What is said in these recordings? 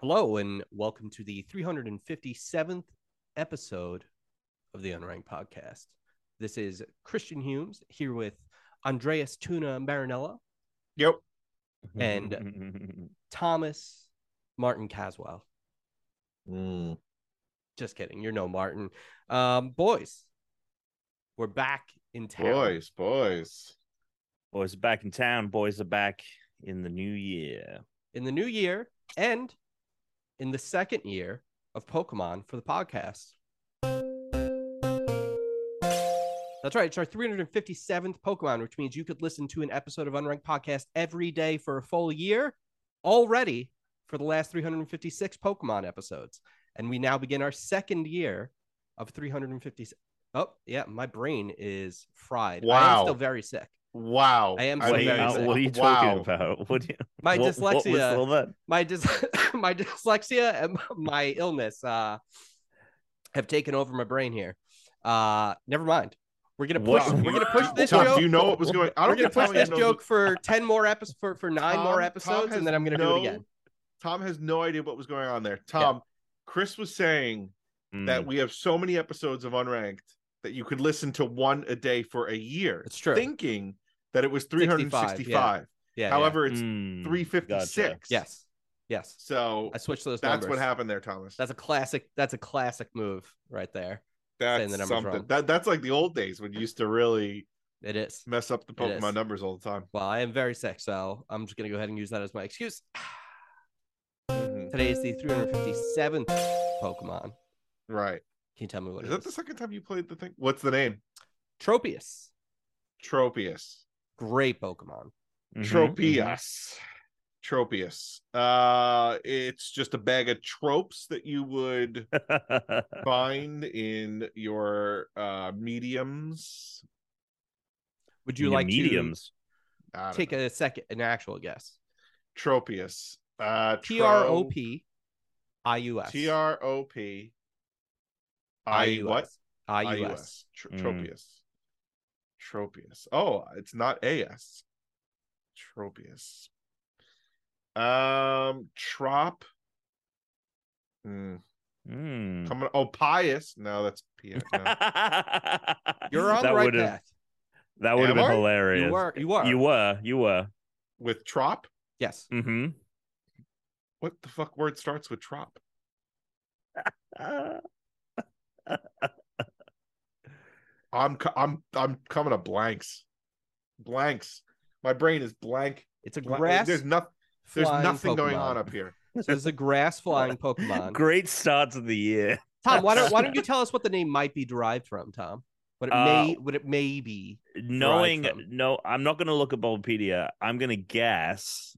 Hello, and welcome to the 357th episode of the Unranked Podcast. This is Christian Humes here with Andreas Tuna Marinella Yep. And- Thomas Martin Caswell. Mm. Just kidding. You're no Martin. Um, boys, we're back in town. Boys, boys. Boys are back in town. Boys are back in the new year. In the new year and in the second year of Pokemon for the podcast. That's right. It's our 357th Pokemon, which means you could listen to an episode of Unranked Podcast every day for a full year already for the last 356 Pokemon episodes. And we now begin our second year of 350. Oh, yeah. My brain is fried. I am Wow. still very sick. Wow. I am I so Wait, uh, what are you Wow. talking about? What, you, My what- what was dyslexia. all that? my dys- my dyslexia and my illness uh have taken over my brain here. Uh never mind. We're gonna push What? we're gonna push this Tom, joke. do you know what was going I we're don't gonna Tom push this joke what- for 10 more episodes for, for nine Tom- more episodes, and then I'm gonna do it again. Tom has no idea what was going on there. Tom, Chris was saying that Mm. we have so many episodes of Unranked that you could listen to one a day for a year. It's true. Thinking that it was 65, 365. Yeah. yeah. However, it's Mm, 356. yes. Yes. So I switched those numbers. that's numbers. what happened there, Thomas. That's a classic that's a classic move right there. That's the something. wrong. That that's like the old days when you used to really It is. mess up the Pokemon numbers all the time. Well, I am very sick, so I'm just gonna go ahead and use that as my excuse. Mhm. Today is the 357th Pokemon. Right. Can you tell me what Is it that the second time you played the thing? What's the name? Tropius. Tropius. Great Pokemon. Mhm, Tropius. Tropius. Uh it's just a bag of tropes that you would find in your uh mediums. Would you Your like mediums? To take know. a second, an actual guess? Tropius. Uh T R O P I U S. T R O P I what? I U S. Mm. Tropius. Tropius. Oh, it's not AS. Tropius. Um, Trop. Hmm. Mm. Coming. Oh, Pius. No, that's P. No. You're on that the right path. That would have been hilarious. You were. You were. You were. You were. With Trop. Yes. Mm-hmm. What the fuck word starts with Trop? I'm. I'm. I'm coming to blanks. Blanks. My brain is blank. It's a grass. There's nothing. There's flying nothing going on Pokemon. up here. So there's a grass flying Pokemon. Great starts of the year. Tom, why don't why don't you tell us what the name might be derived from, Tom? What it Uh, may what it may be. Knowing from? no, I'm not going to look at Bulbapedia. I'm going to guess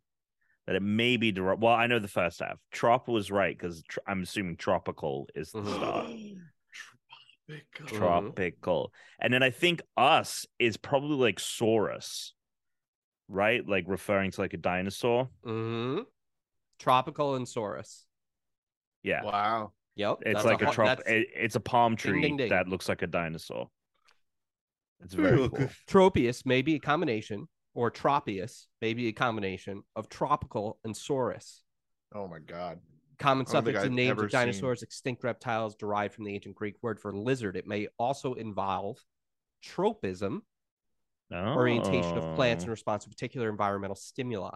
that it may be derived. Well, I know the first half. Trop was right because tr- I'm assuming tropical is the Mhm. start. Tropical. Tropical, and then I think us is probably like Saurus, right? Like referring to like a dinosaur. Mm-hmm. Tropical and Saurus. Yeah, Wow. Yep. it's like a, hot- trop. it- it's a palm tree ding, ding. that looks like a dinosaur. It's Very very cool. Tropius may be a combination, or Tropius may be a combination of tropical and Saurus. Oh my god. Common I don't suffix in names of dinosaurs, extinct reptiles derived from the ancient Greek word for lizard. It may also involve tropism, orientation of plants in Oh. response to particular environmental stimuli.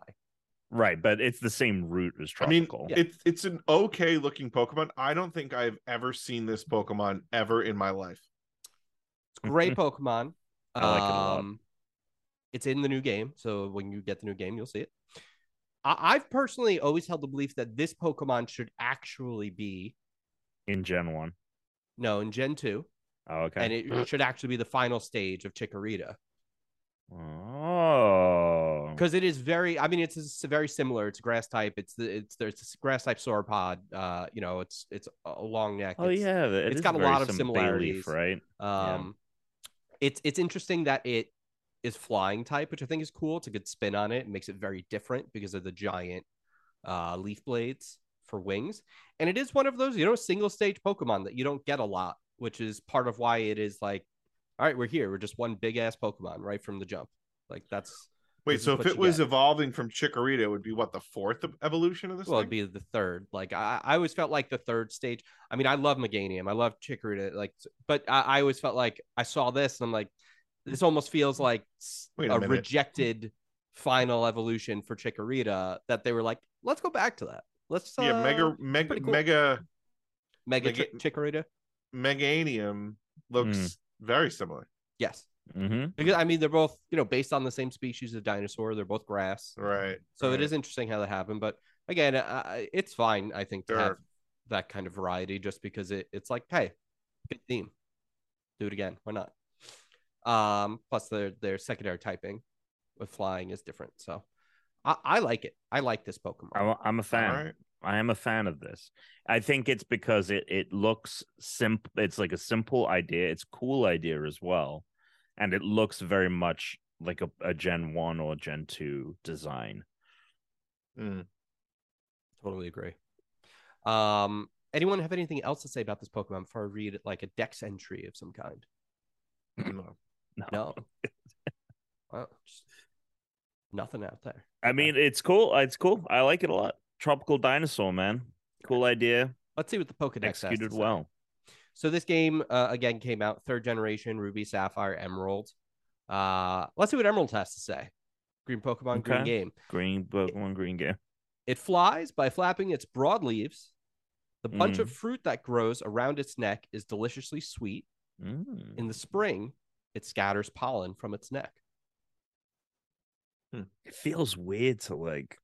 Right, but it's the same root as I mean, tropical. Yeah. it's it's an okay looking Pokemon. I don't think I've ever seen this Pokemon ever in my life. It's a great Pokemon. I like it a lot. Um, It's in the new game, so when you get the new game, you'll see it. I- I've personally always held the belief that this Pokemon should actually be in Gen 1. no in Gen 2. Oh, okay. and it should actually be the final stage of Chikorita oh. because it is very. I mean, it's, it's very similar. It's grass type. It's the it's there's this grass type sauropod. Uh, you know, it's it's a long neck. Oh It's- yeah, it it's is got a lot of sim- Bayleef, similarities. right? Um, it's it's interesting that it is flying type, which I think is cool. It's a good spin on it. It makes it very different because of the giant uh, leaf blades for wings, and it is one of those you know single stage Pokemon that you don't get a lot, which is part of why it is like, all right, we're here. We're just one big ass Pokemon right from the jump. Like that's Wait, so if it was get. evolving from Chikorita, it would be what the fourth evolution of this Well, thing? it'd be the third. Like I, I always felt like the third stage. I mean, I love Meganium. I love Chikorita. Like, but I, I always felt like I saw this and I'm like, this almost feels like Wait a a, rejected final evolution for Chikorita. That they were like, let's go back to that. Let's uh, yeah, mega mega cool. mega mega Mega- Chi- Chikorita. Meganium looks very similar. Yes, hmm because I mean they're both you know based on the same species of dinosaur. They're both grass. Right. So it right. is interesting how that happened, but again, uh, it's fine. I think to Sure. have that kind of variety, just because it, it's like, hey, good theme, do it again. Why not? Um, plus their their secondary typing with flying is different, so I, I like it. I like this Pokemon. I'm, I'm a fan. All right. I am a fan of this. I think it's because it it looks simple. It's like a simple idea. It's cool idea as well, and it looks very much like a, a Gen One or Gen Two design. Mm. Totally agree. Um, anyone have anything else to say about this Pokemon before I read like a Dex entry of some kind? No. No. well, just nothing out there. I mean, it's cool. It's cool. I like it a lot. Tropical dinosaur, man. Cool idea. Let's see what the Pokedex has to Executed say. well. So this game uh, again came out third generation Ruby, Sapphire, Emerald. Uh, let's see what Emerald has to say. Green Pokemon, green game. Green Pokemon, green game. It flies by flapping its broad leaves. The bunch Mm. of fruit that grows around its neck is deliciously sweet. Mm. In the spring, it scatters pollen from its neck. Hmm. it feels weird to like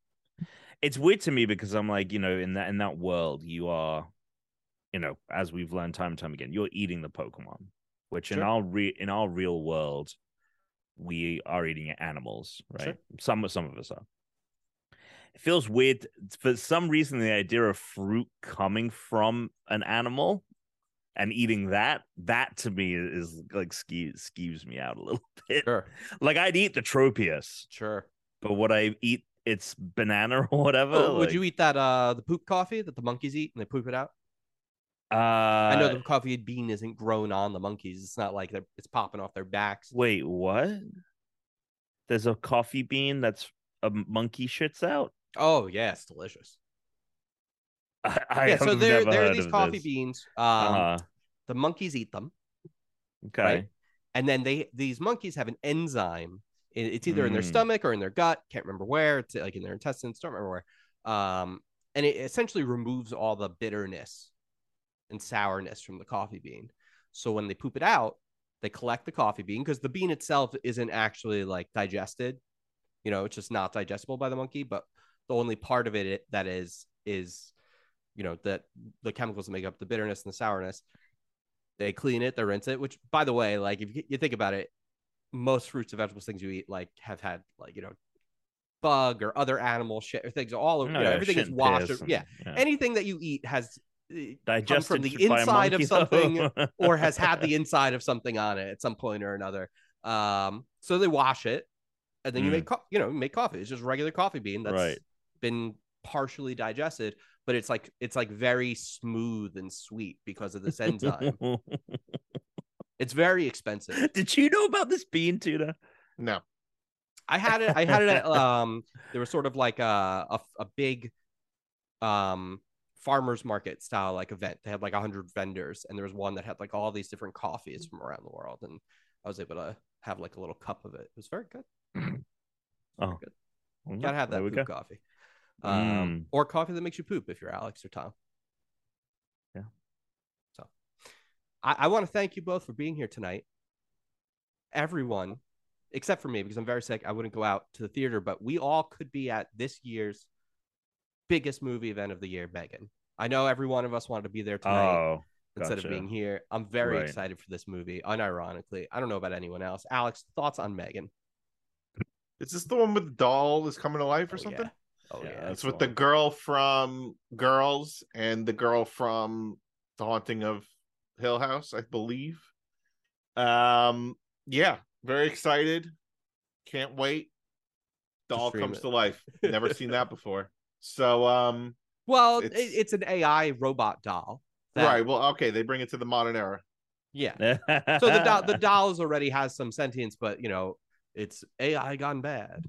it's weird to me because i'm like you know in that in that world you are you know as we've learned time and time again you're eating the pokemon which in our re- in our real world we are eating animals right Sure. some some of us are it feels weird for some reason the idea of fruit coming from an animal and eating that that to me is like skews skews me out a little bit Sure, like i'd eat the tropius sure. but would I eat its banana or whatever? Oh, would you eat that uh the poop coffee that the monkeys eat and they poop it out? Uh, I know the coffee bean isn't grown on the monkeys. It's not like they're, it's popping off their backs. Wait, what? There's a coffee bean that's a monkey shits out. Oh yeah, it's delicious. I, I yeah, so there there are these coffee this. beans. Um, Uh-huh. the monkeys eat them, Okay. right? and then they these monkeys have an enzyme. It's either in their Mm. stomach or in their gut. Can't remember where. It's like in their intestines. Don't remember where. Um, and it essentially removes all the bitterness and sourness from the coffee bean. So when they poop it out, they collect the coffee bean because the bean itself isn't actually like digested. You know, it's just not digestible by the monkey. But the only part of it that is is, you know, that the chemicals that make up the bitterness and the sourness. They clean it, they rinse it. Which, by the way, like if you, you think about it, most fruits and vegetables things you eat like have had like you know bug or other animal shit or things all over No, you know, yeah, everything is washed or, and- yeah anything that you eat has uh, Digested from the inside of something or has had the inside of something on it at some point or another um so they wash it and then you Mm. make co- you know make coffee it's just regular coffee bean that's Right. been partially digested but it's like it's like very smooth and sweet because of this enzyme it's very expensive Did you know about this bean tuna? No. I had it. I had it at um. There was sort of like a a, a big um farmers market style like event. They had like a hundred vendors, and there was one that had like all these different coffees from around the world, and I was able to have like a little cup of it. It was very good. Oh, good. well, Gotta have that there we poop go. coffee, um, Mm. or coffee that makes you poop if you're Alex or Tom. Yeah. So, I, I want to thank you both for being here tonight. Everyone, except for me, because I'm very sick. I wouldn't go out to the theater, but we all could be at this year's biggest movie event of the year, Megan. I know every one of us wanted to be there tonight Oh, instead of being here. I'm very Right. excited for this movie, unironically. I don't know about anyone else. Alex, thoughts on Megan? Is this the one with the doll is coming to life or Oh, something? Yeah. Oh Yeah, It's with the girl from Girls and the girl from The Haunting of Hill House, I believe. Um, yeah, very excited. Can't wait. Doll comes it. to life. Never seen that before. So, um, Well, It's- it's, an AI robot doll. that- right. Well, okay, they bring it to the modern era. Yeah. So the doll, the dolls already has some sentience, but you know, it's AI gone bad.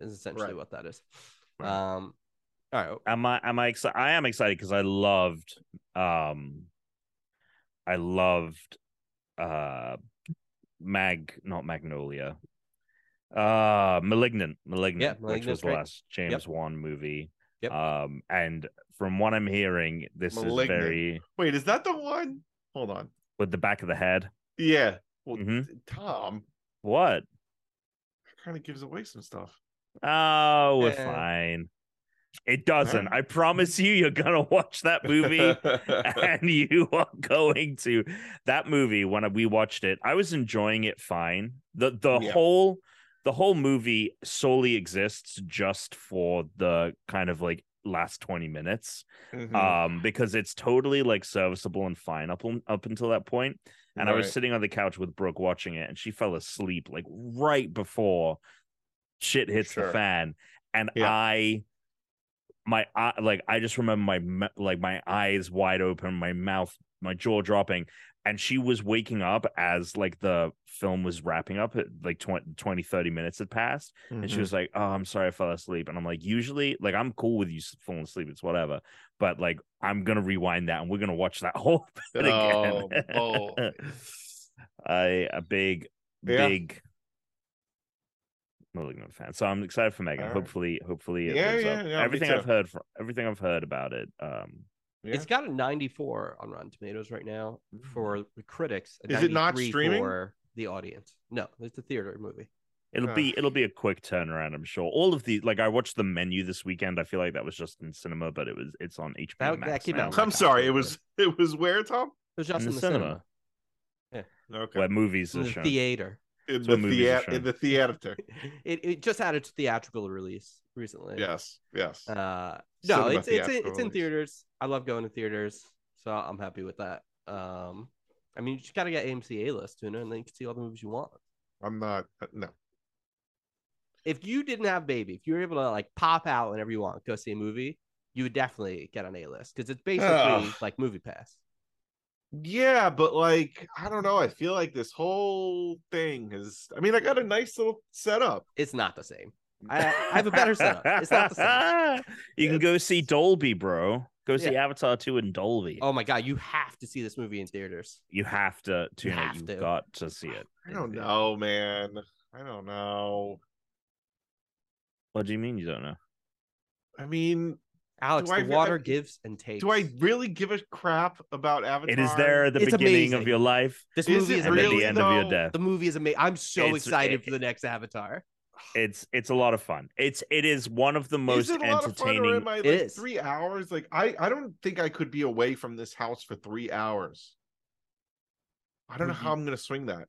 Is essentially Right. what that is. Right. Um, all right. am I am I excited? I am excited because I loved um I loved uh Mag not Magnolia. Uh Malignant. Malignant, which was the great. last James Wan movie. Yep. Um and from what I'm hearing, this Malignant. is very Wait, is that the one? Hold on. with the back of the head. Yeah. Well, Mhm. Tom What? kind of gives away some stuff. Oh, we're Eh. fine. It doesn't. I promise you, you're gonna watch that movie. and you are going to that movie when we watched it i was enjoying it fine the the Yeah. whole the whole movie solely exists just for the kind of like last 20 minutes Mhm. um because it's totally like serviceable and fine up up until that point. point and i was sitting on the couch with brooke watching it and she fell asleep like right before shit hits the fan and Yeah. i my eye like i just remember my like my eyes wide open my mouth my jaw dropping and she was waking up as like the film was wrapping up at like 20, 20 30 minutes had passed and she Mhm. was like oh i'm sorry i fell asleep and i'm like usually like i'm cool with you falling asleep it's whatever but like i'm gonna rewind that and we're gonna watch that whole bit Oh, again boy. i a big Yeah. big malignant fan so i'm excited for megan All right. hopefully hopefully it Yeah, yeah, up. yeah, everything i've heard from everything i've heard about it um Yeah. It's got a 94 on Rotten Tomatoes right now for the critics. a Is it not 93 streaming? for the audience? No, it's a theater movie. It'll Ah. be it'll be a quick turnaround, I'm sure. All of the like I watched the menu this weekend. I feel like that was just in cinema, but it was it's on HBO That- that Max came now, out I'm like sorry. It was it was where Tom? It was just In in, the the, cinema, Okay. where movies in are the shown. theater. In That's the what thea- in the theater. It, it just had its theatrical release recently. Yes. Yes. Uh, no, Cinema it's it's in, it's in theaters. I love going to theaters, so I'm happy with that. Um, I mean, you just gotta get AMC A list, tuna, and then you can see all the movies you want. I'm not. uh, No. If you didn't have baby, if you were able to like pop out whenever you want, go see a movie, you would definitely get on A list because it's basically Ugh. like Movie Pass. Yeah, but like I don't know. I feel like this whole thing is. I mean, I got a nice little setup. It's not the same. I, I have a better setup. It's not the same. you can go see Dolby, bro. Go see Avatar 2 in Dolby. Oh my god, you have to see this movie in theaters. You have to tune it. have You've to. got to see it. I don't know, man. I don't know. What do you mean you don't know? I mean, Alex, Do the re- water I- gives and takes. do I really give a crap about Avatar? It is there at the It's beginning of your life This Is movie it is and amazing. at the really, end of your though? death. The movie is amazing. I'm so It's- excited it- for the next Avatar. It's it's a lot of fun. It's it is one of the Is most it a lot of fun, or entertaining. am I like It is. three hours? Like I, I don't think I could be away from this house for three hours. I don't know how mm-hmm. I'm gonna swing that.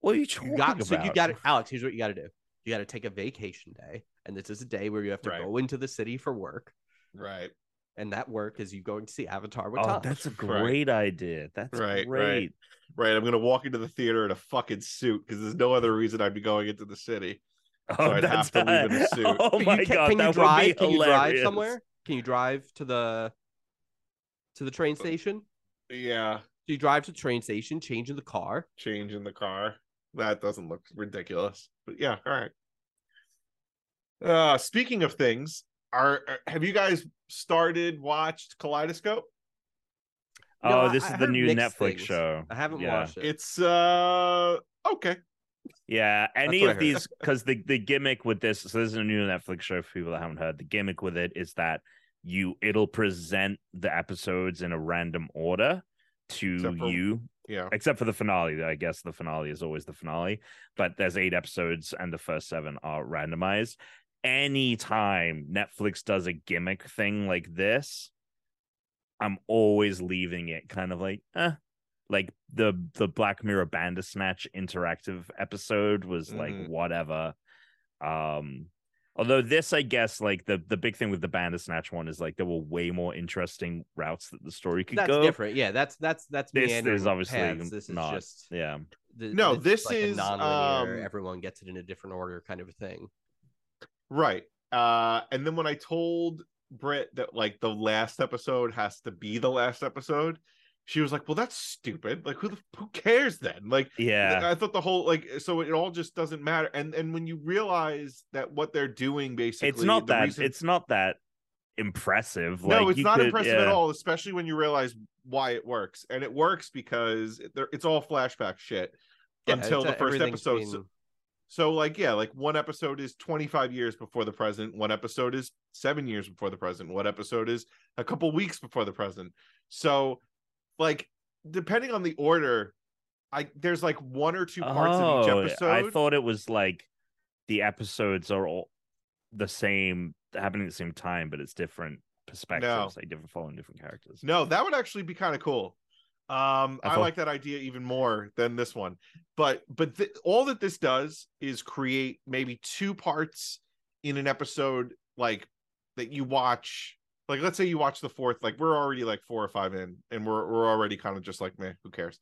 What are you You talking got about? so you got to Alex. Here's what you got to do. You got to take a vacation day, and this is a day where you have to Right. go into the city for work, Right. and that work is you going to see Avatar with Oh, Tom. that's a Right. great idea. That's Right, right. great. Right. I'm gonna walk into the theater in a fucking suit because there's no other reason I'd be going into the city. Oh, I'd that's have to leave in a suit. Oh But you my can- god, can that you would drive? be Can you drive somewhere? Can you drive to the to the train station? Yeah. So you drive to the train station, change in the car. Change in the car. That doesn't look ridiculous. But yeah, all right. Uh speaking of things, are are- have you guys started watched Kaleidoscope? No, Oh, I- this I is the new Netflix things. show. I haven't Yeah. watched it. It's uh okay. Yeah, any of these because the the gimmick with this. So this is a new Netflix show for people that haven't heard. The gimmick with it is that you it'll present the episodes in a random order to for- you, Yeah. except for the finale. I guess the finale is always the finale, but there's eight episodes and the first seven are randomized. Anytime Netflix does a gimmick thing like this, I'm always leaving it kind of like, eh. Like the the Black Mirror Bandersnatch interactive episode was like Mhm. whatever. Um although this I guess like the the big thing with the Bandersnatch one is like there were way more interesting routes that the story could that's go. different. Yeah, that's that's that's This meandering is obviously paths. This is not. just Yeah. the, No, this like is, non-linear. um, Everyone gets it in a different order, kind of a thing. Right. Uh and then when I told Britt that like the last episode has to be the last episode, she was like, "Well, that's stupid. Like, who the who cares then?" Like, Yeah. I thought the whole like so it all just doesn't matter. And and when you realize that what they're doing basically, It's not that reason- it's not that impressive. no, Like, it's you not could- impressive at all, especially when you realize why it works. And it works because it- it's all flashback shit Yeah, until the first episode. So, so, like, yeah, like one episode is 25 years before the present, one episode is seven years before the present, one episode is a couple weeks before the present. So, like, depending on the order, I there's like one or two parts of each Oh, episode. I thought it was like the episodes are all the same, happening at the same time, but it's different perspectives, like different following different characters. No, that would actually be kind of cool. Um, I I, like that idea even more than this one. But but th- all that this does is create maybe two parts in an episode, like that you watch. Like let's say you watch the fourth, like we're already like four or five in, and we're we're already kind of just like, man, who cares?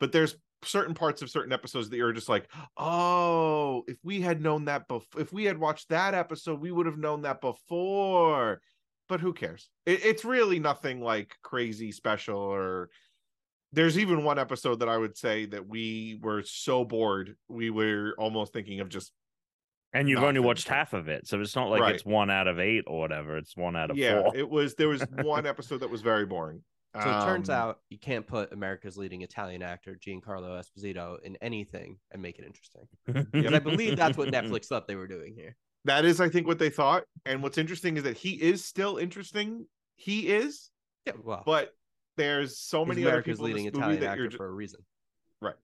But there's certain parts of certain episodes that you're just like, oh, if we had known that before, if we had watched that episode, we would have known that before but who cares? It, it's really nothing like crazy special or there's even one episode that I would say that we were so bored we were almost thinking of just And you've only watched half of it, so it's not like Right. it's one out of eight or whatever. It's one out of yeah four. it was there was one episode that was very boring. So it turns Um, out you can't put America's leading Italian actor Giancarlo Esposito in anything and make it interesting. Because I believe that's what Netflix thought they were doing here. that is I think what they thought and what's interesting is that he is still interesting. He is, Yeah, well, but there's so he's many other America's people in leading this movie Italian that actor you're just, for a reason. Right.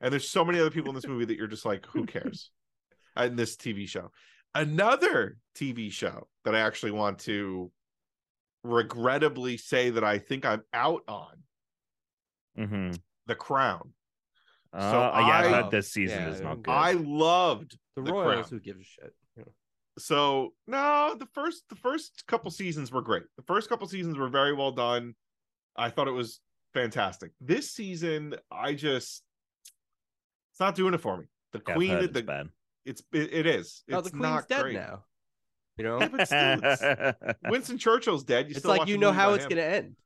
And there's so many other people in this movie that you're just like who cares in this tv show another tv show that i actually want to regrettably say that i think i'm out on hmm the crown Uh, yeah, I've I- heard this season Yeah, is not good. good. i loved The, The Royals, Crown. who gives a shit? you so no the first the first couple seasons were great the first couple seasons were very well done i thought it was fantastic this season i just it's not doing it for me the Yeah, queen heard the, it's bad. it's it, it is No, it's the queen's not dead great. now. You know, Yeah, still, it's- Winston Churchill's dead. You it's still like you know how it's him. gonna end.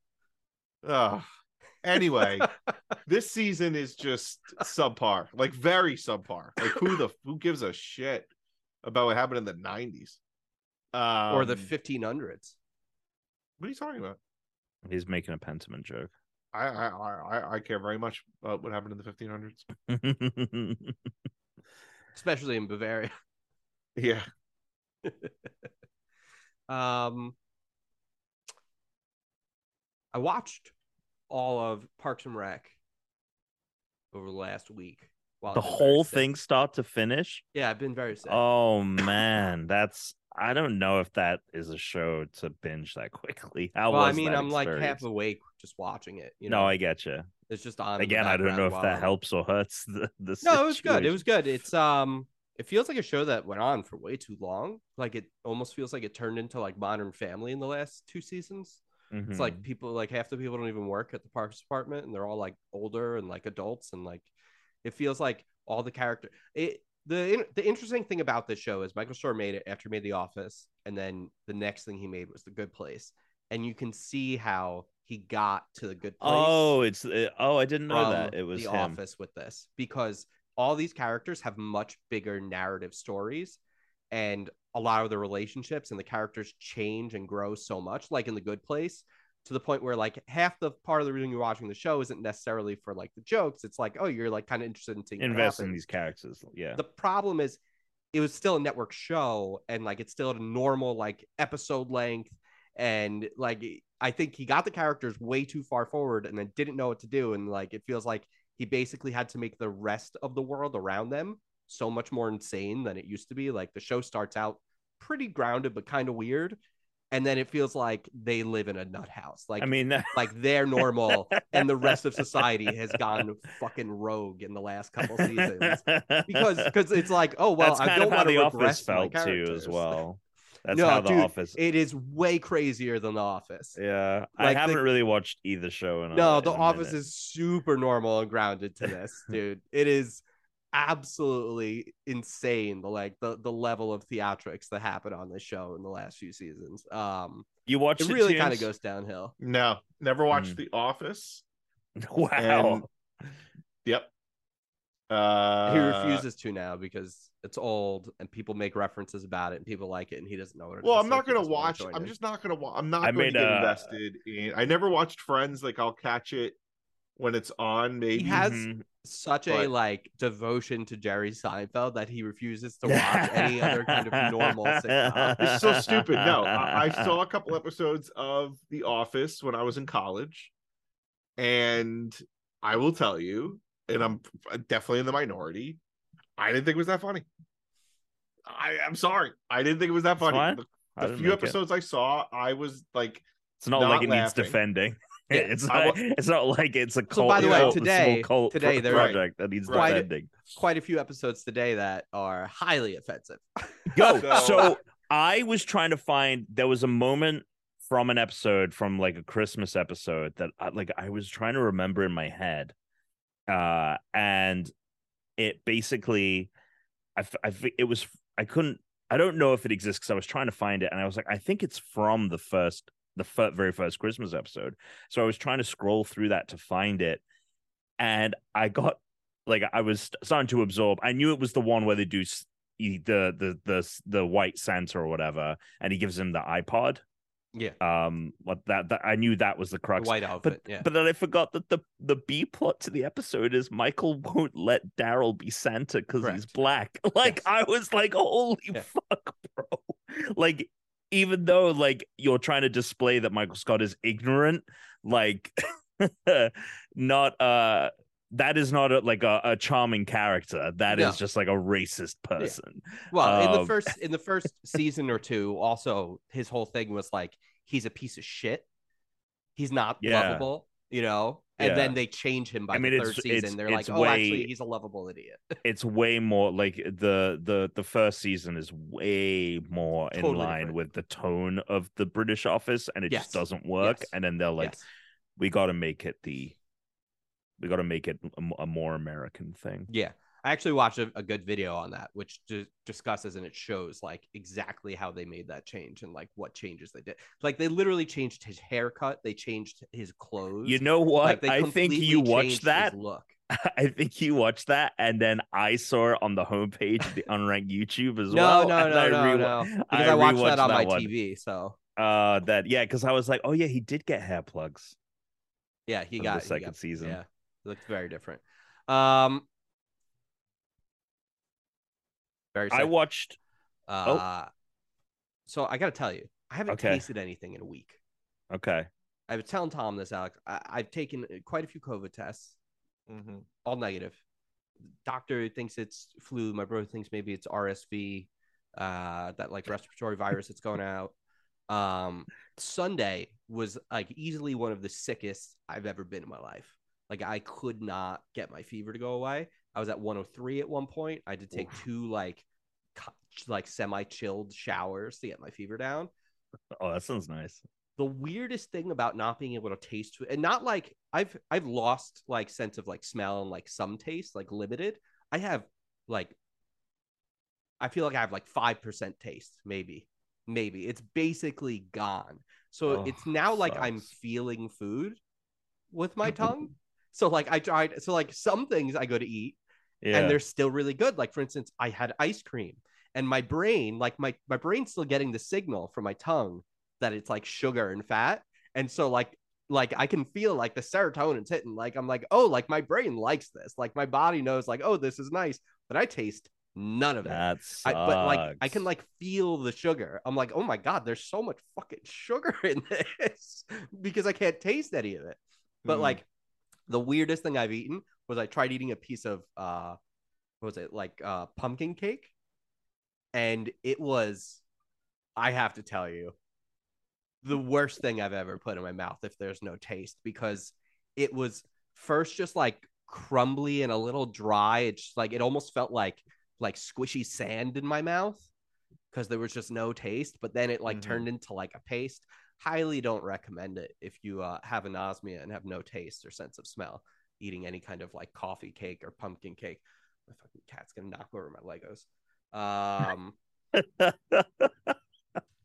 Ugh. Anyway, this season is just subpar, like very subpar. Like who the who gives a shit about what happened in the nineties um, or the 1500s. What are you talking about? He's making a Pentiment joke. I I I I- I care very much about what happened in the fifteen hundreds. especially in Bavaria. Yeah, Um, I watched all of Parks and Rec over the last week. While the I've been very whole thing, start to finish. Yeah, I've been very sick. Oh man, that's I don't know if that is a show to binge that quickly. How well, was I mean, I'm like half awake just watching it. You know, No, I get you. it's just on. Again, I don't know if that I'm- helps or hurts the the. No, it was good. It was good. It's um, it feels like a show that went on for way too long. Like it almost feels like it turned into like Modern Family in the last two seasons. It's Mhm. like people like half the people don't even work at the parks department and they're all like older and like adults and like it feels like all the character it the the interesting thing about this show is Michael Schur made it after he made The Office and then the next thing he made was The Good Place. And you can see how he got to the good place Oh, it's uh, oh, I didn't know that. It was The him. Office with this because all these characters have much bigger narrative stories and a lot of the relationships and the characters change and grow so much. Like in the good place to the point where like half the part of the reason you're watching the show isn't necessarily for like the jokes. It's like oh you're like kind of interested in seeing Invest in these characters. Yeah. the problem is it was still a network show and like it's still at a normal like episode length. And like i think he got the characters way too far forward and then didn't know what to do. And like it feels like he basically had to make the rest of the world around them so much more insane than it used to be. Like the show starts out pretty grounded but kind of weird and then it feels like they live in a nut house like I mean, like they're normal and the rest of society has gone fucking rogue in the last couple seasons because because it's like oh well that's I don't want to the office regress felt too as well. That's no, how the dude, office. it is way crazier than the office. yeah, I like the- haven't really watched either show. In a, No, in the office minute. is super normal and grounded to this, dude. It is absolutely insane the like the the level of theatrics that happened on this show in the last few seasons. Um You watch it it really kind of goes downhill. no, never watched Mm. The Office. Wow. Yep. Uh, he refuses to now because it's old and people make references about it and people like it and he doesn't know what it Well, is, I'm not gonna watch. I'm just not gonna. Wa- I'm not I going made to get a- invested in. I never watched Friends. Like I'll catch it when it's on. Maybe He has Mhm. such a like devotion to Jerry Seinfeld that he refuses to watch any other kind of normal sitcom. It's so stupid. No, I, I saw a couple episodes of The Office when I was in college, and I will tell you, and I'm definitely in the minority. I didn't think it was that funny. I, I'm sorry, I didn't think it was that funny. The, the few make it. episodes I saw, I was like, It's not, not like it needs defending. Yeah, it's not. wa- It's not like it's a cult. by the way, cult- today- cult today pro- there- project that needs Quite a- defending. Quite a few episodes today that are highly offensive. Yo, So- so I was trying to find. There was a moment from an episode from like a Christmas episode that I, like I was trying to remember in my head, uh, and it basically, I, f- I f- it was I couldn't. I don't know if it exists because I was trying to find it, and I was like, I think it's from the first, the fir- very first Christmas episode. So I was trying to scroll through that to find it, and I got like I was starting to absorb. I knew it was the one where they do the the the the white Santa or whatever, and he gives him the iPod. yeah. Um, what that, that I knew that was the The crux. white outfit. But yeah. but then I forgot that the the B plot to the episode is Michael won't let Darryl be Santa because he's black. Like Yes. I was like, holy Yeah. fuck, bro! Like even though like you're trying to display that Michael Scott is ignorant, like not uh that is not a, like a, a charming character. That is No. just like a racist person. Well, in the Um, first in the first season or two, also his whole thing was like he's a piece of shit. He's not Yeah. lovable, you know. And Yeah. then they change him by I mean, the third season. it's- They're it's like, oh, actually, he's a lovable idiot. it's way more like the the the first season is way more in line different. with the tone of the British Office, and it Yes. just doesn't work. Yes. And then they're like, yes. we got to make it the, we got to make it a more American thing. Yeah. I actually watched a, a good video on that, which d- discusses and it shows like exactly how they made that change and like what changes they did. Like they literally changed his haircut, they changed his clothes. You know what? like, I think you watched that. look. I think you watched that, and then I saw it on the homepage of the Unranked YouTube as No, well. no, no, I no, rewa- no. Because I, watched that on my one. TV. So Uh, that yeah, because I was like, oh yeah, he did get hair plugs. yeah, he got the he second got- season. Yeah, it looked very different. Um, very. I watched. Uh, so I got to tell you, I haven't Okay. tasted anything in a week. Okay. I was telling Tom this, Alex. I, I've taken quite a few COVID tests, mhm. all negative. Doctor thinks it's flu. My brother thinks maybe it's RSV, uh, that like respiratory virus that's going out. Um, Sunday was like easily one of the sickest I've ever been in my life. Like I could not get my fever to go away. I was at 103 at one point. I had to take two like like semi chilled showers to get my fever down Oh, that sounds nice. the weirdest thing about not being able to taste food and not like I've I've lost like sense of like smell and like some taste, like limited. I have like I feel like I have like five percent taste, maybe. Maybe. It's basically gone. So Oh, it's now like I'm feeling food with my tongue. So like I tried so like some things I go to eat Yeah. and they're still really good. Like for instance, I had ice cream, and my brain, like my my brain's still getting the signal from my tongue that it's like sugar and fat, and so like like I can feel like the serotonin's hitting. Like I'm like, oh, like my brain likes this. Like my body knows, like, oh, this is nice, but I taste none of it. that I, but like I can like feel the sugar. I'm like, oh my god, there's so much fucking sugar in this because I can't taste any of it. But Mm. like the weirdest thing I've eaten was I tried eating a piece of uh what was it like uh pumpkin cake? And it was I have to tell you the worst thing I've ever put in my mouth if there's no taste because it was first just like crumbly and a little dry. It's just like it almost felt like like squishy sand in my mouth because there was just no taste but then it like Mhm. turned into like a paste. Highly don't recommend it if you uh, have anosmia and have no taste or sense of smell eating any kind of like coffee cake or pumpkin cake my fucking cat's gonna knock over my legos um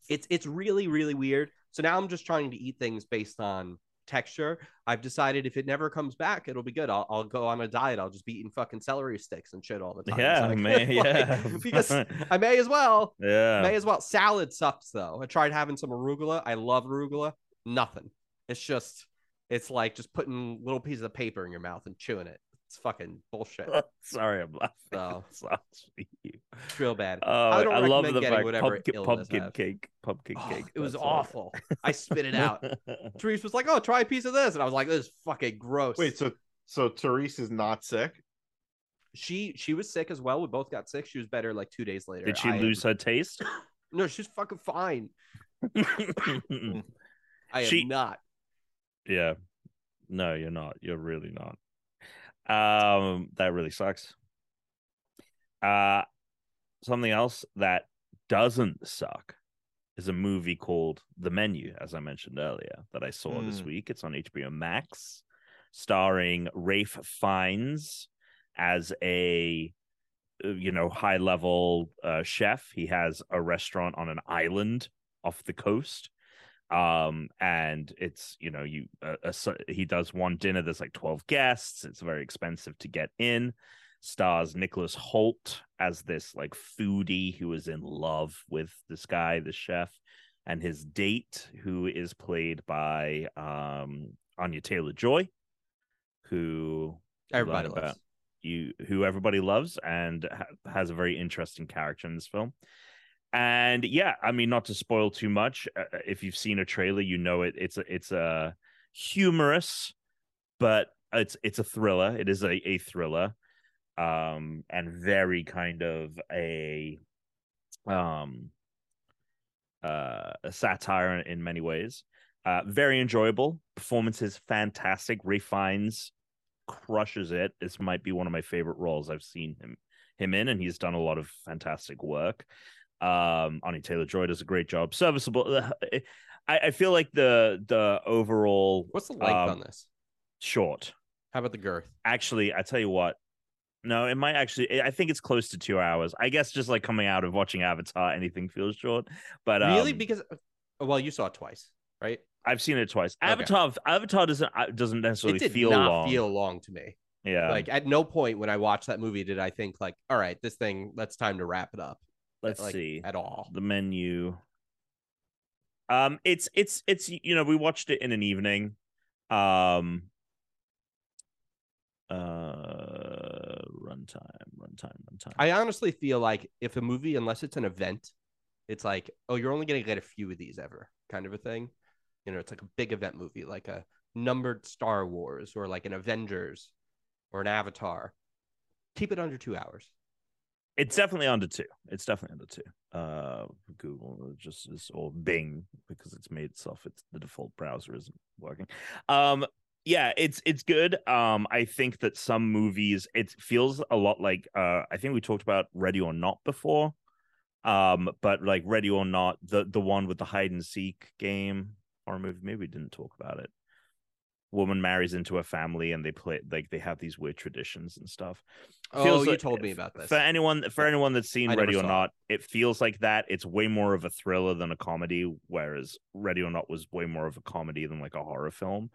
it's it's really really weird so now i'm just trying to eat things based on texture. I've decided if it never comes back, it'll be good. I'll, I'll go on a diet. I'll just be eating fucking celery sticks and shit all the time. Yeah, like- man, like, yeah. because I may as well. yeah. May as well. Salad sucks though. I tried having some arugula. I love arugula. Nothing. It's just, it's like just putting little pieces of paper in your mouth and chewing it. It's fucking bullshit. Sorry, I'm laughing. So It sucks for you. it's real bad. Oh, I don't love recommend the getting fact whatever pumpkin, illness pumpkin cake, pumpkin Oh, cake. it was that's all. awful. I spit it out. Therese was like, "Oh, try a piece of this," and I was like, "This is fucking gross." Wait, so so Therese is not sick? she she was sick as well. We both got sick. She was better like two days later. Did she I am- lose her taste? No, she's fucking fine. I am She- not. Yeah. No, you're not. You're really not. Um, that really sucks. Uh something else that doesn't suck is a movie called The Menu, as I mentioned earlier, that I saw this Mm. week. It's on HBO Max, starring Ralph Fiennes as a uh, you know high level uh, chef. He has a restaurant on an island off the coast um and it's you know you uh, uh, so he does one dinner there's like 12 guests it's very expensive to get in stars nicholas hoult as this like foodie who is in love with this guy the chef and his date who is played by um anya taylor joy who Everybody about- loves. you who everybody loves and ha- has a very interesting character in this film and yeah i mean not to spoil too much uh, if you've seen a trailer you know it it's a it's a humorous but it's it's a thriller. It is a, a thriller um and very kind of a um uh a satire in many ways. Uh very enjoyable. Performances fantastic. Ray Fiennes crushes it. This might be one of my favorite roles i've seen him him in and he's done a lot of fantastic work um Anya Taylor Joy does a great job serviceable I, I feel like the the overall What's the length um, on this? short How about the girth? actually i tell you what no it might actually i think it's close to two hours i guess just like coming out of watching avatar anything feels short but really? um, Because oh, well, you saw it twice, right? i've seen it twice Okay. avatar avatar doesn't uh, doesn't necessarily it did feel not long feel long to me. yeah Like at no point when I watched that movie did I think like, all right, this thing, let's time to wrap it up. Let's like, see at all. the menu um it's it's it's you know we watched it in an evening um uh runtime runtime runtime I honestly feel like if a movie, unless it's an event, it's like, oh, you're only gonna get a few of these ever, kind of a thing. You know, it's like a big event movie, like a numbered Star Wars or like an Avengers or an Avatar. Keep it under two hours. It's definitely under two. It's definitely under two. Uh google just is or bing because it's made itself it's the default browser isn't working. Um yeah it's it's good. Um i think that some movies it feels a lot like uh i think we talked about ready or not before. Um but like ready or not the the one with the hide and seek game or movie maybe we didn't talk about it woman marries into a family and they play like they have these weird traditions and stuff Oh, Feels you like- told me about this. for anyone for anyone that's seen I Ready or saw it. Not, it feels like that. It's way more of a thriller than a comedy, whereas Ready or Not was way more of a comedy than like a horror film,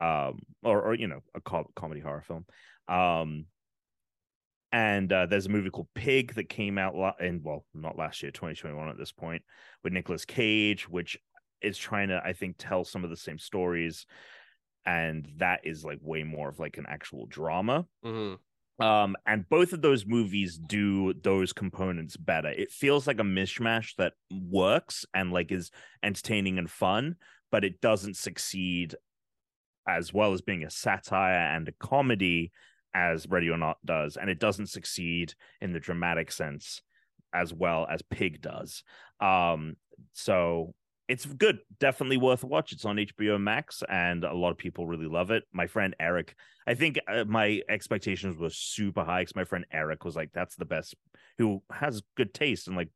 um, or or you know a co- comedy horror film. Um, and uh, there's a movie called Pig that came out la- in well not last year, 2021 at this point, with Nicolas Cage, which is trying to I think tell some of the same stories, and that is like way more of like an actual drama. Mhm. um and both of those movies do those components better. It feels like a mishmash that works and like is entertaining and fun but it doesn't succeed as well as being a satire and a comedy as ready or not does and it doesn't succeed in the dramatic sense as well as pig does. Um so it's good definitely worth a watch it's on hbo max and a lot of people really love it my friend eric I think uh, my expectations were super high because my friend Eric was like, "That's the best." Who has good taste and like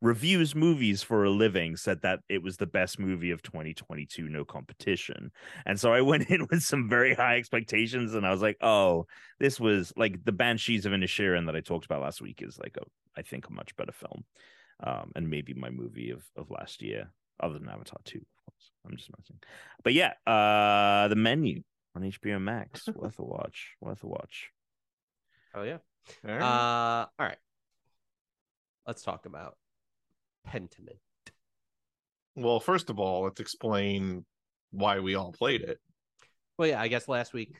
reviews movies for a living, said that it was the best movie of 2022, no competition. And so I went in with some very high expectations, and I was like, "Oh, this was like the Banshees of Inisherin that I talked about last week is like a, I think, a much better film, um, and maybe my movie of of last year." Other than Avatar 2, of course. I'm just messing. But yeah, uh the menu on HBO Max. worth a watch. Worth a watch. Oh yeah. All right. Uh, all right. Let's talk about Pentiment. well, first of all, let's explain why we all played it. Well, yeah, I guess last week,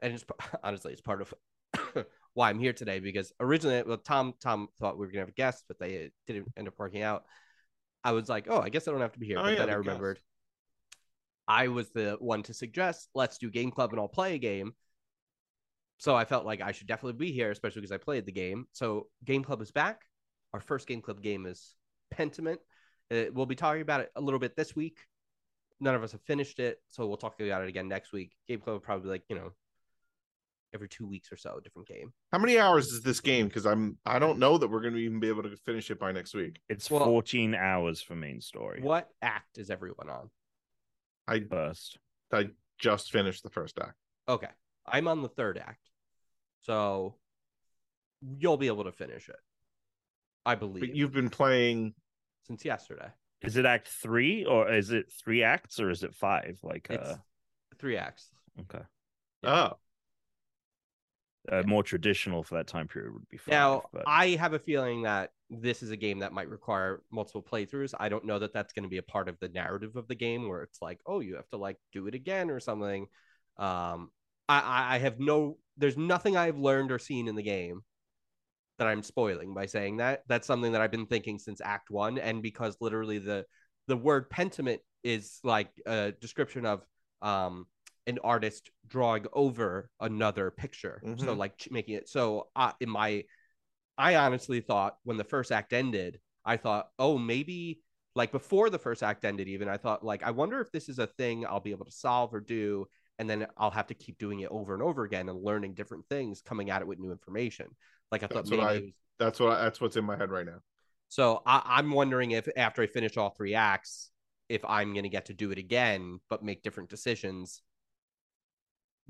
and it's honestly it's part of why I'm here today because originally, well, Tom Tom thought we were gonna have a guest, but they didn't end up working out. I was like, oh, I guess I don't have to be here. Oh, but yeah, then I remembered I was the one to suggest let's do game club and I'll play a game. So I felt like I should definitely be here, especially because I played the game. So game club is back. Our first game club game is Pentiment. Uh, we'll be talking about it a little bit this week. None of us have finished it, so we'll talk about it again next week. Game club will probably like you know every two weeks or so, a different game. How many hours is this game? Because I'm I don't know that we're going to even be able to finish it by next week. It's Well- 14 hours for main story. What act is everyone on? I First. I just finished the first act. Okay, I'm on the third act, so you'll be able to finish it. I believe But you've been playing. since yesterday. Is it act three or is it three acts or is it five? Like It's uh three acts. okay. Yeah. Oh, Uh, more traditional for that time period would be five. Now, but... I have a feeling that this is a game that might require multiple playthroughs. I don't know that that's going to be a part of the narrative of the game where it's like, oh, you have to like do it again or something. Um, I, I I have no, there's nothing I've learned or seen in the game that I'm spoiling by saying that. That's something that I've been thinking since Act One, and because literally the the word pentiment is like a description of um an artist drawing over another picture. So Mhm. like making it so uh, in my I honestly thought when the first act ended, I thought, oh, maybe like before the first act ended, even I thought like I wonder if this is a thing I'll be able to solve or do, and then I'll have to keep doing it over and over again and learning different things, coming at it with new information. Like I thought That's maybe what I, was... that's what that's what's in my head right now. so I, I'm wondering if after I finish all three acts, if I'm gonna get to do it again, but make different decisions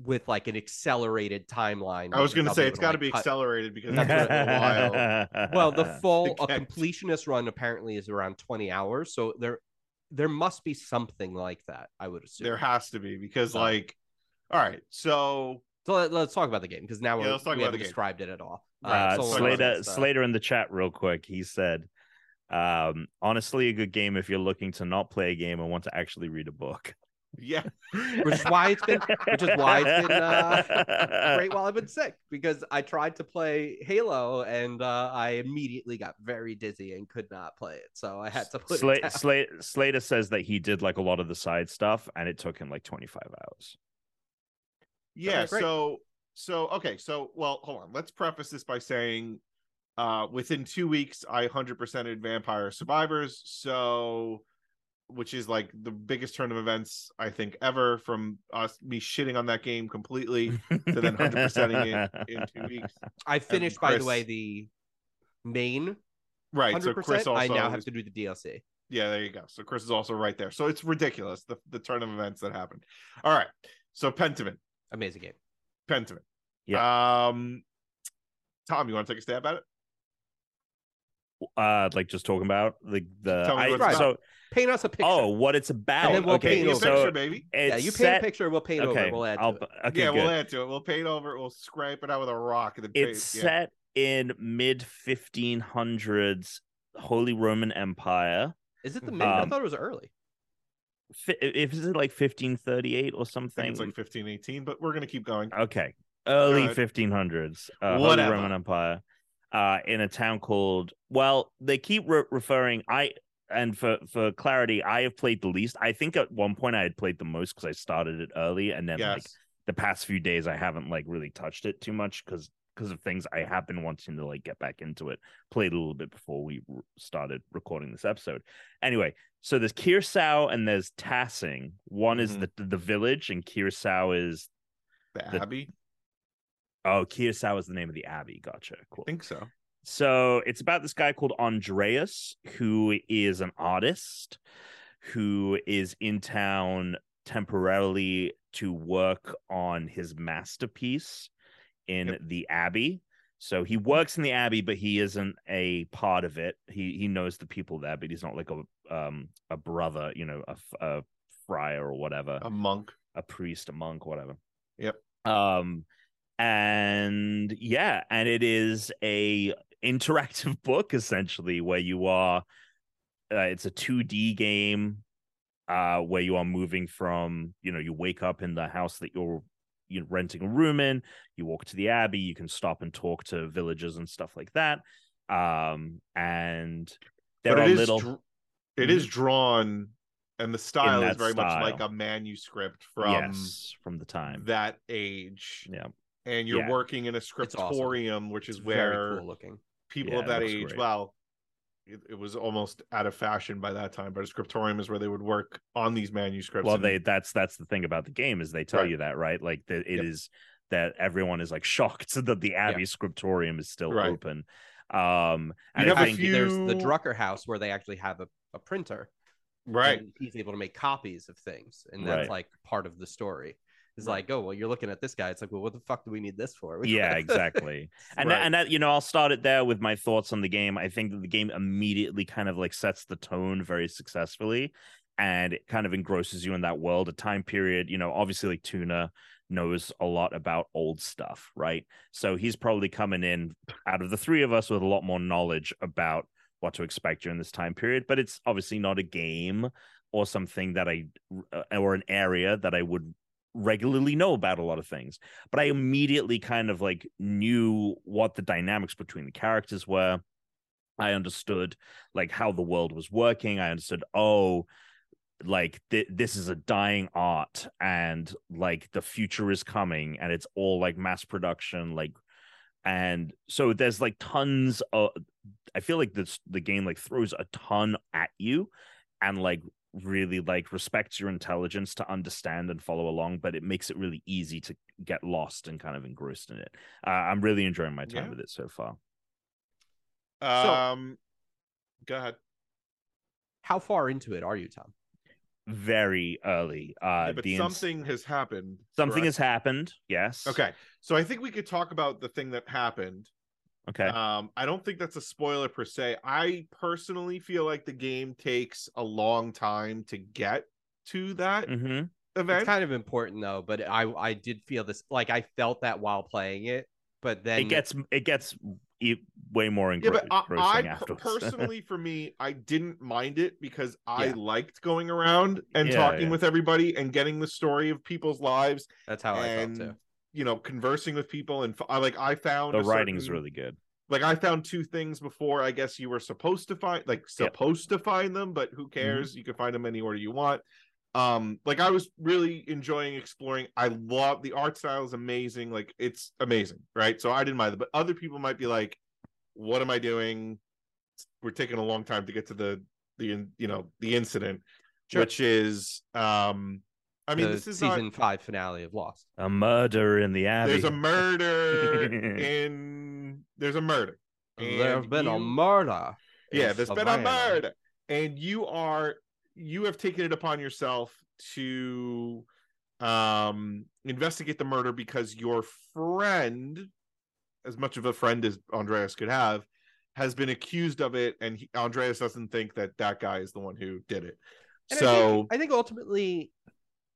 with like an accelerated timeline. I was going to say it's got to like, be cut- accelerated because that's a while. Well, the full a completionist run apparently is around 20 hours, so there there must be something like that. I would assume. There has to be because So- like, all right, so so let, us talk about the game because now Yeah, we're, let's talk we about haven't the game. described it at all. Right, uh, so so Slater, let's, uh, Slater in the chat, real quick. He said, um, "Honestly, a good game if you're looking to not play a game and want to actually read a book." Yeah, which is why it's been which is why it's been uh, great while I've been sick because I tried to play Halo and uh, I immediately got very dizzy and could not play it. So I had to put Sla- it down. Sla- Slater says that he did like a lot of the side stuff, and it took him like 25 hours. yeah. Okay. So so okay, so well, hold on. Let's preface this by saying, uh, within two weeks, I hundred percented Vampire Survivors. So. Which is like the biggest turn of events I think ever from us me shitting on that game completely to then 100%ing it in two weeks. I finished, by the way, the main Right. So Chris also I now is- have to do the DLC. Yeah, there you go. So Chris is also right there. So it's ridiculous the the turn of events that happened. All right. So Pentiment, Amazing game. Pentiment. Um, Tom, you want to take a stab at it? Uh, like just talking about the the. Tell I- what it's about. so Paint us a picture. oh, what it's about? And then we'll okay, paint Paint me a over. picture, so baby. yeah, you paint set, a picture, we'll paint okay, over. We'll add I'll, to it. okay, yeah, good. we'll add to it. We'll paint over. It. We'll scrape it out with a rock. And then paint, it's yeah. set in mid 1500s Holy Roman Empire. Is it the mid? I Um, thought it was early. If is it like 1538 or I something? think it's like 1518 but we're gonna keep going. Okay. Early Good. 1500s. Uh, Holy Roman Empire. Uh, in a town called, well, they keep re- referring, I, and for, for clarity, I have played the least. I think at one point I had played the most because I started it early. And then like the past few days, I haven't like really touched it too much because because of things I have been wanting to like get back into it. Played a little bit before we r- started recording this episode. Anyway, so there's Kiersau and there's Tassing. One is Mhm. the the village, and Kiersau is The the- Abbey. Oh Kiersau is the name of the abbey. Gotcha. Cool. I think so. So it's about this guy called Andreas, who is an artist who is in town temporarily to work on his masterpiece in Yep. the Abbey. So he works in the abbey, but he isn't a part of it. He he knows the people there, but he's not like a um a brother, you know, a friar or whatever, A monk. a priest, a monk, whatever. Yep. Um, and yeah, and it is a interactive book essentially where you are. Uh, it's a 2D game, uh, where you are moving from. You know, you wake up in the house that you're you're renting a room in. You walk to the abbey. You can stop and talk to villagers and stuff like that. Um, and there but are little. dr- it is drawn and the style is very much like a manuscript from yes, from the time. that age. Yeah. And you're Yeah. working in a awesome. scriptorium, which is It's where very cool looking. people Yeah, of that age, great. well, it, it was almost out of fashion by that time, but a scriptorium is where they would work on these manuscripts. well and- they that's that's the thing about the game is they tell Right. you that right like that it is Yep. that everyone is like shocked that the abbey scriptorium is still Right. open um and You i have a think few- There's the Drucker house where they actually have a, a printer. right. and he's able to make copies of things, and that's Right. like part of the story. It's like, oh well, you're looking at this guy. It's like, well, what the fuck do we need this for? Yeah exactly and Right. that, and that you know i'll start it there with my thoughts on the game i think that the game immediately kind of like sets the tone very successfully and it kind of engrosses you in that world a time period you know obviously like tuna knows a lot about old stuff right so he's probably coming in out of the three of us with a lot more knowledge about what to expect during this time period but it's obviously not a game or something that i uh, or an area that i would regularly know about a lot of things but i immediately kind of like knew what the dynamics between the characters were. I understood like how the world was working. I understood oh like th- this is a dying art and like the future is coming and it's all like mass production like and so there's like tons of i feel like this the game like throws a ton at you and like really like respects your intelligence to understand and follow along but it makes it really easy to get lost and kind of engrossed in it uh, i'm really enjoying my time Yeah. with it so far Um, go ahead. How far into it are you, Tom? very early uh Yeah, but the ins- something has happened. something correct? has happened yes Okay, so I think we could talk about the thing that happened. Okay Um, I don't think that's a spoiler per se. I personally feel like the game takes a long time to get to that hmm event. It's kind of important though, but I I did feel this like I felt that while playing it, but then it gets it gets way more yeah, but I, I engrossing per- afterwards. personally, for me, I didn't mind it because I Yeah. liked going around and Yeah, talking yeah. with everybody and getting the story of people's lives that's how I felt too. You know conversing with people and I like I found the writing's certain- really good. like I found two things before. I guess you were supposed to find like Yep. supposed to find them, but who cares? You can find them any order you want. Um, like I was really enjoying exploring. I love the art style is amazing. Like it's amazing, right? So I didn't mind it, but other people might be like, "What am I doing? We're taking a long time to get to the the you know the incident, Sure. which is um, I mean the this is season not, five finale of Lost. A murder in the abbey. there's a murder in there's a murder. There's And been a you- murder. yeah there's been a murder and you are you have taken it upon yourself to um investigate the murder because your friend as much of a friend as andreas could have has been accused of it and he, andreas doesn't think that that guy is the one who did it And I so think, I think ultimately,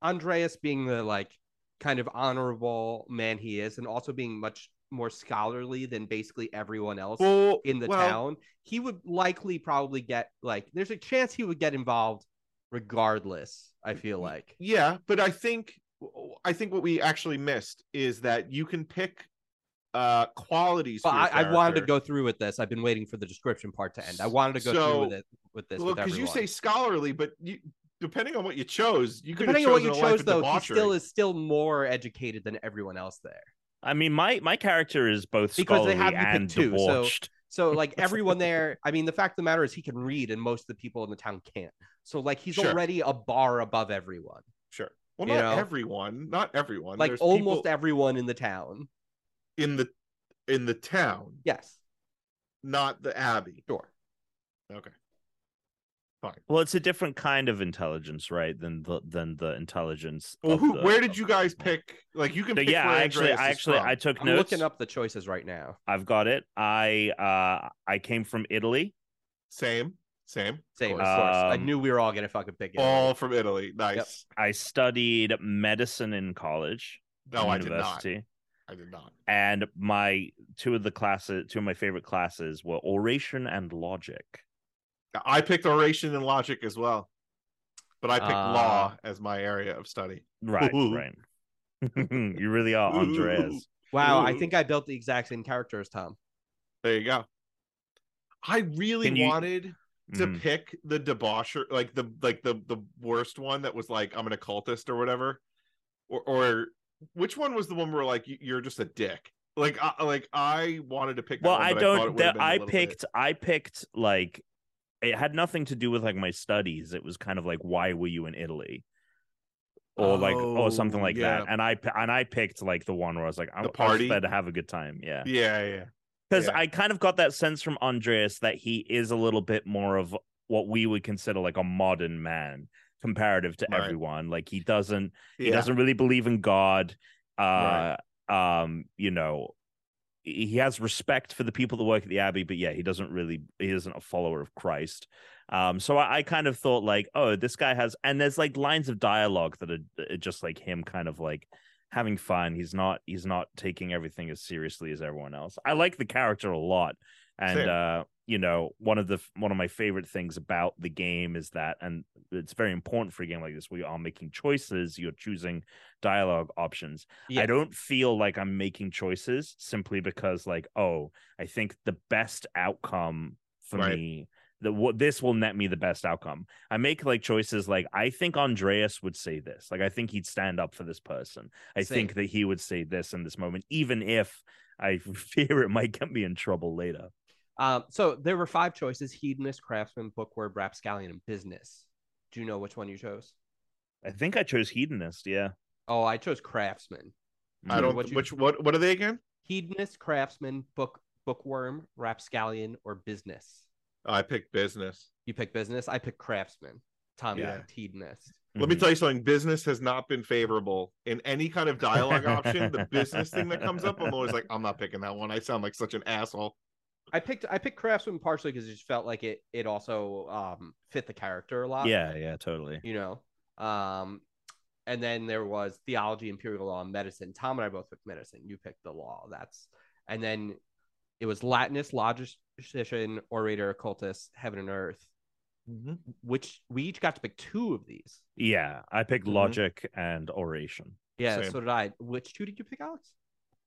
Andreas being the like kind of honorable man he is, and also being much more scholarly than basically everyone else well, in the well, town, he would likely probably get like. There's a chance he would get involved, regardless. I feel like. yeah but i think i think what we actually missed is that you can pick uh qualities your I, I wanted to go through with this. I've been waiting for the description part to end. I wanted to go So- through with it with this. Well, because you say scholarly, but you depending on what you chose, you could have depending on what you chosen a life chose, of though, he still is still more educated than everyone else there. I mean, my my character is both Because they have you and two, so- So like everyone there, I mean, the fact of the matter is he can read, and most of the people in the town can't. So like he's Sure. already a bar above everyone. Sure. Well, You not know? everyone, not everyone. Like There's almost people everyone in the town. in the in the town, Yes, not the abbey. sure. Okay. Fine. Well, it's a different kind of intelligence, right? Than the than the intelligence. Well, who? the- where did you guys pick? Like, you can. So, pick yeah, where I actually, I actually, from. I took I'm notes. looking up the choices right now. I've got it. I uh I came from Italy. Same, same. Same, of course. course. I Um, knew we were all gonna fucking pick it. All from Italy. Nice. I studied medicine in college. No, I did not. I did not. And my two of the classes, two of my favorite classes were oration and logic. I picked oration and logic as well, but I picked law Ah. as my area of study. Right, Ooh. right. you really are Andreas. Wow, I think I built the exact same character as Tom. There you go. I really you- wanted to Mhm. pick the debaucher, like the like the the worst one that was like I'm an occultist or whatever, or or which one was the one where like you- you're just a dick? Like I like I wanted to pick. That Well, one, I but thought it don't. would've That been a I bit- picked. I picked like it had nothing to do with like my studies. It was kind of like why were you in Italy, or like or something Oh, like yeah. that. And I and I picked like the one where I was like, I'm, The party? there to have a good time. Yeah, Yeah, yeah. because yeah. I kind of got that sense from Andreas that he is a little bit more of what we would consider like a modern man comparative to Right. everyone. Like he doesn't he doesn't really believe in God. Uh, Right. um, you know, he he has respect for the people that work at the abbey, but yeah, he doesn't really he isn't a follower of Christ. Um, so I, I kind of thought like, oh, this guy has, and there's like lines of dialogue that are, are just like him, kind of like having fun. He's not he's not taking everything as seriously as everyone else. I like the character a lot, and Same. uh, you know, one of the one of my favorite things about the game is that, and it's very important for a game like this where you are making choices, you're choosing dialogue options. Yeah. I don't feel like I'm making choices simply because, like, oh, I think the best outcome for Right. me, that what this will net me the best outcome. I make like choices like I think Andreas would say this. Like I think he'd stand up for this person. I think that he would say this in this moment, even if I fear it might get me in trouble later. Um, so there were five choices: hedonist, craftsman, bookworm, rapscallion, and business. Do you know which one you chose? I think I chose hedonist. Yeah. Oh, I chose craftsman. I don't. what you- which what what are they again? Hedonist, craftsman, book bookworm, rapscallion, or business. Oh, I picked business. You pick business. I pick craftsman. Tom Yeah. picked hedonist. Let me Mhm. tell you something. Business has not been favorable in any kind of dialogue option. The business thing that comes up, I'm always like, I'm not picking that one. I sound like such an asshole. I picked I picked craftsman partially because it just felt like it it also um fit the character a lot. Yeah, yeah, totally. you know. Um, and then there was theology, imperial law, and medicine. Tom and I both picked medicine. You picked the law. That's and then it was Latinist, logician, orator, occultist, heaven and earth. Which we each got to pick two of these. Yeah, I picked Mhm. logic and oration. Yeah, Same. so did I. Which two did you pick, Alex?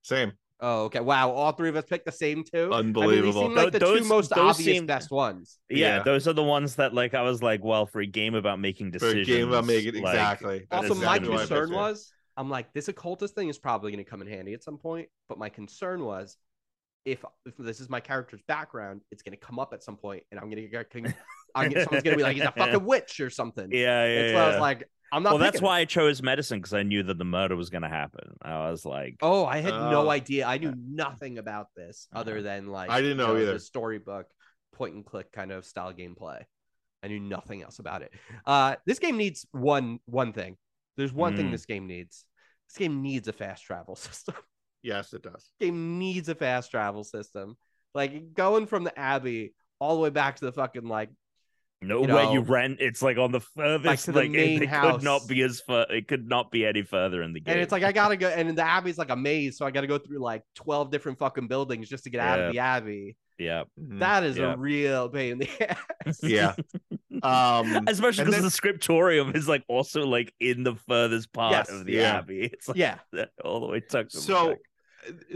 Same. Oh, okay. Wow, all three of us picked the same two. Unbelievable. I mean, these Unbelievable. seem like the Tho- two those- most those obvious, seem- best ones. Yeah, Yeah. those are the ones that like I was like, well, for a game about making decisions. For a decisions, game about making like, exactly. That's Also, my exactly why concern was, I'm like, this occultist thing is probably going to come in handy at some point. But my concern was, if if this is my character's background, it's going to come up at some point, and I'm going to get, I'm gonna, someone's going to be like, he's a fucking witch or something. Yeah, yeah. That's why I was like, I'm not. well, that's it. why I chose medicine because I knew that the murder was going to happen. I was like, Oh, I had no Oh. idea. I knew nothing about this other Uh-huh. than like I didn't you know the either. storybook point and click kind of style gameplay. I knew nothing else about it. Uh, this game needs one one thing. There's one thing Mm. this game needs. This game needs a fast travel system. Yes, it does. game needs a fast travel system. Like going from the Abbey all the way back to the fucking like no you way you rent. It's like on the furthest. to the like it- main it, house. could not be as far. It could not be any further in the game. and it's like I gotta go and the Abbey's like a maze, so I gotta go through like 12 different fucking buildings just to get out of the Abbey. yeah, Mhm. That is Yeah. a real pain in the ass. yeah. Um, especially because the scriptorium is like also like in the furthest part Yes. of the Yeah. abbey. It's like yeah. all the way tucked. the so back.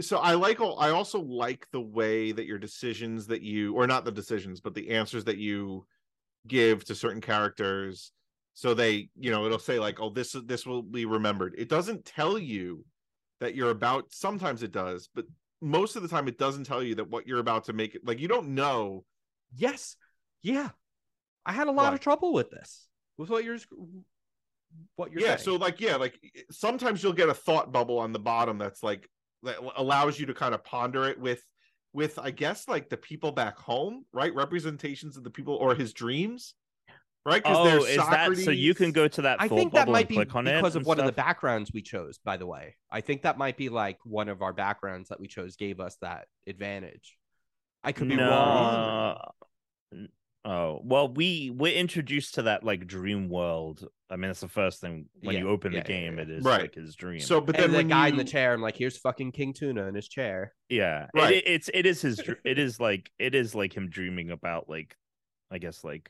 so i like i also like the way that your decisions that you or not the decisions but the answers that you give to certain characters so they you know it'll say like oh this this will be remembered it doesn't tell you that you're about sometimes it does but most of the time it doesn't tell you that what you're about to make it like you don't know Yes. Yeah. I had a lot Why? of trouble with this. With what you're what you're yeah saying. so like yeah like sometimes you'll get a thought bubble on the bottom that's like that allows you to kind of ponder it with with i guess like the people back home right representations of the people or his dreams right? Because Oh, there's is that so? You can go to that I thought think that might be click on it because of and one of the backgrounds we chose. By the way, I think that might be like one of our backgrounds that we chose gave us that advantage. I could be no. wrong. N- Oh well, we we're introduced to that like dream world. I mean, it's the first thing when Yeah, you open yeah, the game. yeah. It is Right. like his dream. So, but then and the when guy you, in the chair, I'm like, here's fucking King Tuna in his chair. yeah, Right. it, it's it is his. It is like it is like him dreaming about like, I guess like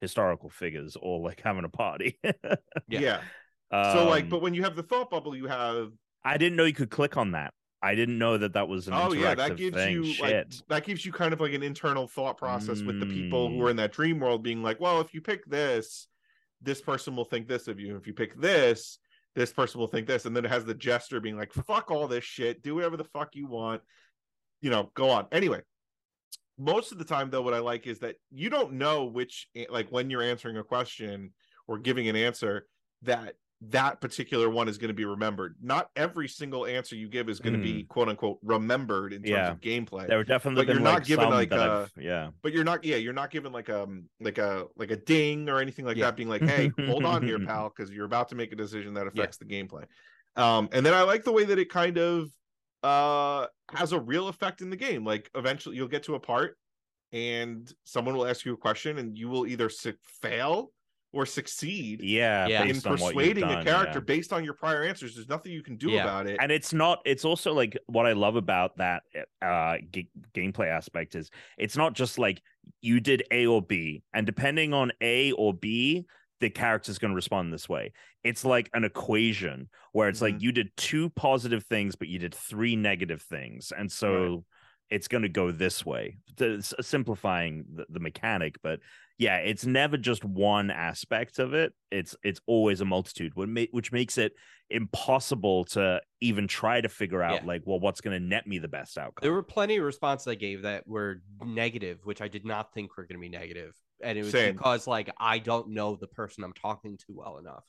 historical figures or like having a party. yeah. So like, Um, but when you have the thought bubble, you have I didn't know you could click on that. I didn't know that that was an oh yeah, that gives thing. you Shit. like that gives you kind of like an internal thought process with the people who Mm. are in that dream world, being like, well, if you pick this, this person will think this of you. If you pick this, this person will think this, and then it has the gesture being like, fuck all this shit, do whatever the fuck you want, you know, go on. Anyway, most of the time though, what I like is that you don't know which like when you're answering a question or giving an answer that that particular one is going to be remembered. Not every single answer you give is going to be quote unquote remembered in terms Yeah. of gameplay. there were definitely but you're not like given, like, that a- I've- yeah. but you're not yeah you're not given like um like a like a ding or anything like Yeah. that being like hey hold on here pal because you're about to make a decision that affects the gameplay um and then i like the way that it kind of uh has a real effect in the game like eventually you'll get to a part and someone will ask you a question and you will either su- fail or succeed Yeah, Yeah. in based on what you've persuading done, a character yeah. based on your prior answers there's nothing you can do Yeah. about it and it's not it's also like what i love about that uh g- gameplay aspect is it's not just like you did a or b and depending on a or b the character's going to respond this way it's like an equation where it's like Mhm. you did two positive things but you did three negative things and so it's going to go this way The- s- simplifying the, the mechanic but yeah it's never just one aspect of it it's it's always a multitude what ma- which makes it impossible to even try to figure out Yeah. like well what's going to net me the best outcome There were plenty of responses I gave that were negative, which I did not think were going to be negative, and it was Same. because like I don't know the person I'm talking to well enough,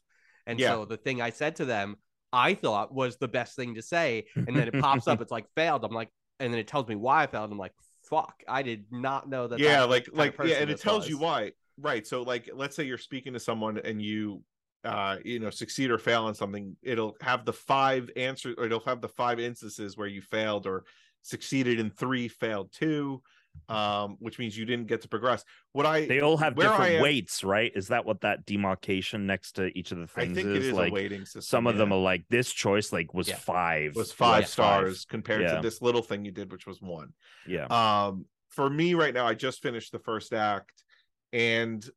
and Yeah. so the thing I said to them I thought was the best thing to say, and then it pops up, it's like failed. I'm like, and then it tells me why I failed. I'm like, fuck, I did not know that. yeah that's like the kind of like yeah and it tells you why right so like let's say you're speaking to someone and you uh you know succeed or fail on something it'll have the five answers or it'll have the five instances where you failed or succeeded in three failed two um which means you didn't get to progress. What i they all have different am- weights right? Is that what that demarcation next to each of the i things think is it is? like a weighting system some of them are like this choice like was Yeah. five. Was five Yeah. stars compared Yeah. to this little thing you did which was one. Yeah. Um for me right now i just finished the first act and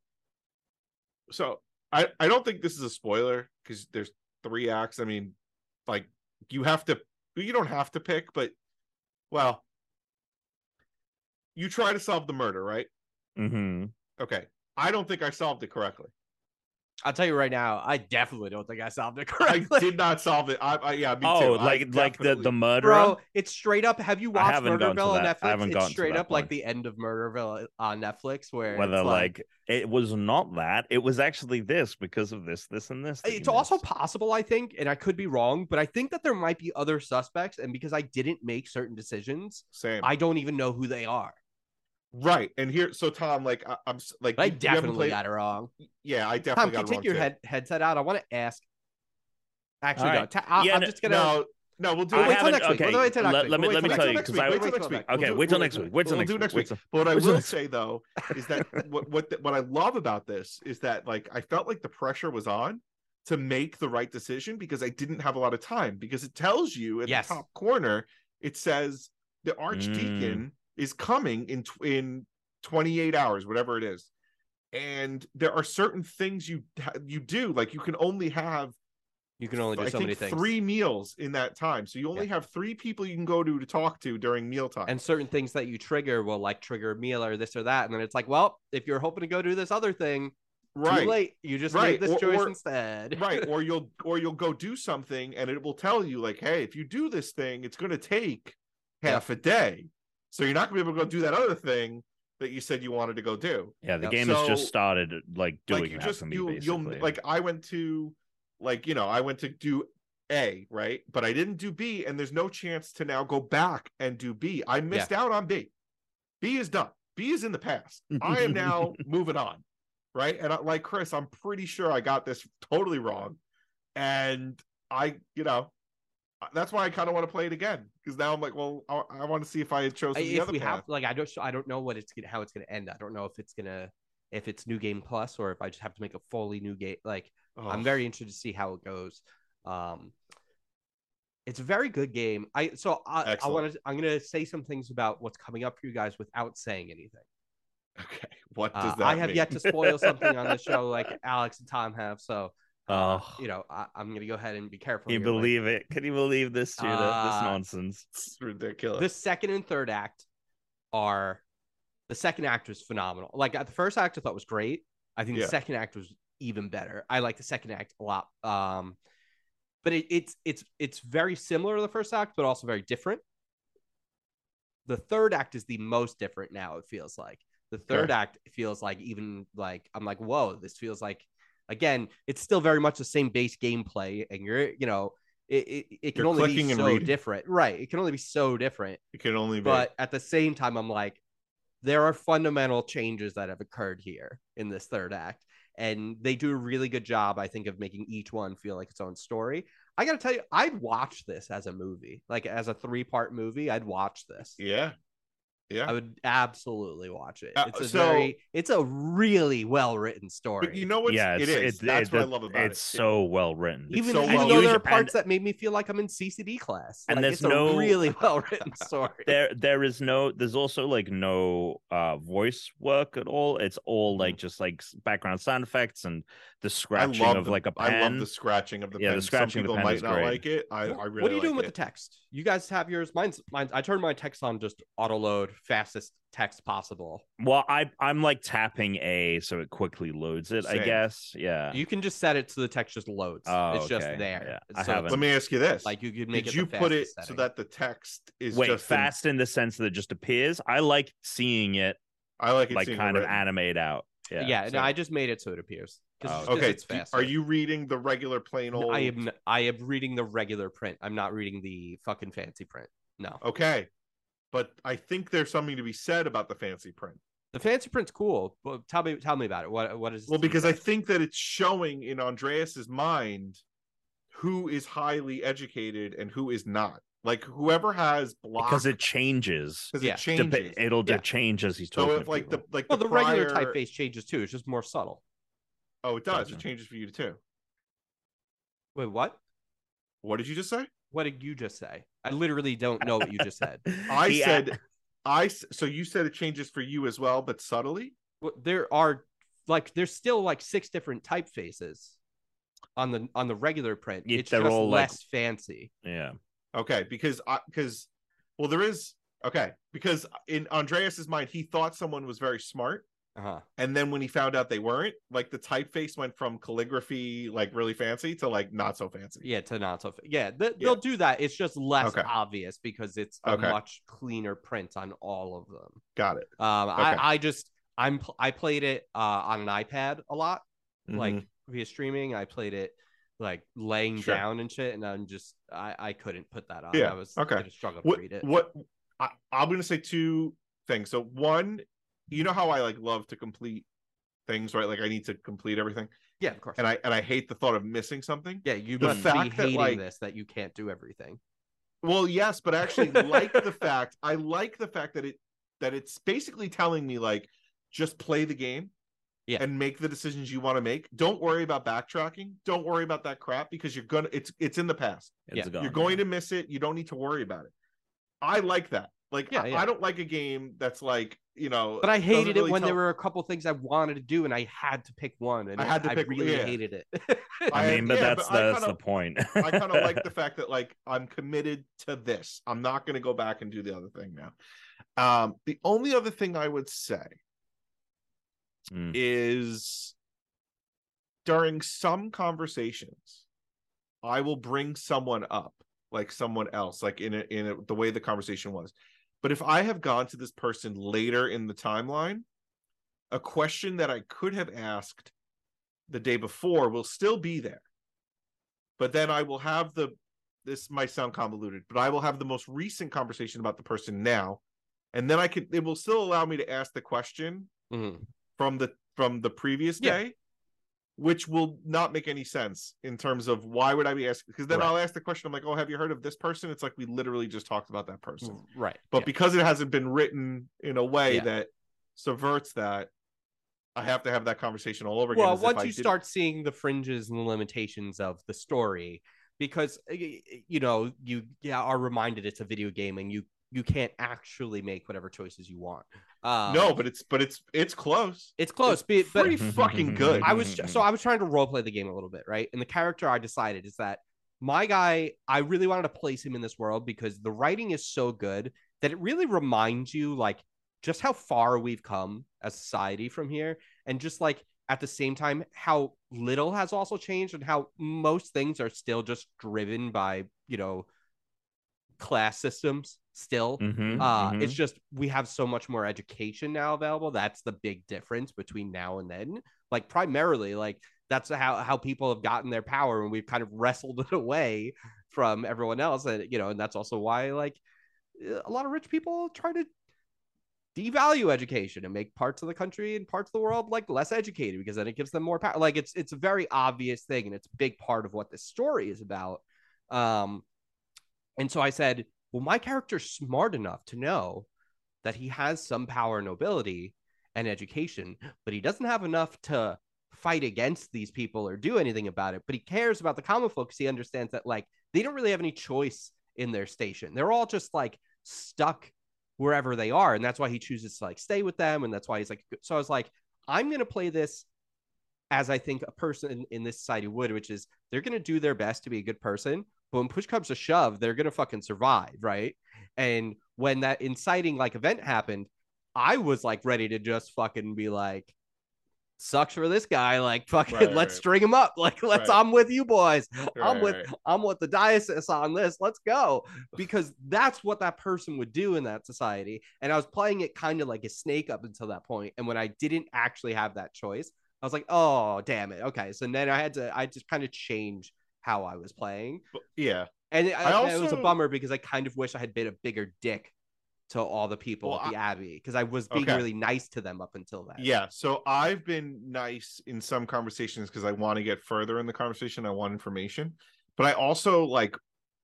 so i i don't think this is a spoiler because there's three acts. I mean like you have to you don't have to pick but well you try to solve the murder right Mm-hmm. okay i don't think i solved it correctly I'll tell you right now, I definitely don't think I solved it correctly. i correctly. did not solve it i, I yeah me oh too. I like like the definitely- the murderer Bro, it's straight up. Have you watched haven't Murderville on that. I Netflix? haven't gotten it's to straight that up like the end of Murderville on Netflix, where whether it's like, it was not that it was actually this because of this this and this it's also missed. possible, I think, and I could be wrong, but I think that there might be other suspects, and because I didn't make certain decisions, same I don't even know who they are. Right and here so tom like I, i'm like But I you- you haven't definitely played- got it wrong. yeah i Tom, definitely can got you it take wrong your too. head headset out? I want to ask. Actually, All no. Ta- I, Yeah, I'm no- just gonna. No, no, we'll do I it. wait till haven't- next week. okay, We'll wait till next let- week. let me- let me tell you, next 'cause. I- Wait wait till till next week. Okay, wait till next week. Wait till we'll do next week. But what I will say though is that what what the, what I love about this is that like I felt like the pressure was on to make the right decision because I didn't have a lot of time because it tells you in Yes. the top corner it says the archdeacon mm. Is coming in in 28 hours whatever it is. And there are certain things you you do like you can only have You can only do I so think many things. three meals in that time. So you only have three people you can go to to talk to during mealtime and certain things that you trigger will like trigger a meal or this or that, and then it's like, well, if you're hoping to go do this other thing, right. too late. You just Right, made this or- choice or- instead. right. Or you'll or you'll go do something and it will tell you like hey if you do this thing it's going to take half a day so you're not going to be able to go do that other thing that you said you wanted to go do. Yeah the Yep. game has just started like doing like you that just for me you basically. you'll like i went to like you know i went to do a right? But i didn't do b and there's no chance to now go back and do b. I missed out on b. B is done. B is in the past. I am now moving on right? And I, like Chris, I'm pretty sure I got this totally wrong, and I, you know, that's why I kind of want to play it again because now I'm like, well, I, I want to see if I had chosen the other we path. have like I don't I don't know what it's gonna how it's gonna end. I don't know if it's gonna if it's new game plus or if I just have to make a fully new game. Like I'm very interested to see how it goes. Um, it's a very good game. I so I, I want to. I'm gonna say some things about what's coming up for you guys without saying anything. okay. What does Uh, that I have mean? yet to spoil something on the show, like Alex and Tom have. So, Oh. you know, I, I'm gonna go ahead and be careful. Can you here, like, believe it? Can you believe this, Judah? this Uh, nonsense. It's ridiculous. the second and third act are the second act was phenomenal. Like the first act I thought was great. I think Yeah. the second act was even better. I like the second act a lot. Um, but it, it's it's it's very similar to the first act, but also very different. The third act is the most different now. It feels like the third act feels like even like I'm like whoa, this feels like again it's still very much the same base gameplay, and you're you know it it, it can You're only be so different, right? It can only be so different. It can only be. but at the same time i'm like there are fundamental changes that have occurred here in this third act and they do a really good job i think of making each one feel like its own story. I gotta tell you i'd watch this as a movie like as a three part movie i'd watch this. Yeah, yeah. i would absolutely watch it Uh, it's a so- very it's a really well written story But you know what? yeah, it it's, is. it's- That's it- what I love about it's it. It's so well written. Even, so even well though there are parts and- that made me feel like I'm in CCD class, And like, there's it's a no- really well written story. there there is no there's also like no uh voice work at all it's all like just like background sound effects and the scratching love of the, like a I love the scratching of the Yeah, the pen. scratching of the Some people pen might not great. like it. I, What- I really what are you like doing with the text? You guys have yours. Mine's mine. I turn my text on just auto load, fastest text possible. well i i'm like tapping a so it quickly loads it i guess yeah You can just set it so the text just loads. Oh, it's just there. Yeah, I So haven't. Let me ask you this: Like you could make Did it. you put it fastest so that the text is wait just in- fast in the sense that it just appears i like seeing it I like it like seeing it kind of written. animate out yeah, Yeah, no. I just made it so it appears. 'Cause- Oh, 'cause Okay, it's do- faster. are you reading the regular plain old? I am. I am reading the regular print. I'm not reading the fucking fancy print. No, Okay, but I think there's something to be said about the fancy print. the fancy print's cool. But tell me, tell me about it. What what is? Well, because I think that it's showing in Andreas's mind who is highly educated and who is not. Like whoever has block because it changes because Yeah. it changes. Dep- it'll Yeah. change as he's talking. so talking if to like the like well, the, regular prior- typeface changes too. It's just more subtle. Oh, it does. Gotcha. It changes for you too. Wait, what? What did you just say? What did you just say? I literally don't know what you just said. I He a- said, I So you said it changes for you as well, but subtly. Well, there are like there's still like six different typefaces on the on the regular print. Yeah, it's just all, like- less fancy. yeah Okay, because I because well there is okay because in Andreas's mind he thought someone was very smart Uh-huh. and then when he found out they weren't like the typeface went from calligraphy like really fancy to like not so fancy. Yeah, to not so. Yeah, th- they'll do that. It's just less Okay. obvious because it's a Okay. much cleaner print on all of them. Got it. Um, Okay. I I just I'm I played it uh on an iPad a lot, like Mhm. via streaming. I played it like laying Sure. down and shit, and I'm just I I couldn't put that on. Yeah, I was okay. Struggled to what read it. what I, I'm gonna say two things. So one, you know how I like love to complete things, right? Like I need to complete everything, Yeah, of course. and I and I hate the thought of missing something. yeah, you the must be fact that, hating like- this that you can't do everything. Well, yes, but I actually like the fact I like the fact that it that it's basically telling me like just play the game Yeah. and make the decisions you want to make. Don't worry about backtracking. Don't worry about that crap because you're gonna it's it's in the past. it's Yeah, gone, you're going to miss it. You don't need to worry about it. I like that. Like Yeah, I, yeah. I don't like a game that's like, you know, But I doesn't hated it when tell- there were a couple things I wanted to do, and I had to pick one, and I had to I pick- really yeah. hated it. i mean but yeah, that's I that's kinda- the point I kind of like the fact that like I'm committed to this. I'm not going to go back and do the other thing now. Um, the only other thing I would say Mm. is during some conversations, I will bring someone up, like someone else, like in a, in a, the way the conversation was. But if I have gone to this person later in the timeline, a question that I could have asked the day before will still be there. But then I will have the this might sound convoluted, but I will have the most recent conversation about the person now. And then I could it will still allow me to ask the question Mhm. from the from the previous Yeah. day, which will not make any sense in terms of why would I be asking? Because then Right. I'll ask the question. I'm like, oh, have you heard of this person? It's like we literally just talked about that person. Mm, right. But yeah. because it hasn't been written in a way Yeah. that subverts that, I have to have that conversation all over again. well, once you didn't- start seeing the fringes and the limitations of the story, because y- y- you know you yeah, are reminded it's a video game and you you can't actually make whatever choices you want. Um, no, but it's but it's it's close. it's close. it's but, but pretty fucking good. I was so I was trying to role play the game a little bit, right? And the character I decided is that my guy, I really wanted to place him in this world because the writing is so good that it really reminds you like just how far we've come as society from here and just like at the same time how little has also changed and how most things are still just driven by, you know, class systems still. Mhm, Uh, mhm. it's just we have so much more education now available. That's the big difference between now and then. Like primarily, like that's how how people have gotten their power, and we've kind of wrestled it away from everyone else. And you know, and that's also why like a lot of rich people try to devalue education and make parts of the country and parts of the world like less educated because then it gives them more power. Like it's it's a very obvious thing, and it's a big part of what this story is about. Um, and so I said, well, my character's smart enough to know that he has some power and nobility and education, but he doesn't have enough to fight against these people or do anything about it. But he cares about the common folks. He understands that like they don't really have any choice in their station. They're all just like stuck wherever they are. And that's why he chooses to like stay with them. And that's why he's like, so I was like, I'm to play this as I think a person in this society would, which is they're going to do their best to be a good person. But when push comes to shove, they're going to fucking survive. Right. And when that inciting like event happened, I was like ready to just fucking be like, sucks for this guy. Like fucking Right, let's right. string him up. Like let's Right. I'm with you boys. I'm with. I'm with the diocese on this. Let's go. Because that's what that person would do in that society. And I was playing it kind of like a snake up until that point. And when I didn't actually have that choice, I was like, oh damn it. Okay. So then I had to I just kind of change how I was playing. Yeah. And it, I I it was a bummer because I kind of wish I had been a bigger dick to all the people Well, at the Abbey because I was being Okay. really nice to them up until that. Yeah. So I've been nice in some conversations because I want to get further in the conversation. I want information. But I also like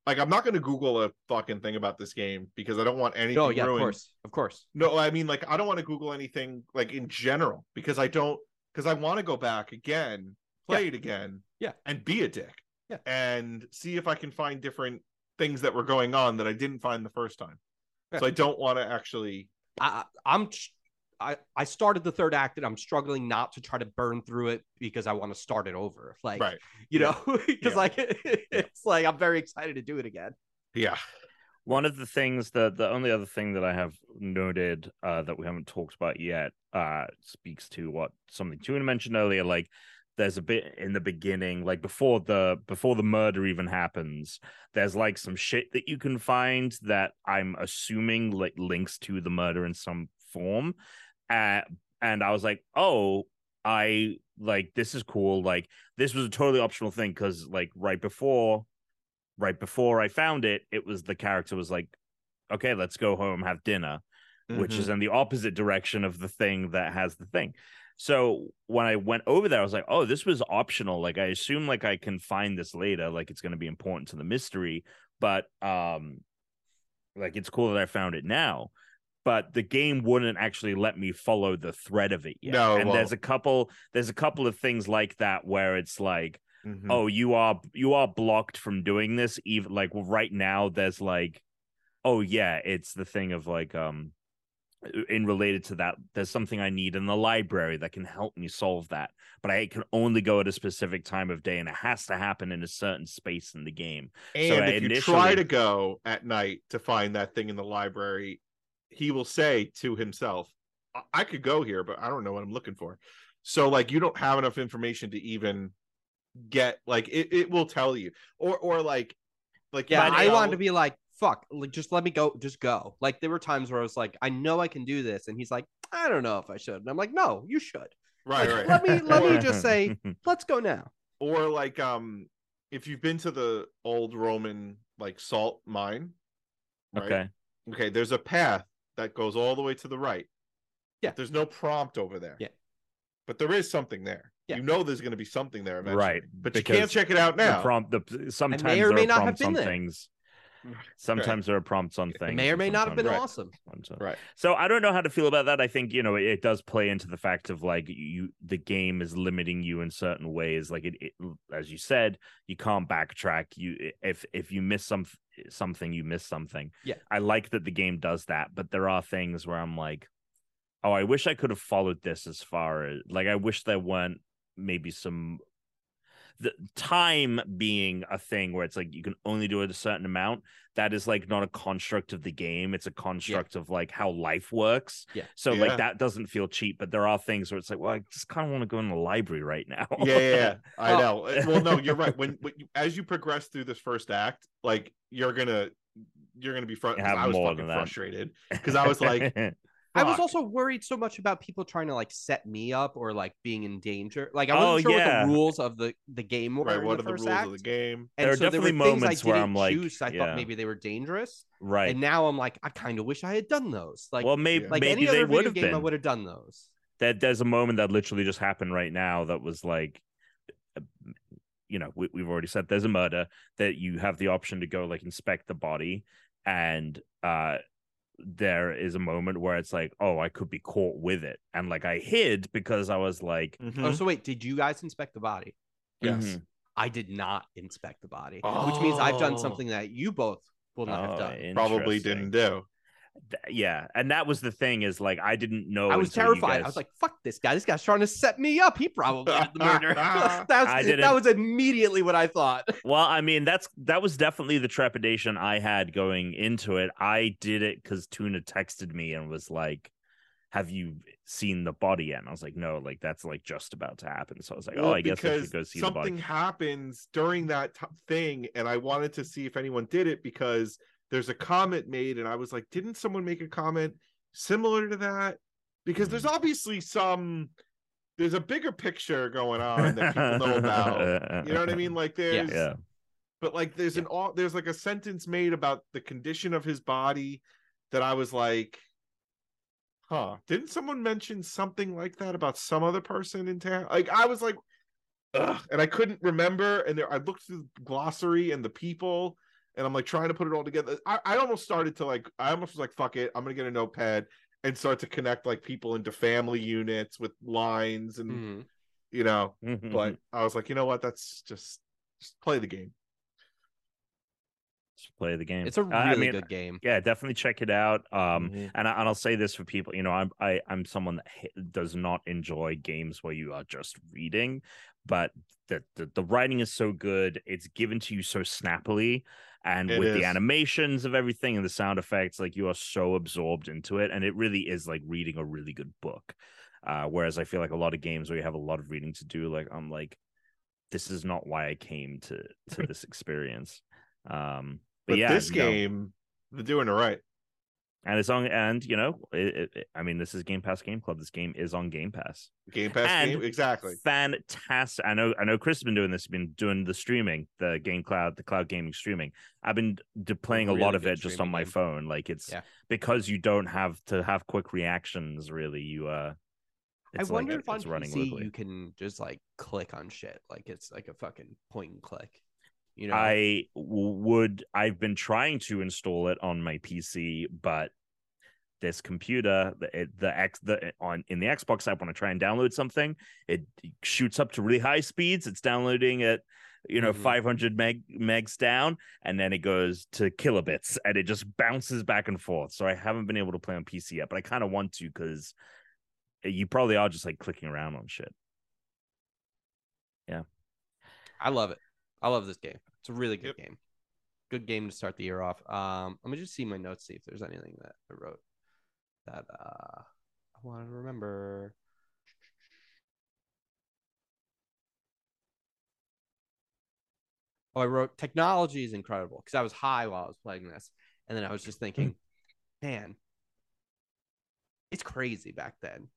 like I'm not gonna Google a fucking thing about this game because I don't want anything No, yeah, of course. Of course. No, I mean like I don't want to Google anything like in general because I don't because I want to go back again, play it again, Yeah. and be a dick. Yeah. And see if I can find different things that were going on that I didn't find the first time. So I don't want to actually I, I'm I, I started the third act and I'm struggling not to try to burn through it because I want to start it over. Like, right. you know, because Yeah. like it's like I'm very excited to do it again. Yeah. One of the things that the only other thing that I have noted uh, that we haven't talked about yet uh, speaks to what something Tuna mentioned earlier. Like, there's a bit in the beginning, like before the before the murder even happens. There's like some shit that you can find that I'm assuming like links to the murder in some form. Uh, and I was like, oh, I like this is cool. Like, this was a totally optional thing because like right before right before I found it, it was the character was like, okay, let's go home, have dinner, which Mm-hmm. is in the opposite direction of the thing that has the thing. So when I went over there, I was like, oh, this was optional. Like I assume like I can find this later, like it's gonna be important to the mystery, but um like it's cool that I found it now. But the game wouldn't actually let me follow the thread of it yet. No, and there's a couple there's a couple of things like that where it's like Mhm. oh you are you are blocked from doing this even like well, right now there's like oh yeah it's the thing of like um in related to that there's something i need in the library that can help me solve that but i can only go at a specific time of day and it has to happen in a certain space in the game And So if you try to go at night to find that thing in the library, he will say to himself, I, I could go here, but I don't know what I'm looking for. So like you don't have enough information to even get like it, it will tell you. Or or like like Yeah, I know- wanted to be like, fuck, like just let me go, just go. Like there were times where I was like, I know I can do this, and he's like, I don't know if I should. And I'm like, no, you should. right, like, right. let me- let me just say- Let's go now. or like um if you've been to the old Roman like salt mine, right? okay okay, there's a path that goes all the way to the right. Yeah. There's no prompt over there. Yeah. but there is something there. Yeah. You know, there's going to be something there eventually, Right, But you can't check it out now. The now. prompt, the sometimes may or there may are not have prompts been on there. things. Mm-hmm. Sometimes there are prompts on It things. may or may not have been sometimes- awesome. Right. So I don't know how to feel about that. I think you know it, it does play into the fact of like you the game is limiting you in certain ways. Like it, it as you said, you can't backtrack. You if if you miss some something, you miss something. Yeah. I like that the game does that, but there are things where I'm like, oh, I wish I could have followed this as far as like I wish there weren't maybe some the time being a thing where it's like you can only do it a certain amount that is like not a construct of the game it's a construct of like how life works Yeah. so Yeah. like that doesn't feel cheap but there are things where it's like well i just kind of want to go in the library right now yeah, yeah, yeah. I Oh. know. Uh, Well, no, you're right. When, when you, as you progress through this first act, like you're gonna you're gonna be front. I was more fucking than frustrated because I was like, I was also worried so much about people trying to like set me up or like being in danger. Like I Oh, wasn't sure yeah. what the rules of the the game were right, what the are the rules act. of the game? And There are so definitely there were things moments I where didn't I'm like, choose. I yeah. thought maybe they were dangerous, right and now I'm like, I kind of wish I had done those. Like, well maybe, like maybe any they other would video have game, I would have done those. that there's a moment that literally just happened right now that was like uh, you know we, we've already said there's a murder that you have the option to go like inspect the body and uh there is a moment where it's like oh i could be caught with it and like i hid because i was like Mhm. Oh, so wait, did you guys inspect the body? yes. mhm. I did not inspect the body, which means I've done Oh. something that you both will not have Oh, done. Probably didn't do. Th- yeah and that was the thing is like i didn't know I was until you terrified. I was like, "Fuck this guy! This guy's trying to set me up. He probably did the murder." that was that was immediately what I thought. Well, I mean, that's that was definitely the trepidation I had going into it. I did it because Tuna texted me and was like, "Have you seen the body yet?" And I was like, "No, like that's like just about to happen." So I was like, "Oh, I guess I because should go see the something body." happens during that t- thing, and I wanted to see if anyone did it because there's a comment made, and I was like, didn't someone make a comment similar to that? Because there's Hmm. obviously some. There's a bigger picture going on that people know about. You know what I mean? Like there's, Yeah. but like there's an all there's like a sentence made about the condition of his body that I was like, huh? Didn't someone mention something like that about some other person in town? Like I was like, ugh, and I couldn't remember. And there, I looked through the glossary and the people, and I'm like trying to put it all together. I, I almost started to like, I almost was like, fuck it, I'm gonna get a notepad and start to connect like people into family units with lines and Mhm. you know. Mhm. But I was like, you know what? That's just just play the game. Just play the game. It's a Uh, really I mean, good game. Yeah, definitely check it out. Um, Mhm. and, I, and I'll say this for people, you know, I'm I, I'm someone that does not enjoy games where you are just reading, but the, the the writing is so good, it's given to you so snappily, and It with the animations of everything and the sound effects, like you are so absorbed into it, and it really is like reading a really good book. Uh, whereas I feel like a lot of games where you have a lot of reading to do, like I'm like, this is not why I came to to this experience. Um, but, But yeah, this game, they're doing it right. And it's on and you know it, it, i mean this is game pass game club this game is on game pass Game Pass And- game, exactly. fantastic i know i know chris has been doing this been doing the streaming the game cloud the cloud gaming streaming i've been d- playing a lot of it just on my game. phone like it's Yeah. because you don't have to have quick reactions really you uh I it's like wonder it- if on it's running PC locally. you can just like click on shit, like it's like a fucking point and click. You know, I would. I've been trying to install it on my PC, but this computer, the the X, the on in the Xbox app, when I try and download something, it shoots up to really high speeds. It's downloading at you know Mhm. 500 meg megs down, and then it goes to kilobits, and it just bounces back and forth. So I haven't been able to play on PC yet, but I kind of want to because you probably are just like clicking around on shit. Yeah. I love it. I love this game. It's a really good Yep. game. Good game to start the year off. Um, let me just see my notes, see if there's anything that I wrote that uh I want to remember. Oh, I wrote technology is incredible because I was high while I was playing this, and then I was just thinking, man, it's crazy back then.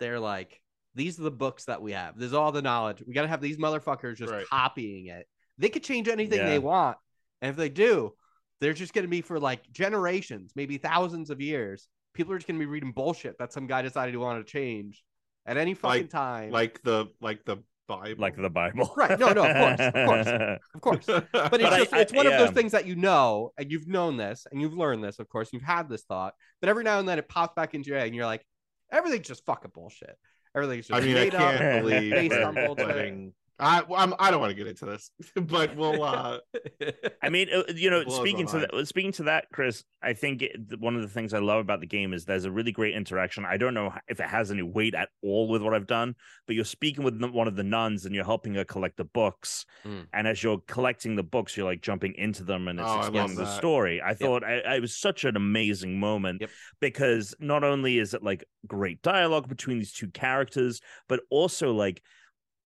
They're like, these are the books that we have. There's all the knowledge. We got to have these motherfuckers just Right. copying it. They could change anything Yeah. they want, and if they do, they're just going to be for like generations, maybe thousands of years. People are just going to be reading bullshit that some guy decided he wanted to change, at any fucking Like- time. like the like the Bible. like the Bible. Right. No, no, of course, of course. of course. But it's But just I- it's one of those things that you know and you've known this and you've learned this, of course, you've had this thought, but every now and then it pops back into your head and you're like, everything's just fucking bullshit. Everything's just I mean, I made can't up. believe based on bullshit. letting- I I'm, I don't want to get into this, but we'll. uh I mean, uh, you know, speaking to that, speaking to that, Chris, I think it, one of the things I love about the game is there's a really great interaction. I don't know if it has any weight at all with what I've done, but you're speaking with one of the nuns and you're helping her collect the books. Mm. And as you're collecting the books, you're like jumping into them and it's Oh, explaining the story. I thought I, I it was such an amazing moment Yep. because not only is it like great dialogue between these two characters, but also like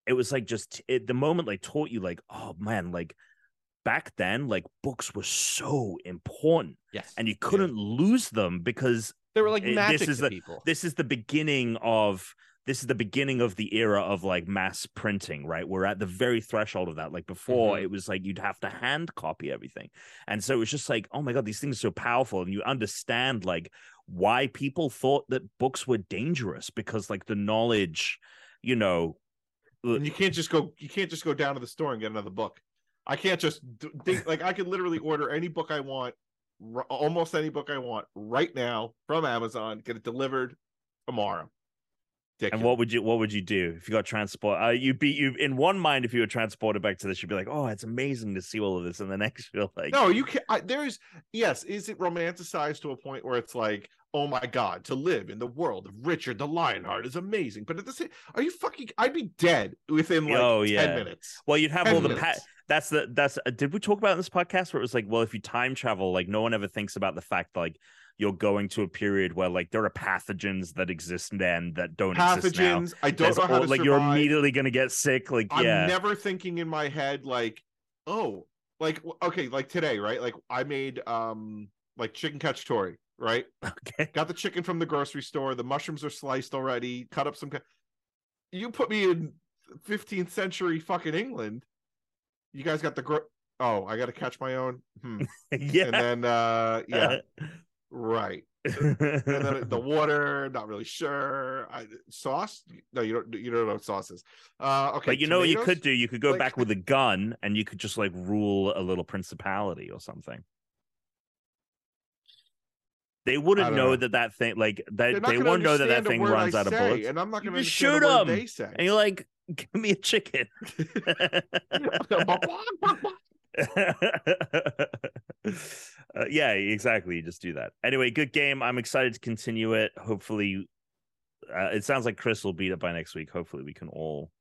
it was like just it, the moment like taught you like oh man like back then like books were so important yes. and you couldn't lose them because they were like it- this magic is the- people. this is the beginning of this is the beginning of the era of like mass printing right we're at the very threshold of that like before Mhm. it was like you'd have to hand copy everything and so it was just like oh my god these things are so powerful and you understand like why people thought that books were dangerous because like the knowledge you know and you can't just go. You can't just go down to the store and get another book. I can't just d- think like I could literally order any book I want, r- almost any book I want right now from Amazon, get it delivered tomorrow. And what would you what would you do if you got transport? Uh, you'd be you in one mind if you were transported back to this, you'd be like, oh, it's amazing to see all of this, and the next you're like, No, you can't. I, there's yes. Is it romanticized to a point where it's like, oh my god, to live in the world of Richard the Lionheart is amazing? But at the same, are you fucking? I'd be dead within like Oh, ten yeah. minutes. Well, you'd have 10 all the pa- that's the that's uh, did we talk about in this podcast where it was like, well, if you time travel, like no one ever thinks about the fact like you're going to a period where like there are pathogens that exist then that don't exist now. Pathogens. I don't There's know how all- to like you're immediately gonna get sick. Like I'm yeah, never thinking in my head like, oh, like okay, like today, right? Like I made um like chicken cacciatore, right? okay. Got the chicken from the grocery store. The mushrooms are sliced already. Cut up some. You put me in 15th century fucking England. You guys got the gro- oh, I got to catch my own. Hmm. And then uh yeah, right. And then the water, not really sure. I, sauce? No, you don't. You don't know what sauce is. Uh, okay, but you know what you could do? You could go Like- back with a gun and you could just like rule a little principality or something. They wouldn't know, know. that that thing like that. They won't know that that thing runs I out of bullets. and I'm not going to shoot a word 'em, they say. And you're like, give me a chicken. Uh, yeah, exactly. You just do that. Anyway, good game. I'm excited to continue it. Hopefully, uh, it sounds like Chris will beat it by next week. Hopefully, we can all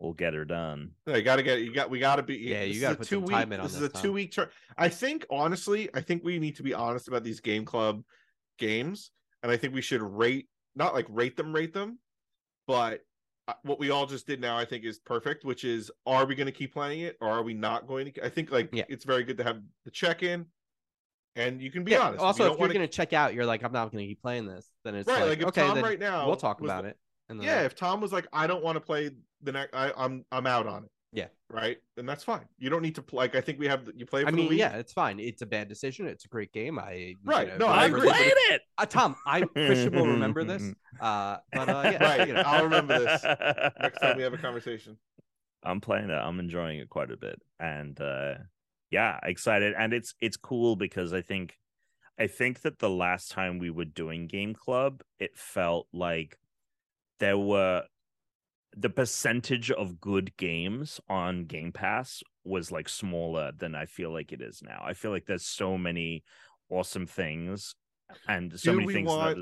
all get her done. No, you got to get you got we got to be Yeah, you gotta a put two some week time in on this is a Tom. two week turn. I think honestly, I think we need to be honest about these game club games, and I think we should rate not like rate them, rate them, but uh, what we all just did now, I think, is perfect. Which is, are we going to keep playing it, or are we not going to? I think like Yeah. it's very good to have the check in, and you can be yeah. honest. Also, you if you're going to check out, you're like, I'm not going to keep playing this. Then it's right, like, like, if okay, Tom then right now, we'll talk about like- it. And then Yeah, if Tom was like, I don't want to play the next, I, I'm I'm out on it. Yeah. Right, and that's fine. You don't need to play. Like I think we have. You play. For I the mean, week. yeah, it's fine. It's a bad decision. It's a great game. I Right. you know, No, I I whatever agree, played it. Uh, Tom, I Christian will remember this. Uh, but uh, yeah, Right, you know. I'll remember this next time we have a conversation. I'm playing it. I'm enjoying it quite a bit, and uh, yeah, excited. And it's it's cool because I think I think that the last time we were doing Game Club, it felt like there were the percentage of good games on Game Pass was like smaller than I feel like it is now. I feel like there's so many awesome things and so Do many we things want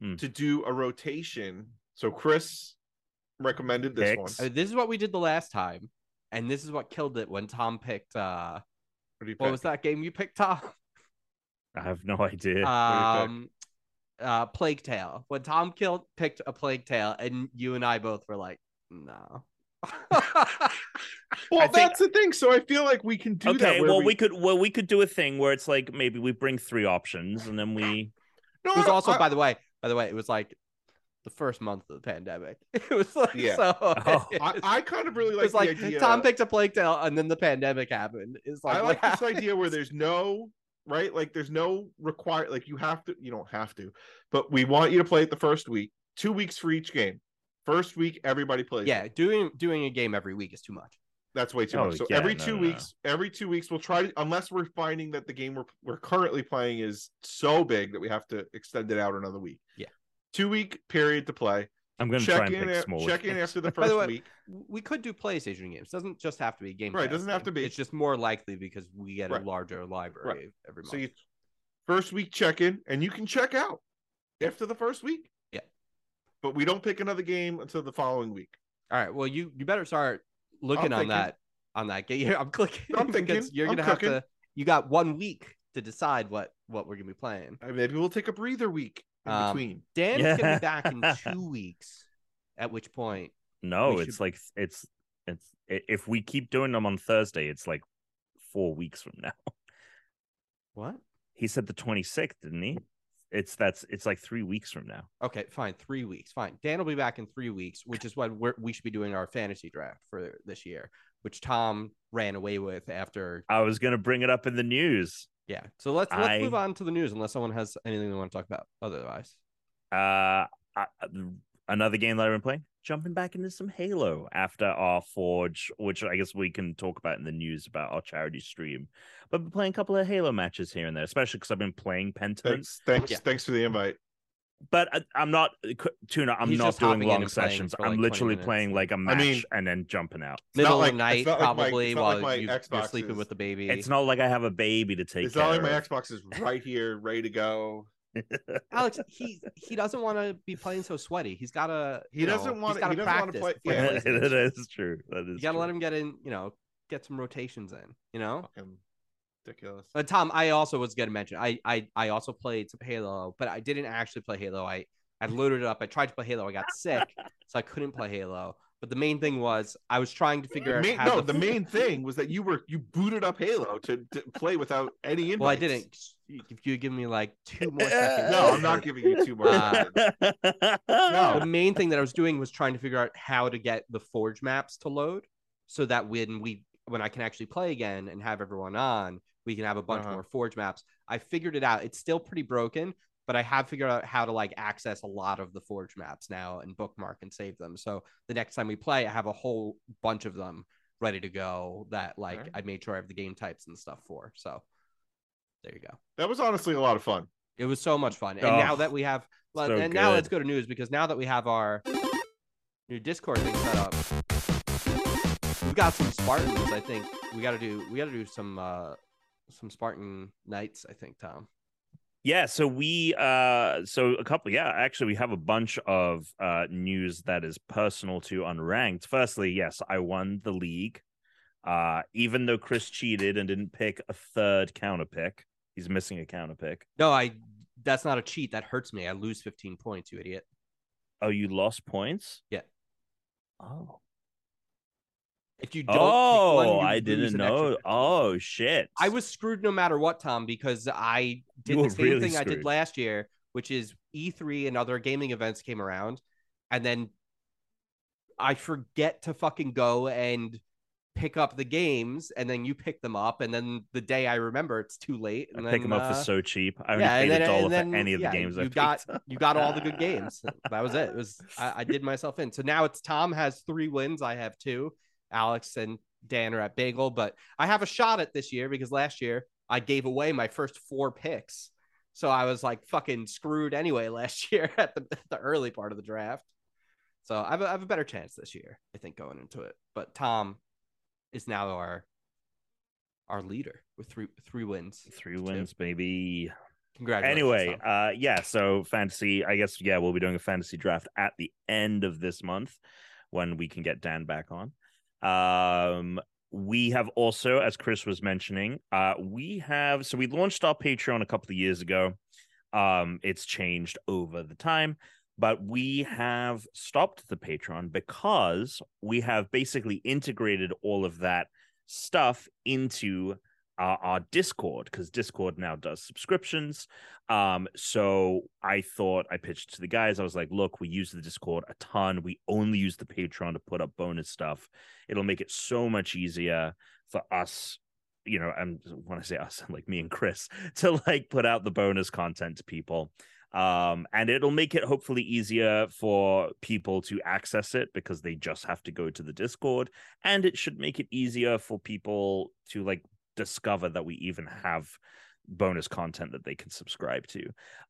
that To do a rotation. So Chris recommended this one. Picks. Uh, this is what we did the last time, and this is what killed it when Tom picked. uh What, do What was that game you picked, Tom? I have no idea. do you um, uh, Plague Tale. When Tom killed picked a Plague Tale, and you and I both were like, no. Well, think- that's the thing. So I feel like we can do that. okay, where well we... could well we could do a thing where it's like maybe we bring three options and then we No, it was also, I- by the way, by the way, it was like the first month of the pandemic. It was like Yeah. so. Oh. I, I kind of really like was the like idea. Tom picked a Plague Tale, and then the pandemic happened. It's like I what like this idea where there's no right, like there's no require, like you have to, you don't have to, but we want you to play it the first week, two weeks for each game. First week, everybody plays. Yeah, doing doing a game every week is too much. That's way too Oh, much. So yeah, every no, two no, no. weeks, every two weeks, we'll try to, unless we're finding that the game we're, we're currently playing is so big that we have to extend it out another week. Yeah. Two week period to play. I'm going to try Check and in, pick a- smaller. check in after the By the first way, week. We could do PlayStation games. Doesn't just have to be game. Right, Pass doesn't have to be. It's just more likely because we get Right. a larger library every month. So you first week check in, and you can check out after the first week. Yeah. But we don't pick another game until the following week. All right. Well, you you better start looking on thinking. that on that game. Yeah, I'm clicking. I'm thinking. You're I'm gonna have cooking. to. You got one week to decide what what we're gonna be playing. Uh, Maybe we'll take a breather week in Um, between. Dan's gonna be back in two weeks. At which point, No, we it's should- like it's it's if we keep doing them on Thursday, it's like four weeks from now. what? He said the 26th, didn't he? It's that's it's like three weeks from now. Okay, fine. Three weeks. Fine. Dan will be back in three weeks, which is when we're, we should be doing our fantasy draft for this year, which Tom ran away with after. I was gonna bring it up in the news. Yeah. So let's let's I- move on to the news, unless someone has anything they want to talk about. Otherwise, Uh, I, another game that I've been playing. Jumping back into some Halo after our Forge, which I guess we can talk about in the news about our charity stream. But been playing a couple of Halo matches here and there, especially because I've been playing Pentiment. Thanks, thanks, Yeah. thanks for the invite. But I, I'm not uh, Tuna. I'm He's not doing long sessions. like, I'm literally playing like a match mean- and then jumping out. Not middle like- of the night, it's not like my- probably while like my you, you're Xbox sleeping is- with the baby. It's not like I have a baby to take It's care not like my. Xbox is right here, ready to go. Alex. He he doesn't want to be playing so sweaty. He's got to. He doesn't wanna- he doesn't wanna practice. play- yeah. plays that is true. That is. You got to let him get in. You know, get some rotations in. You know. Fucking ridiculous. But Tom, I also was going to mention I, I I also played some Halo, but I didn't actually play Halo. I I loaded it up. I tried to play Halo. I got sick, so I couldn't play Halo. But the main thing was I was trying to figure The out main, how no, to- the main thing was that you were you booted up Halo to, to play without any invites. Well, I didn't. If you give me like two more seconds. No, I'm not giving you two more. Uh, seconds. No. The main thing that I was doing was trying to figure out how to get the Forge maps to load, so that when we when I can actually play again and have everyone on, we can have a bunch Uh-huh. more Forge maps. I figured it out. It's still pretty broken, but I have figured out how to like access a lot of the Forge maps now and bookmark and save them. So the next time we play, I have a whole bunch of them ready to go that like Alright. I made sure I have the game types and stuff for. So there you go. That was honestly a lot of fun. It was so much fun. And Oh, now that we have, well, so and now let's go to news because now that we have our new Discord thing set up, we've got some Spartans. I think we got to do we got to do some uh some Spartan nights. I think Tom. Yeah, so we uh so a couple yeah, actually we have a bunch of uh news that is personal to unranked. Firstly, yes, I won the league. Uh even though Chris cheated and didn't pick a third counter pick. He's missing a counter pick. No, I. That's not a cheat. That hurts me. I lose 15 points. You idiot. Oh, you lost points? Yeah. Oh. If you don't, pick one, Oh, you I didn't know. Oh shit. I was screwed no matter what, Tom, because I did the same really thing I did last year, which is E3 and other gaming events came around, and then I forget to fucking go and pick up the games, and then you pick them up, and then the day I remember, it's too late. I And pick then, them up uh, for so cheap. I only yeah, paid a dollar for any of the games you picked got up. you got all the good games. That was it. It was I, I did myself in. So now it's Tom has three wins. I have two. Alex and Dan are at Bagel, but I have a shot at this year because last year I gave away my first four picks. So I was like fucking screwed anyway last year at the, the early part of the draft. So I have, a, I have a better chance this year, I think, going into it. But Tom is now our our leader with three three wins. Three wins, baby. Congratulations. anyway Tom. uh yeah so fantasy i guess yeah we'll be doing a fantasy draft at the end of this month when we can get dan back on um we have also as chris was mentioning uh we have so we launched our patreon a couple of years ago. Um it's changed over the time but we have stopped the patreon because we have basically integrated all of that stuff into our, our Discord because Discord now does subscriptions. Um, so I thought I pitched to the guys. I was like, look, we use the Discord a ton. We only use the Patreon to put up bonus stuff. It'll make it so much easier for us. You know, and when I say us, like me and Chris, to like put out the bonus content to people. Um, and it'll make it hopefully easier for people to access it because they just have to go to the Discord. And it should make it easier for people to like discover that we even have bonus content that they can subscribe to.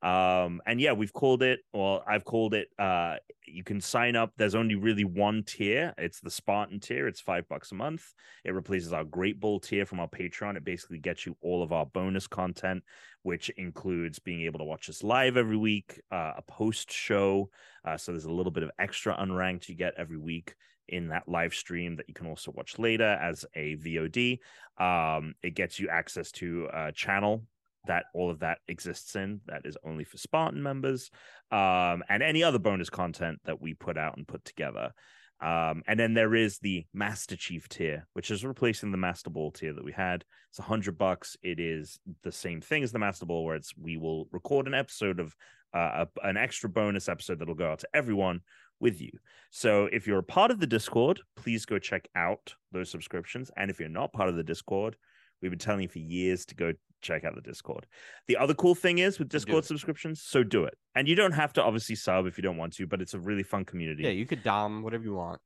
Um, and yeah, we've called it, well, I've called it, uh, you can sign up. There's only really one tier. It's the Spartan tier. It's five bucks a month. It replaces our Great Ball tier from our Patreon. It basically gets you all of our bonus content, which includes being able to watch us live every week, uh, a post show. Uh, so there's a little bit of extra unranked you get every week in that live stream that you can also watch later as a VOD. Um, it gets you access to a channel that all of that exists in that is only for Spartan members, um, and any other bonus content that we put out and put together. Um, and then there is the Master Chief tier, which is replacing the Master Ball tier that we had. It's a hundred bucks. It is the same thing as the Master Ball, where it's we will record an episode of uh, a, an extra bonus episode that'll go out to everyone with you. So if you're a part of the Discord, please go check out those subscriptions. And if you're not part of the Discord, we've been telling you for years to go check out the Discord. The other cool thing is with Discord subscriptions, so do it. And you don't have to obviously sub if you don't want to, but it's a really fun community. Yeah, you could dom whatever you want.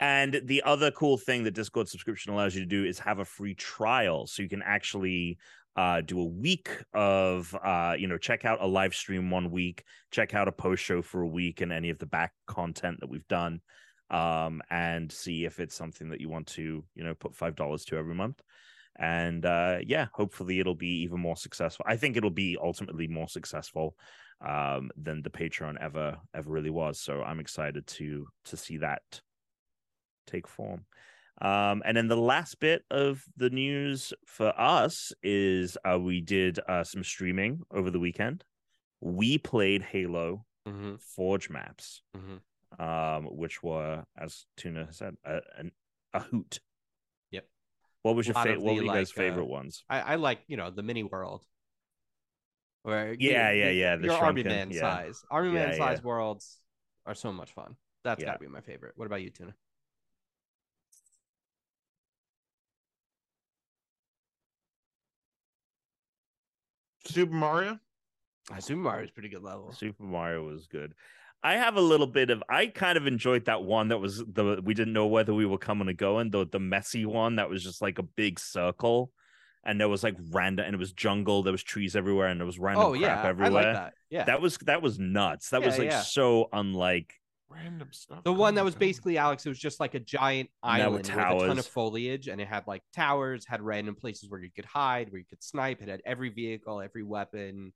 And the other cool thing that Discord subscription allows you to do is have a free trial. So you can actually uh, do a week of, uh, you know, check out a live stream one week, check out a post show for a week and any of the back content that we've done, um, and see if it's something that you want to, you know, put $5 to every month. And uh, yeah, hopefully it'll be even more successful. I think it'll be ultimately more successful um, than the Patreon ever ever really was. So I'm excited to to see that take form. Um, and then the last bit of the news for us is uh, we did uh, some streaming over the weekend. We played Halo Mm-hmm. Forge maps, Mhm. um, which were, as Tuna said, a, a hoot. Yep. What was your favorite? What were you guys' uh, favorite ones? I, I like you know the mini world. Where Yeah, yeah, yeah, the Your army man yeah. size, army Yeah, man yeah. size worlds are so much fun. That's Yeah. got to be my favorite. What about you, Tuna? Super Mario. Uh, Super Mario is pretty good level. Super Mario was good. I have a little bit of I kind of enjoyed that one that was the we didn't know whether we were coming or going, the the messy one that was just like a big circle and there was like random and it was jungle, there was trees everywhere and there was random Oh yeah, crap I everywhere. like that. Yeah, That was that was nuts. That Yeah, was like yeah. so unlike Random stuff. the one that was down. basically Alex. It was just like a giant island with with a ton of foliage, and it had like towers, had random places where you could hide, where you could snipe. It had every vehicle, every weapon.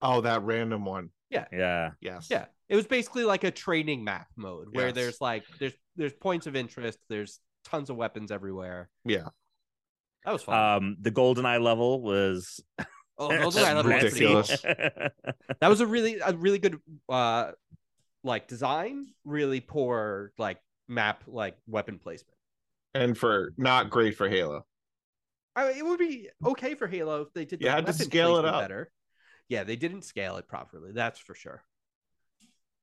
Oh, that random one. yeah. Yeah. Yes. Yeah, it was basically like a training map mode where Yes. there's like there's there's points of interest. There's tons of weapons everywhere. Yeah. That was fun. Um the GoldenEye level was oh, GoldenEye level was ridiculous. cool. That was a really a really good uh like design. Really poor like map like weapon placement. And for not great for Halo. I mean, it would be okay for Halo if they did. the You had to weapon scale it up. better. Yeah, they didn't scale it properly. That's for sure.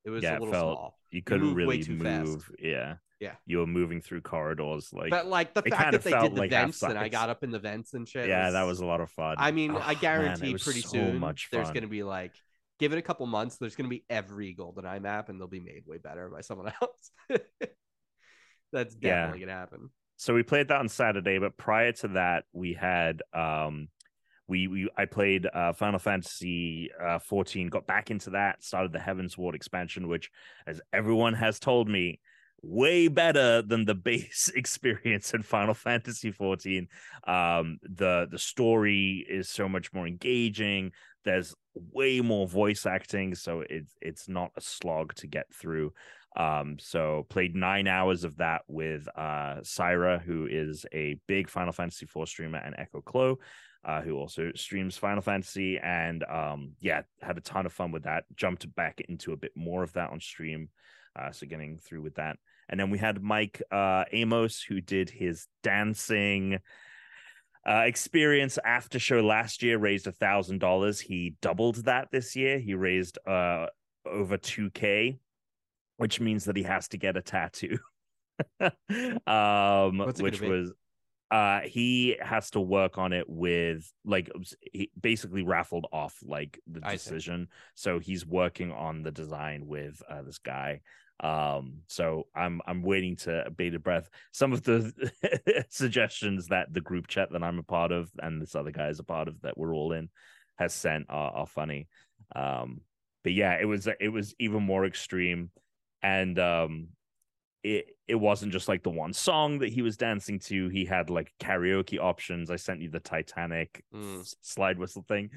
It was Yeah, a it little felt- small, you couldn't moved way really too move. fast. Yeah. Yeah. You were moving through corridors like but like the fact that they did the like vents and I got up in the vents and shit. Yeah, that was a lot of fun. I mean, Oh, I guarantee was pretty so soon much there's going to be like, give it a couple months. There's going to be every GoldenEye map, and they'll be made way better by someone else. That's Yeah. definitely going to happen. so we played that on Saturday, but prior to that, we had um we we I played uh Final Fantasy uh 14, got back into that, started the Heavensward expansion, which as everyone has told me, way better than the base experience in Final Fantasy 14. Um the the story is so much more engaging. There's way more voice acting, so it's it's not a slog to get through. Um, so played nine hours of that with uh Syra, who is a big Final Fantasy IV streamer, and Echo Clo, uh, who also streams Final Fantasy, and um, yeah, had a ton of fun with that. Jumped back into a bit more of that on stream, uh, so getting through with that. And then we had Mike uh, Amos, who did his dancing uh, experience after show last year, raised a thousand dollars. He doubled that this year. He raised uh over two k, which means that he has to get a tattoo. um, which was uh he has to work on it with like he basically raffled off like the decision so he's working on the design with uh this guy um so i'm i'm waiting to bated breath some of the suggestions that the group chat that i'm a part of and this other guy is a part of that we're all in has sent are, are funny um but yeah it was it was even more extreme and um it it wasn't just like the one song that he was dancing to. He had like karaoke options. I sent you the Titanic Mm. s- slide whistle thing,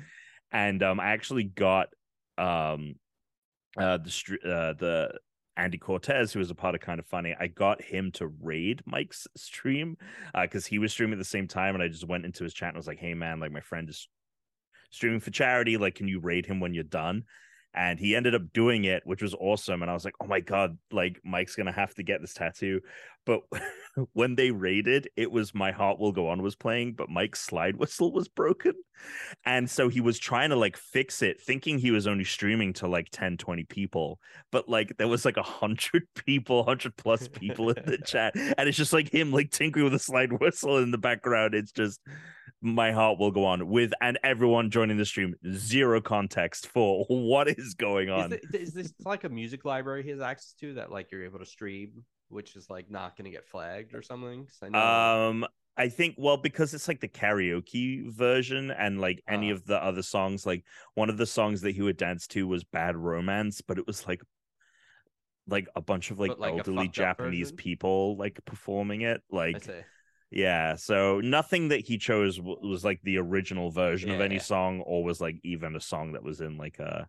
and um, I actually got um, uh, the uh, the Andy Cortez, who was a part of Kind of Funny. I got him to raid Mike's stream uh, because he was streaming at the same time, and I just went into his chat and was like, "Hey man, like my friend is streaming for charity. Like, can you raid him when you're done?" and he ended up doing it which was awesome and i was like oh my god like mike's gonna have to get this tattoo but when they raided it was my heart will go on was playing but mike's slide whistle was broken. And so he was trying to like fix it thinking he was only streaming to like 10 20 people but like there was like a hundred people 100 plus people in the chat and it's just like him like tinkering with a slide whistle in the background. It's just my heart will go on with and everyone joining the stream. Zero context for what is going Is, on. is this like a music library he has access to that like you're able to stream, which is like not going to get flagged or something? I know- um i think well because it's like the karaoke version and like any Ah. of the other songs like one of the songs that he would dance to was bad romance but it was like like a bunch of like, like, elderly japanese people like performing it like. Yeah, so nothing that he chose was like the original version of any Yeah. song, or was like even a song that was in like a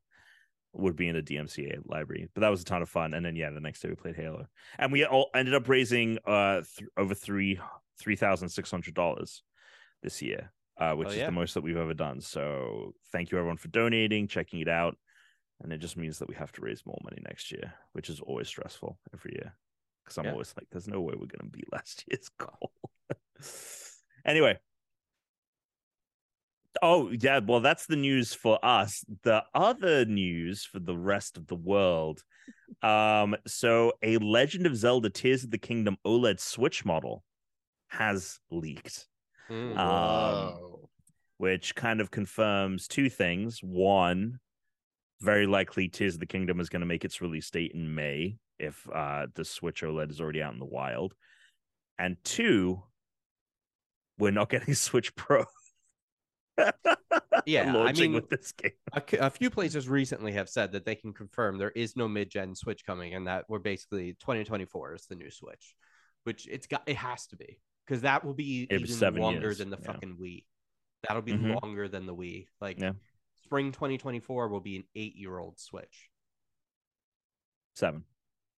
would be in the DMCA library. But that was a ton of fun. And then yeah, the next day we played Halo, and we all ended up raising uh th- over three three thousand six hundred dollars this year, uh, which Oh, is the most that we've ever done. So thank you everyone for donating, checking it out, and it just means that we have to raise more money next year, which is always stressful every year because I'm Yeah. always like, there's no way we're gonna beat last year's goal. anyway. Oh, yeah. Well, that's the news for us. The other news for the rest of the world. Um, so a Legend of Zelda Tears of the Kingdom OLED Switch model has leaked, Mm. Um, which kind of confirms two things. One, very likely Tears of the Kingdom is going to make its release date in May if uh, the Switch OLED is already out in the wild. And two, we're not getting Switch Pro. Yeah, I mean- with this game. A few places recently have said that they can confirm there is no mid-gen Switch coming, and that we're basically 2024 is the new Switch, which it's got it has to be because that will be It even seven longer years, than the yeah. fucking Wii. That'll be Mhm. longer than the Wii. Like Yeah. spring 2024 will be an eight-year-old Switch. Seven.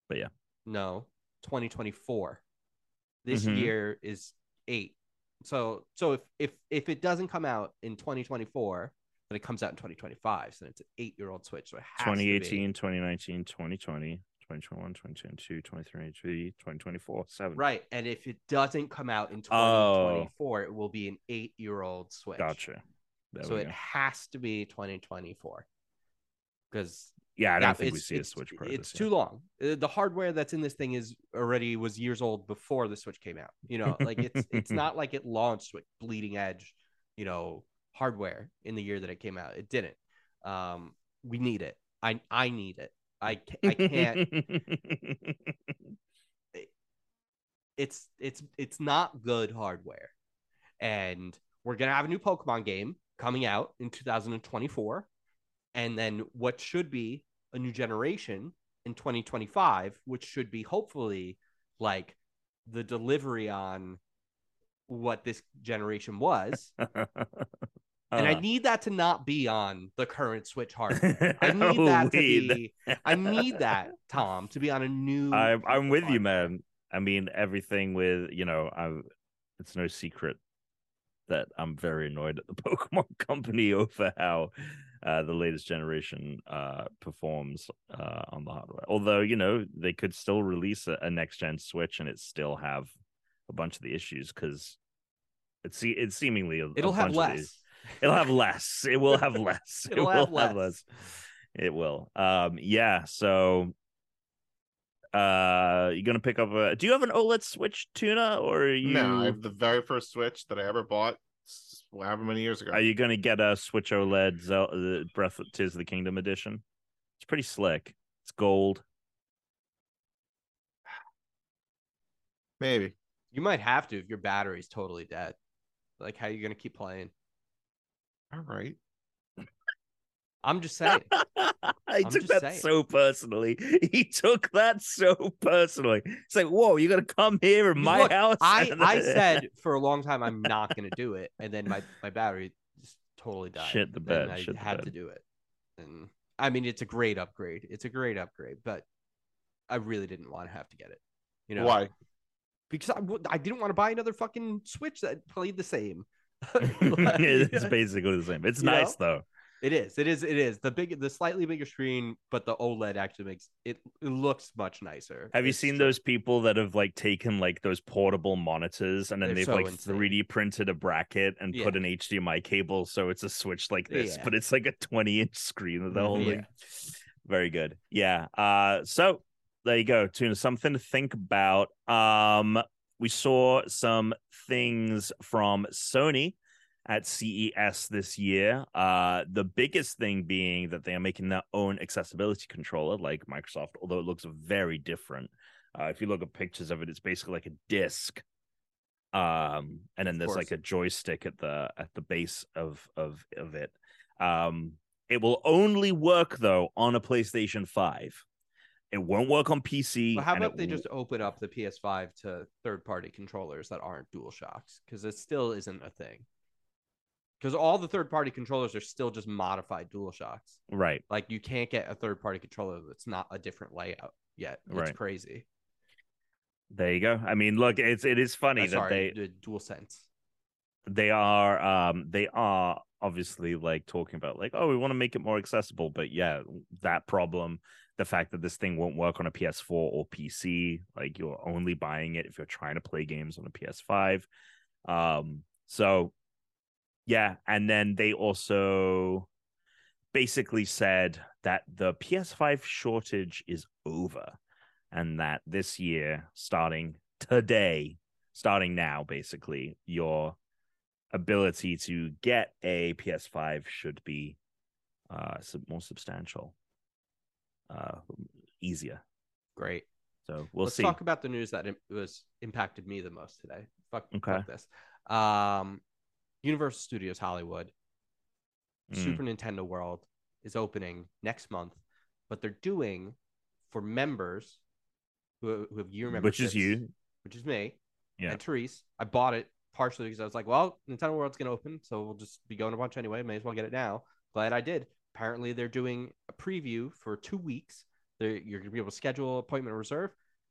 but yeah. No, 2024. This Mhm. year is eight. So so if if if it doesn't come out in 2024, then it comes out in 2025. So it's an eight-year-old Switch. So it has to be. 2018, 2019, 2020, 2021, 2022, 2023, 2024, seven. Right. And if it doesn't come out in Oh. 2024, it will be an eight year old Switch. Gotcha. There so it go. has to be 2024. Because Yeah, I don't think we see a Switch Pro. It's too long. Uh, The hardware that's in this thing is already was years old before the Switch came out. You know, like it's it's not like it launched with bleeding edge, you know, hardware in the year that it came out. It didn't. Um, we need it. I I need it. I I can't. it's it's it's not good hardware and we're gonna have a new pokemon game coming out in 2024 and then what should be a new generation in 2025 which should be hopefully like the delivery on what this generation was. And i Uh, need that to not be on the current switch hardware i need that to be i need that tom to be on a new I'm I'm with you, man. I mean, everything with you know, I it's no secret that I'm very annoyed at the Pokemon Company over how uh, the latest generation uh, performs uh, on the hardware. Although you know they could still release a, a next gen Switch and it still have a bunch of the issues because it's se- it's seemingly a, a it'll have bunch of the- less It'll have less. It will have less. It'll it will have less. It will. Um, yeah. So Uh, you gonna pick up a? Do you have an OLED Switch tuna, or are you? No, I have the very first Switch that I ever bought, s- however many years ago. Are you gonna get a Switch OLED Zelda, Breath of Tears of the Kingdom edition? It's pretty slick. It's gold. Maybe. You might have to if your battery's totally dead. Like, how are you gonna keep playing? All right. I'm just saying. he I'm took that saying. so personally. He took that so personally. It's like, whoa, you're gonna come here in my Look, house? I I said for a long time I'm not gonna do it, and then my my battery just totally died. Shit the and bed, I shit had bed. to do it. And I mean, it's a great upgrade. It's a great upgrade, but I really didn't want to have to get it. You know Why? Because I, I didn't want to buy another fucking Switch that played the same. it's basically the same. It's You know? nice though. It is. It is. It is the big, the slightly bigger screen, but the OLED actually makes it. It looks much nicer. Have you seen just- those people that have like taken like those portable monitors and then They're they've so like insane. 3D printed a bracket and put an HDMI cable so it's a switch like this, Yeah. but it's like a 20 inch screen that they're Mhm. holding. Yeah. Very good. Yeah. Uh so there you go, Tuna. Something to think about. Um we saw some things from Sony at CES this year. Uh, the biggest thing being that they are making their own accessibility controller, like Microsoft, although it looks very different. Uh, if you look at pictures of it, it's basically like a disc, um, and then Of there's course. like a joystick at the at the base of of of it. Um, it will only work though on a PlayStation Five. It won't work on PC. Well, how about they w- just open up the PS5 to third-party controllers that aren't Dual Shocks? Because it still isn't a thing. Because all the third-party controllers are still just modified Dual Shocks. right? Like you can't get a third-party controller that's not a different layout yet. It's Right. crazy. There you go. I mean, look, it's it is funny Uh, that sorry, they the Dual Sense. they are um they are obviously like talking about like oh we want to make it more accessible but yeah that problem the fact that this thing won't work on a ps4 or pc like you're only buying it if you're trying to play games on a ps5 um so yeah and then they also basically said that the ps5 shortage is over and that this year starting today starting now basically your ability to get a PS5 should be uh more substantial, uh easier. Great. So we'll Let's see. talk about the news that was impacted me the most today. Fuck, Okay. fuck this. Um, Universal Studios Hollywood, Mm. Super Nintendo World is opening next month, but they're doing for members who, who have year members. Which is you. which is me, Yeah. and Therese. I bought it partially because I was like, well, Nintendo World's gonna open, so we'll just be going a bunch anyway. May as well get it now. Glad I did. Apparently, they're doing a preview for two weeks. They're, you're gonna be able to schedule appointment reserve.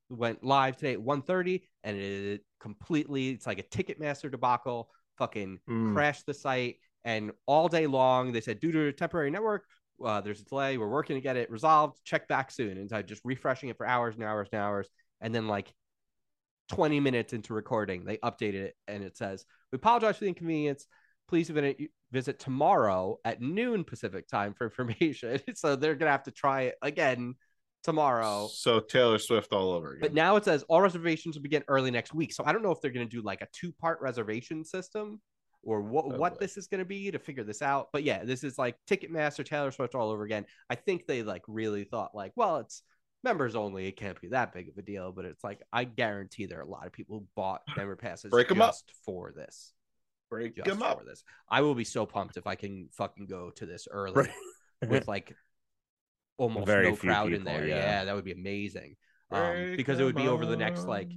It went live today at 1.30 and it completely it's like a Ticketmaster debacle. Fucking Mm. crashed the site and all day long they said due to a temporary network uh, there's a delay we're working to get it resolved check back soon. And so just refreshing it for hours and hours and hours and then like 20 minutes into recording they updated it and it says we apologize for the inconvenience. Please visit, visit tomorrow at noon pacific time for information. So they're gonna have to try it again tomorrow So Taylor Swift all over again. but now it says all reservations will begin early next week. So I don't know if they're going to do like a two part reservation system or what what this is going to be to figure this out. But yeah, this is like Ticketmaster, Taylor Swift all over again. I think they like really thought like, well, it's members only. It can't be that big of a deal. But it's like I guarantee there are a lot of people who bought member passes Break 'em up. just for this. Break Just him up. for this. I will be so pumped if I can fucking go to this early Right. with like almost Very no few crowd in there. yeah. Yeah. that would be amazing. Um, because it would be over the next like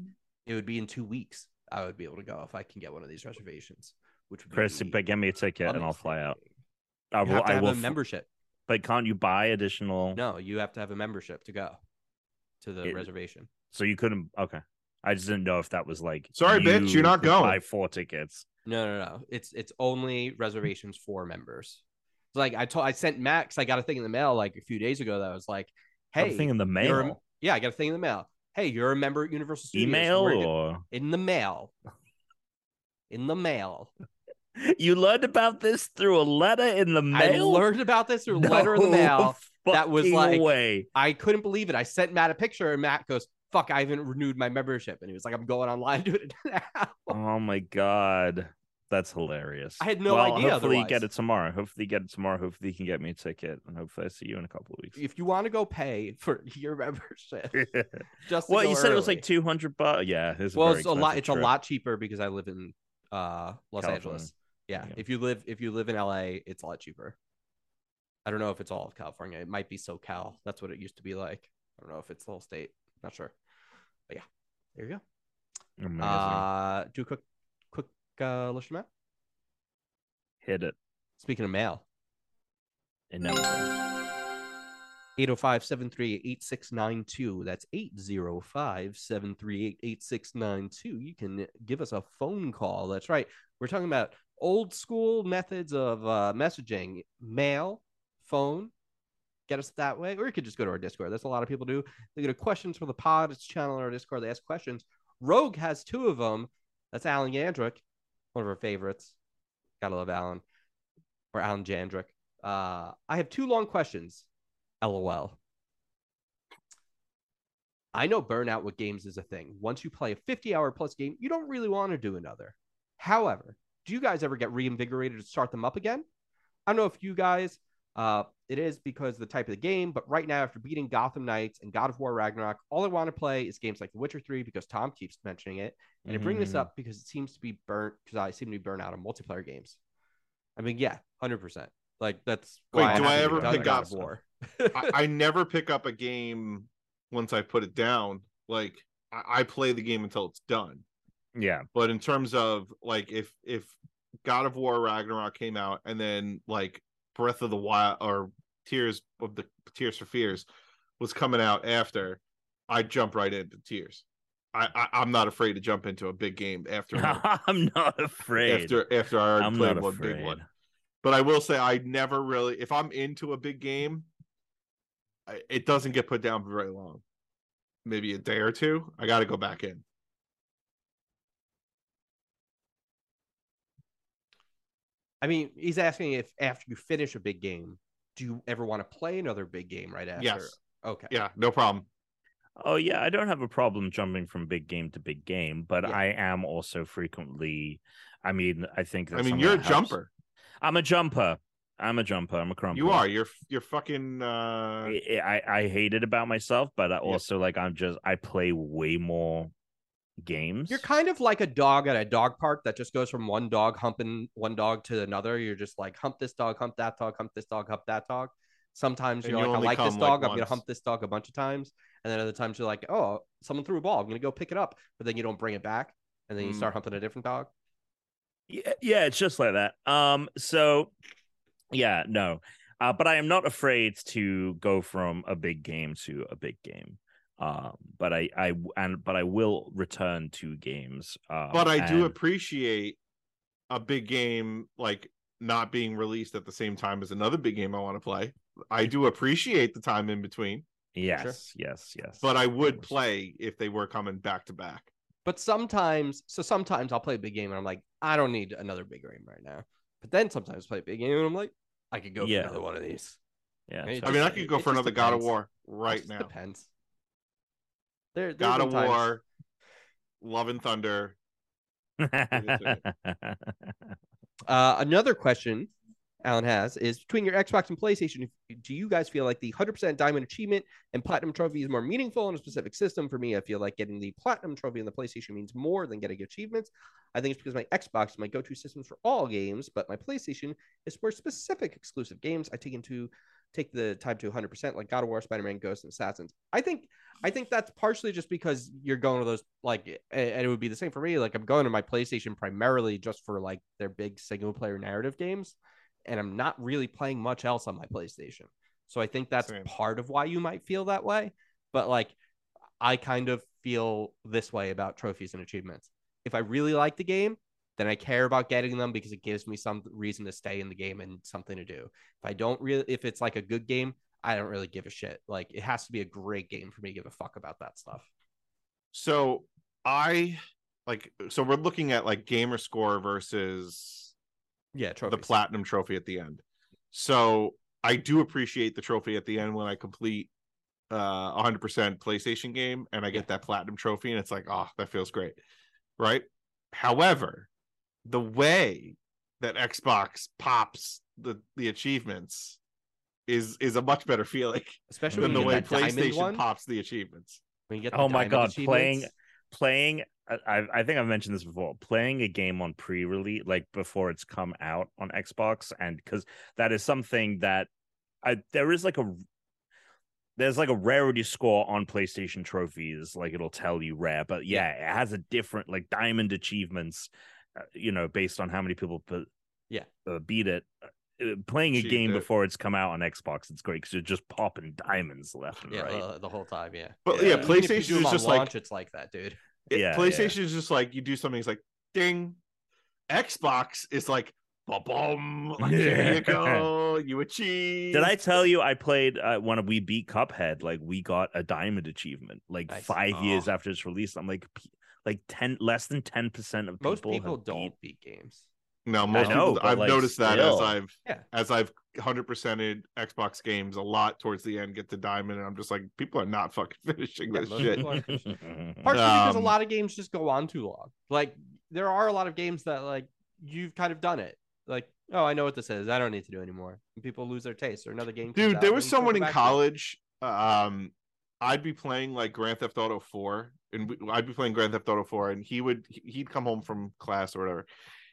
it would be in two weeks. I would be able to go if I can get one of these reservations, which would Chris, be but get me a ticket and I'll fly out. amazing. I You will. have to I will. a f- membership. but can't you buy additional? No, you have to have a membership to go to the It- reservation. So you couldn't. Okay. I just didn't know if that was like. Sorry, bitch, you're not could going. Buy four tickets. No, no, no. It's it's only reservations for members. So like I told, I sent Max. I got a thing in the mail like a few days ago that was like, Hey, "Hey, thing in the mail. yeah, I got a thing in the mail. Hey, you're a member at Universal Studios. Email or in the mail. In the mail. you learned about this through a letter in the mail. I learned about this through a letter in the mail. that was like- way. I couldn't believe it. I sent Matt a picture, and Matt goes, fuck, I haven't renewed my membership. And he was like, I'm going online to it now. Oh my god. That's hilarious. I had no well, idea Hopefully, you get it tomorrow. Hopefully, you get it tomorrow. Hopefully, you can get me a ticket, and hopefully, I see you in a couple of weeks. if you want to go pay for your membership, just well, you said it was like two hundred bucks. Yeah, it's a well, it's a lot. It's a lot cheaper because I live in uh Los California. Angeles. Yeah. Yeah. if you live if you live in LA, it's a lot cheaper. I don't know if it's all of California. It might be SoCal. That's what it used to be like. I don't know if it's the whole state. Not sure. But yeah, there you go. Amazing. Uh, do a quick uh, listener mail. Hit it. Speaking of mail, Inevitable. 805 738 8692. That's 805 738 8692. You can give us a phone call. That's right. We're talking about old school methods of uh, messaging mail, phone. Get us that way. Or you could just go to our Discord. That's a lot of people do. They go to questions for the pod. It's channel on our Discord. They ask questions. Rogue has two of them. That's Alan Yandrick, one of our favorites. Gotta love Alan. Or Alan Jandrick. Uh, I have two long questions. LOL. I know burnout with games is a thing. Once you play a 50 hour plus game, you don't really want to do another. However, do you guys ever get reinvigorated to start them up again? I don't know if you guys, uh, it is because of the type of the game, but right now, after beating Gotham Knights and God of War Ragnarok, all I want to play is games like The Witcher 3 because Tom keeps mentioning it. And I bring this mm-hmm. up because it seems to be burnt, because I seem to be burnt out on multiplayer games. I mean, yeah, 100%. Like, that's Wait, why do haven't I ever pick God up- of War. I, I never pick up a game once I put it down. Like I, I play the game until it's done. Yeah. But in terms of like if if God of War Ragnarok came out and then like Breath of the Wild or Tears of the Tears for Fears was coming out after, I jump right into Tears. I, I I'm not afraid to jump into a big game after I'm not afraid. after after I already I'm played one afraid. big one. But I will say I never really if I'm into a big game, I, it doesn't get put down for very long. Maybe a day or two. I got to go back in. I mean, he's asking if after you finish a big game, do you ever want to play another big game right after? Yes. Okay. Yeah, no problem. Oh yeah, I don't have a problem jumping from big game to big game, but Yeah. I am also frequently. I mean, I think. That's I mean, you're a helps. jumper. I'm a jumper. I'm a jumper. I'm a crumper. You are. You're you're fucking uh I, I I hate it about myself, but I also like I'm just I play way more games. You're kind of like a dog at a dog park that just goes from one dog humping one dog to another. You're just like hump this dog, hump that dog, hump this dog, hump that dog. Sometimes And you're you like, I like this come, like, dog. I'm gonna hump this dog a bunch of times, and then other times you're like, oh, someone threw a ball. I'm gonna go pick it up, but then you don't bring it back, and then you Mm. start humping a different dog. Yeah, yeah, it's just like that. Um, so yeah, no, uh, but I am not afraid to go from a big game to a big game. Um, but I, I, and but I will return to games. Um, but I do appreciate a big game like not being released at the same time as another big game I want to play. I do appreciate the time in between, Yes, yes, yes. but I would play if they were coming back to back. But sometimes, so sometimes I'll play a big game and I'm like, I don't need another big game right now. But then sometimes I play a big game and I'm like, I could go Yeah. for another one of these. Yeah, I mean, I could go it for just another God of depends. War It right just now. Depends. There, there's God of times- War, Love and Thunder. Uh, another question Alan has is between your Xbox and PlayStation, do you guys feel like the 100% diamond achievement and platinum trophy is more meaningful in a specific system? For me, I feel like getting the platinum trophy on the PlayStation means more than getting achievements. I think it's because my Xbox is my go to system for all games, but my PlayStation is for specific exclusive games. I take into take the time to 100% like God of War, Spider-Man, Ghost and Assassins. I think I think that's partially just because you're going to those like and and it would be the same for me like I'm going to my PlayStation primarily just for like their big single player narrative games and I'm not really playing much else on my PlayStation. So I think that's Same. part of why you might feel that way, but like I kind of feel this way about trophies and achievements. If I really like the game, then I care about getting them because it gives me some reason to stay in the game and something to do. If I don't really, if it's like a good game, I don't really give a shit. Like it has to be a great game for me to give a fuck about that stuff. So I like so we're looking at like gamer score versus Yeah, the platinum trophy at the end. So I do appreciate the trophy at the end when I complete uh 100% PlayStation game and I get that platinum trophy and it's like, oh, that feels great. Right? However, the way that Xbox pops the the achievements is is a much better feeling Especially than the way get that diamond PlayStation pops the achievements. When you get the Oh my diamond God, playing- playing I- I, I think I've mentioned this before. Playing a game on pre-release, like before it's come out on Xbox, and because that is something that I there is like a there's like a rarity score on PlayStation trophies, like it'll tell you rare, but yeah, it has a different like diamond achievements, you know, based on how many people put, Yeah. uh, beat it. Uh, playing a Achieved game it. before it's come out on Xbox, it's great because you're just popping diamonds left and Yeah, right. the, the whole time. Yeah. But Yeah. yeah, Even if you do PlayStation is just launch, like it's like that, dude. it- Yeah, PlayStation is just like you do something, it's like ding. Xbox is like boom, like here Yeah. you go, you achieve. Did I tell you I played uh, when we beat Cuphead? Like we got a diamond achievement like Nice. five years Oh. after its release. I'm like, p- like ten less than ten percent of Most people, people don't beat- beat games. No, most know, people. I've like, noticed that as. I've Yeah. as I've hundred percented Xbox games a lot towards the end get to diamond, and I'm just like, people are not fucking finishing Yeah, this shit. people are Partially because a Um, lot of games just go on too long. Like there are a lot of games that like you've kind of done it. Like, oh, I know what this is. I don't need to do anymore. And people lose their taste or another game. Dude, there was someone in back to it. college. Um, I'd be playing like Grand Theft Auto Four, and we- I'd be playing Grand Theft Auto Four, and he would he'd come home from class or whatever.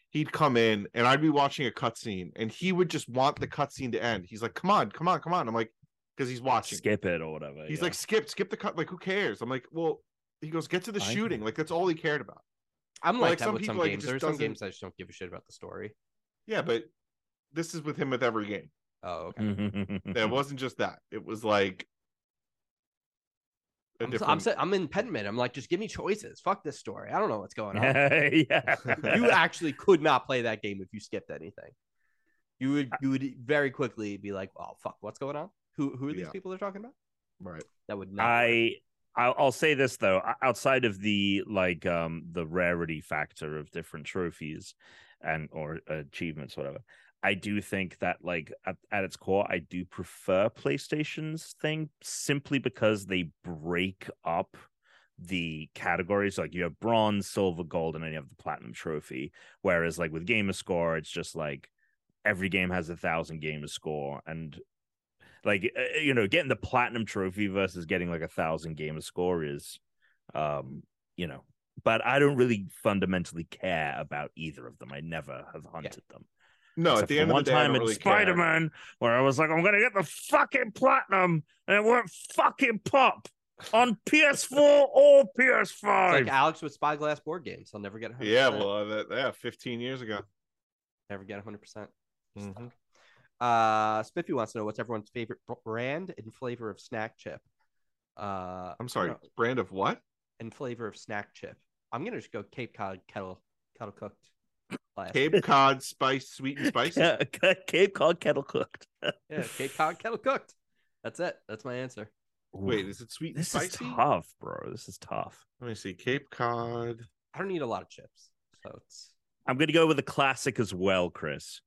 He'd come in, and I'd be watching a cutscene, and he would just want the cutscene to end. He's like, "Come on, come on, come on!" I'm like, because he's watching. skip it or whatever. He's yeah. like, "Skip, skip the cut." Like, who cares? I'm like, "Well," he goes, "Get to the I shooting." agree. Like, that's all he cared about. I'm like, like, that some with some people, like, games. just There's some games I just don't give a shit about the story. Yeah, but this is with him with every game. Oh, okay. Mm-hmm. It wasn't just that. It was like a I'm, different. I'm, sa- I'm in Pentiment. I'm like, just give me choices. Fuck this story. I don't know what's going on. yeah. you actually could not play that game if you skipped anything. You would you would very quickly be like, "Oh fuck, what's going on? Who who are these Yeah. people they're talking about?" right. That would not. I I'll, I'll say this though, outside of the like um the rarity factor of different trophies and or achievements, whatever. I do think that like at, at its core, I do prefer PlayStation's thing simply because they break up the categories. Like you have bronze, silver, gold, and then you have the platinum trophy. Whereas like with Gamer Score, it's just like every game has a thousand gamer score and like uh, you know getting the platinum trophy versus getting like a thousand gamer score is um you know but i don't really fundamentally care about either of them i never have hunted them No, Except at the for end of one the day, I time don't in really care. spider-man where i was like i'm gonna get the fucking platinum and it won't fucking pop on ps4 or ps5 like Alex with Spyglass board games. I'll never get 100%. Yeah, well, uh, that, yeah, 15 years ago. never get 100. percent Mhm. Uh, Spiffy wants to know what's everyone's favorite brand and flavor of snack chip. Uh, I'm sorry, brand of what? and flavor of snack chip. I'm gonna just go Cape Cod kettle kettle cooked. Last. Cape Cod spice, sweet and spicy. yeah, cape Cod kettle cooked Yeah, Cape Cod kettle cooked. That's it. That's my answer. Wait, is it sweet and spicy? this is tough bro this is tough Let me see. Cape Cod. I don't eat a lot of chips, so it's I'm gonna go with a classic as well, Chris.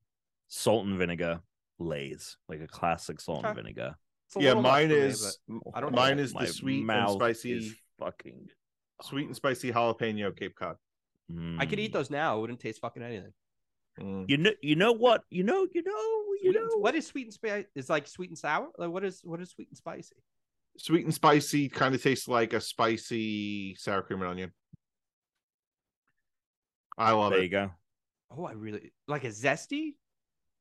Salt and vinegar lays, like a classic salt and vinegar. Yeah, mine for me, is I don't mine know. is My the sweet and spicy, is fucking sweet and spicy jalapeno Cape Cod. But I could eat Mm. those now. It wouldn't taste fucking anything. Mm. You know, you know what? You know, you know, you Sweet know. what is sweet and spicy? Is like sweet and sour? Like what is what is sweet and spicy? Sweet and spicy kind of tastes like a spicy sour cream and onion. I love There it. you go. Oh, I really like a zesty.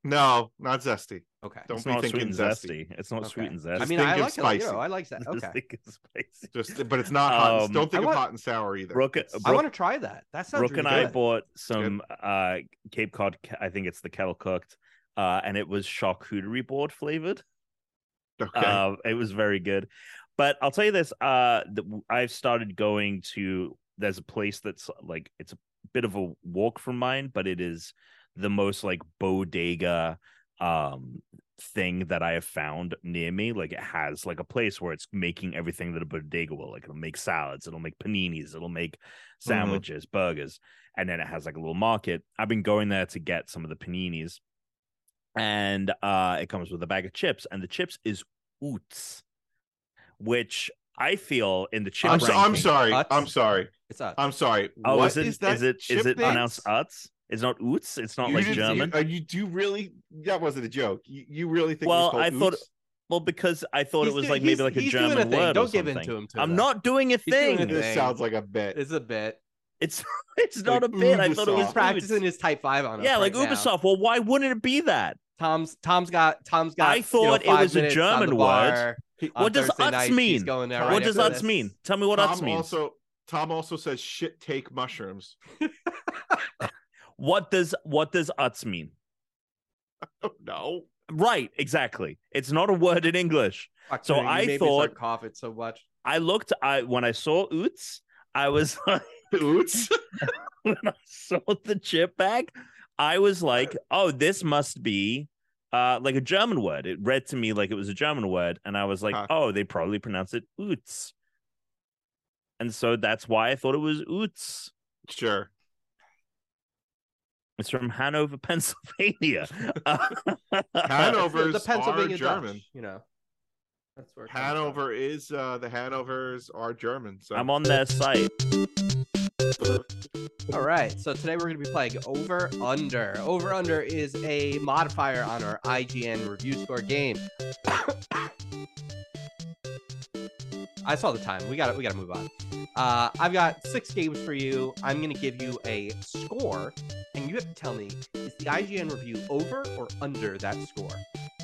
No, not zesty. Okay. Don't it's be thinking zesty. zesty. It's not sweet Okay. and I zesty. Just mean, think I of like it. You know, spicy. I like that. Just Okay. think it's spicy. Just, but it's not hot. Um, Don't think I of hot and sour either. Brooke, It's- I want to try that. That sounds Brooke really and I bought some uh Cape Cod. I think it's the kettle cooked, uh, and it was charcuterie board flavored. okay. Uh, it was very good. But I'll tell you this: uh, the, I've started going to. There's a place that's like it's a bit of a walk from mine, but it is the most like bodega um thing that I have found near me. Like it has like a place where it's making everything that a bodega will. Like it'll make salads, it'll make paninis, it'll make sandwiches, burgers, and then it has like a little market. I've been going there to get some of the paninis, and uh, it comes with a bag of chips, and the chips is oots. which I feel in the chip. I'm, so, I'm sorry. Utz? I'm sorry. It's us. I'm sorry. Oh, What is it? Is that it? Is it name? pronounced Utz? It's not Utz. It's not You like didn't- you- German. uh, You, do really? That wasn't a joke. You, you really think? Well, it was called I thought- Oops? Well, because I thought He's it was do- like maybe like a he's doing a German thing. word. Don't give in to him, too, I'm though. not doing a He's doing thing. a This thing. sounds like a bit. It's a bit. It's it's not Like a bit. I thought it was He's practicing his type five on us. Yeah, like right now. Ubisoft. Well, why wouldn't it be that? Tom's Tom's got Tom's got. I you know, thought it was a minutes on the German word. What does Thursday Utz mean? What right does after Utz this. mean? Tell me what Tom Utz means. also Tom also says shit take mushrooms. What does what does Utz mean? no. Right, exactly. It's not a word in English. Fuck, So I made me start thought- so much. I looked. I when I saw Utz, I was like, Oots. when I saw the chip bag, I was like, oh, this must be uh like a German word. It read to me like it was a German word, and I was like, Huh. oh, they probably pronounce it Utz. And so that's why I thought it was Utz. Sure. It's from Hanover, Pennsylvania. Hanover's the, the Pennsylvania are German. Dutch, you know. That's where it from. Hanover is uh the Hanovers are German. So I'm on their site. All right, so today we're going to be playing Over Under. Over Under is a modifier on our IGN review score game. I saw the time. We got to We got to move on. Uh, I've got six games for you. I'm going to give you a score, and you have to tell me is the IGN review over or under that score?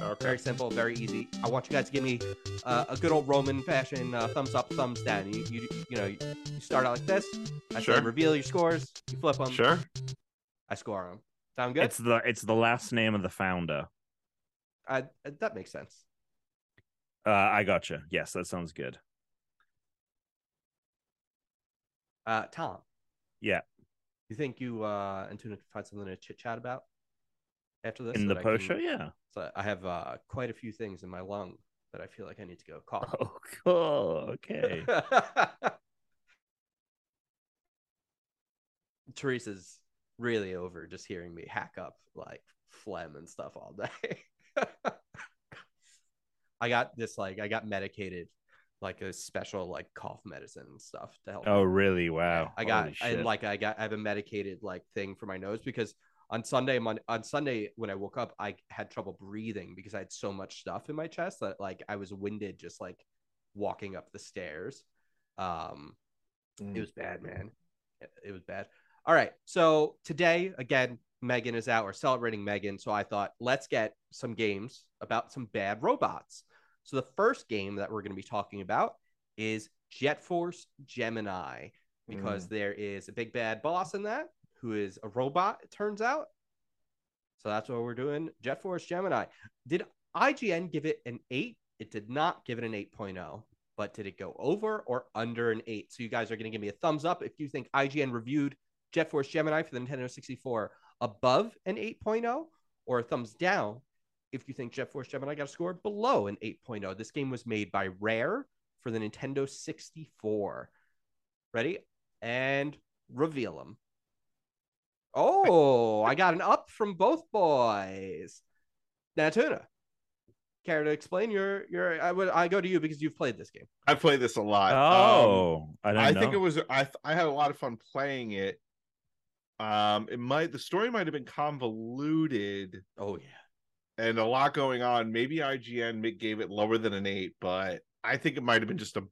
okay. Very simple, very easy. I want you guys to give me uh, a good old Roman fashion uh, thumbs up, thumbs down. You, you, you know, you start out like this. I say Sure. reveal your scores. You flip them. Sure. I score them. Sound good? It's the it's the last name of the founder. I, that makes sense. Uh, I gotcha. Yes, that sounds good. Uh, Tom. Yeah. You think you uh, and Tuna can find something to chit chat about after this? In the post show, yeah. So I have uh, quite a few things in my lung that I feel like I need to go cough. Oh, cool. Okay. Teresa's really over just hearing me hack up like phlegm and stuff all day. I got this like I got medicated like a special like cough medicine and stuff to help. oh, me. really? Wow. I got shit. like I got I have a medicated like thing for my nose because on Sunday Mon- on Sunday when I woke up I had trouble breathing because I had so much stuff in my chest that like I was winded just like walking up the stairs. Um Mm. it was bad, man. It, it was bad. All right. So today, again, Megan is out. We're celebrating Megan. So I thought, let's get some games about some bad robots. So the first game that we're going to be talking about is Jet Force Gemini, because mm. there is a big bad boss in that who is a robot, it turns out. So that's what we're doing. Jet Force Gemini. Did IGN give it an 8? It did not give it an 8.0 but did it go over or under an eight? So you guys are going to give me a thumbs up if you think IGN reviewed Jet Force Gemini for the Nintendo 64 above an 8.0, or a thumbs down if you think Jet Force Gemini got a score below an 8.0. This game was made by Rare for the Nintendo 64. Ready? And reveal them. Oh, I got an up from both boys. Now, Tuna, care to explain your your? I would I go to you because you've played this game. I've played this a lot. Um, Oh, I don't I know. think it was I I had a lot of fun playing it. Um it might the story might have been convoluted Oh yeah. And a lot going on. Maybe IGN gave it lower than an 8, but I think it might have been just a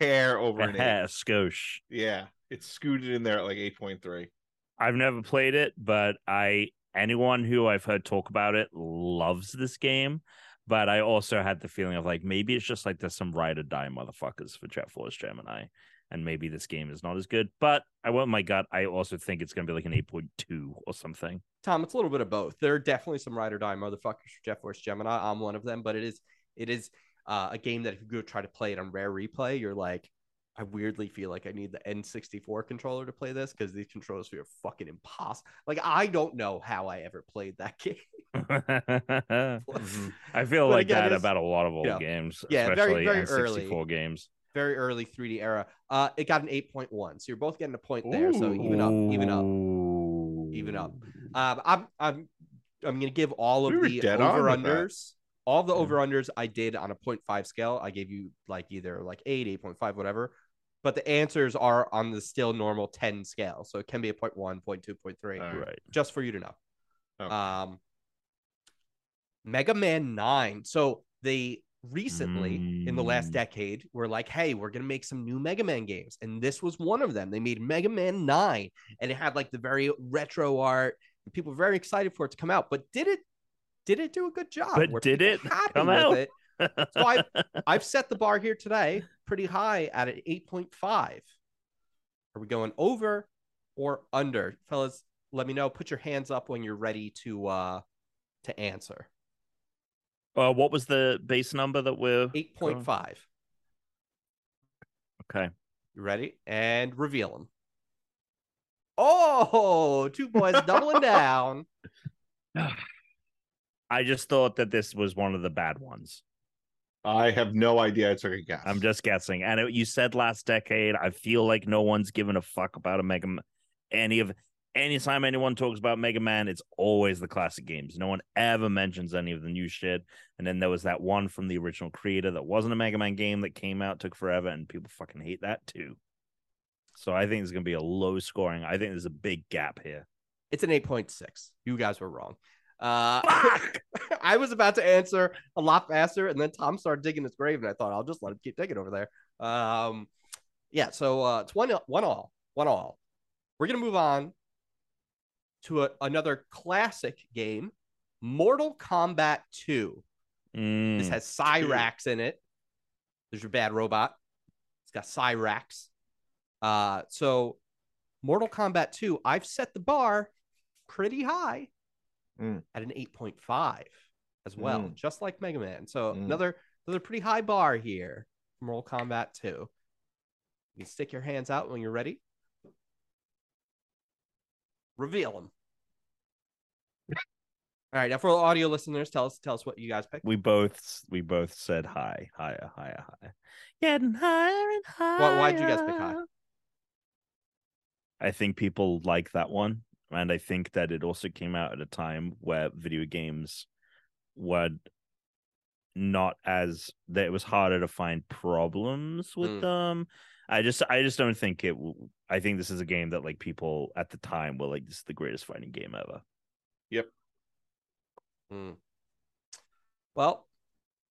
hair over an 8. a skosh. Yeah, it's scooted in there at like 8.3. I've never played it, but I anyone who I've heard talk about it loves this game. But I also had the feeling of like maybe it's just like there's some ride or die motherfuckers for Jet Force Gemini, and maybe this game is not as good. But I with my gut. I also think it's gonna be like an eight point two or something. Tom, it's a little bit of both. There are definitely some ride or die motherfuckers for Jet Force Gemini. I'm one of them, but it is it is uh, a game that if you go try to play it on rare replay, you're like, I weirdly feel like I need the N64 controller to play this because these controllers feel fucking impossible. Like I don't know how I ever played that game. I feel But like again, that about a lot of old games, yeah, very, especially very N64 early. games. Very early 3D era. Uh, it got an 8.1, so you're both getting a point there. So even up, even up. Even up. Um, I'm I'm I'm gonna give all of We the over unders all the over unders I did on a 0.5 scale. I gave you like either like 8, 8.5, whatever. But the answers are on the still normal 10 scale. So it can be a 0.1, 0.2, 0.3, All right. Right. just for you to know. Okay. Um, Mega Man 9. So they recently in the last Mm. decade were like, hey, we're going to make some new Mega Man games. And this was one of them. They made Mega Man 9 and it had like the very retro art. And people were very excited for it to come out. But did it did it do a good job? But Were did it come out? it? So I- I've set the bar here today pretty high at an 8.5. Are we going over or under? Fellas, let me know. Put your hands up when you're ready to uh to answer. Uh, what was the base number that we're 8.5. okay? You ready? And reveal them. Oh, two boys doubling down. I just thought that this was one of the bad ones. I have no idea. I took a guess. I'm just guessing. And it, you said last decade. I feel like no one's given a fuck about a Mega. Any of anytime anyone talks about Mega Man, it's always the classic games. No one ever mentions any of the new shit. And then there was that one from the original creator that wasn't a Mega Man game that came out, took forever, and people fucking hate that too. So I think it's gonna be a low scoring. I think there's a big gap here. It's an 8.6. You guys were wrong. Uh, I was about to answer a lot faster, and then Tom started digging his grave, and I thought I'll just let him keep digging over there. Um, yeah, so uh, it's one one all, one all. We're gonna move on to a, another classic game, Mortal Kombat 2. This Mm, has Cyrax in it. There's your bad robot. It's got Cyrax. Uh, so Mortal Kombat 2, I've set the bar pretty high Mm. at an 8.5 as well, Mm. just like Mega Man. So Mm. another another pretty high bar here Mortal Kombat 2. You can stick your hands out when you're ready. Reveal them. All right, now for the audio listeners, tell us tell us what you guys picked. we both we both said high, higher, higher, higher, getting higher and higher. Why- why'd you guys pick high? I think people like that one, and I think that it also came out at a time where video games were not as that it was harder to find problems with Mm. them. I just I just don't think it. W- I think this is a game that like people at the time were like, this is the greatest fighting game ever. Yep. Mm. Well,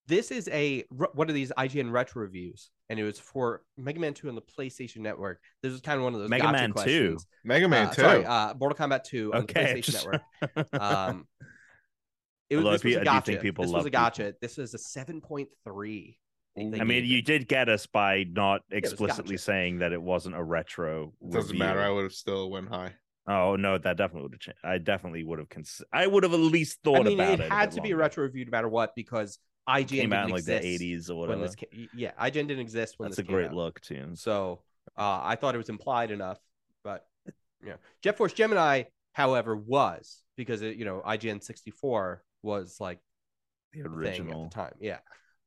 this is a re- one of these IGN retro reviews, and it was for Mega Man 2 on the PlayStation Network. This was kind of one of those Mega gotcha Man 2? Mega Man Uh, 2. Sorry, uh, Mortal Kombat 2 on Okay, the PlayStation Network. Um, it was, Although this I was do- a I do gotcha. think people this love was a people. gotcha. This is a 7.3. they I mean, you it. did get us by not explicitly gotcha. saying that it wasn't a retro. Doesn't matter. I would have still went high. Oh no, that definitely would have changed. I definitely would have cons- I would have at least thought I mean, about it it. had bit to be a retro review no matter what because IGN Came out in like the eighties or whatever. this came. Yeah, IGN didn't exist when That's this a came great out. look too. So uh, I thought it was implied enough, but you know, Jet Force Gemini, however, was because it, you know IGN 64 was like The the thing at the time. Yeah.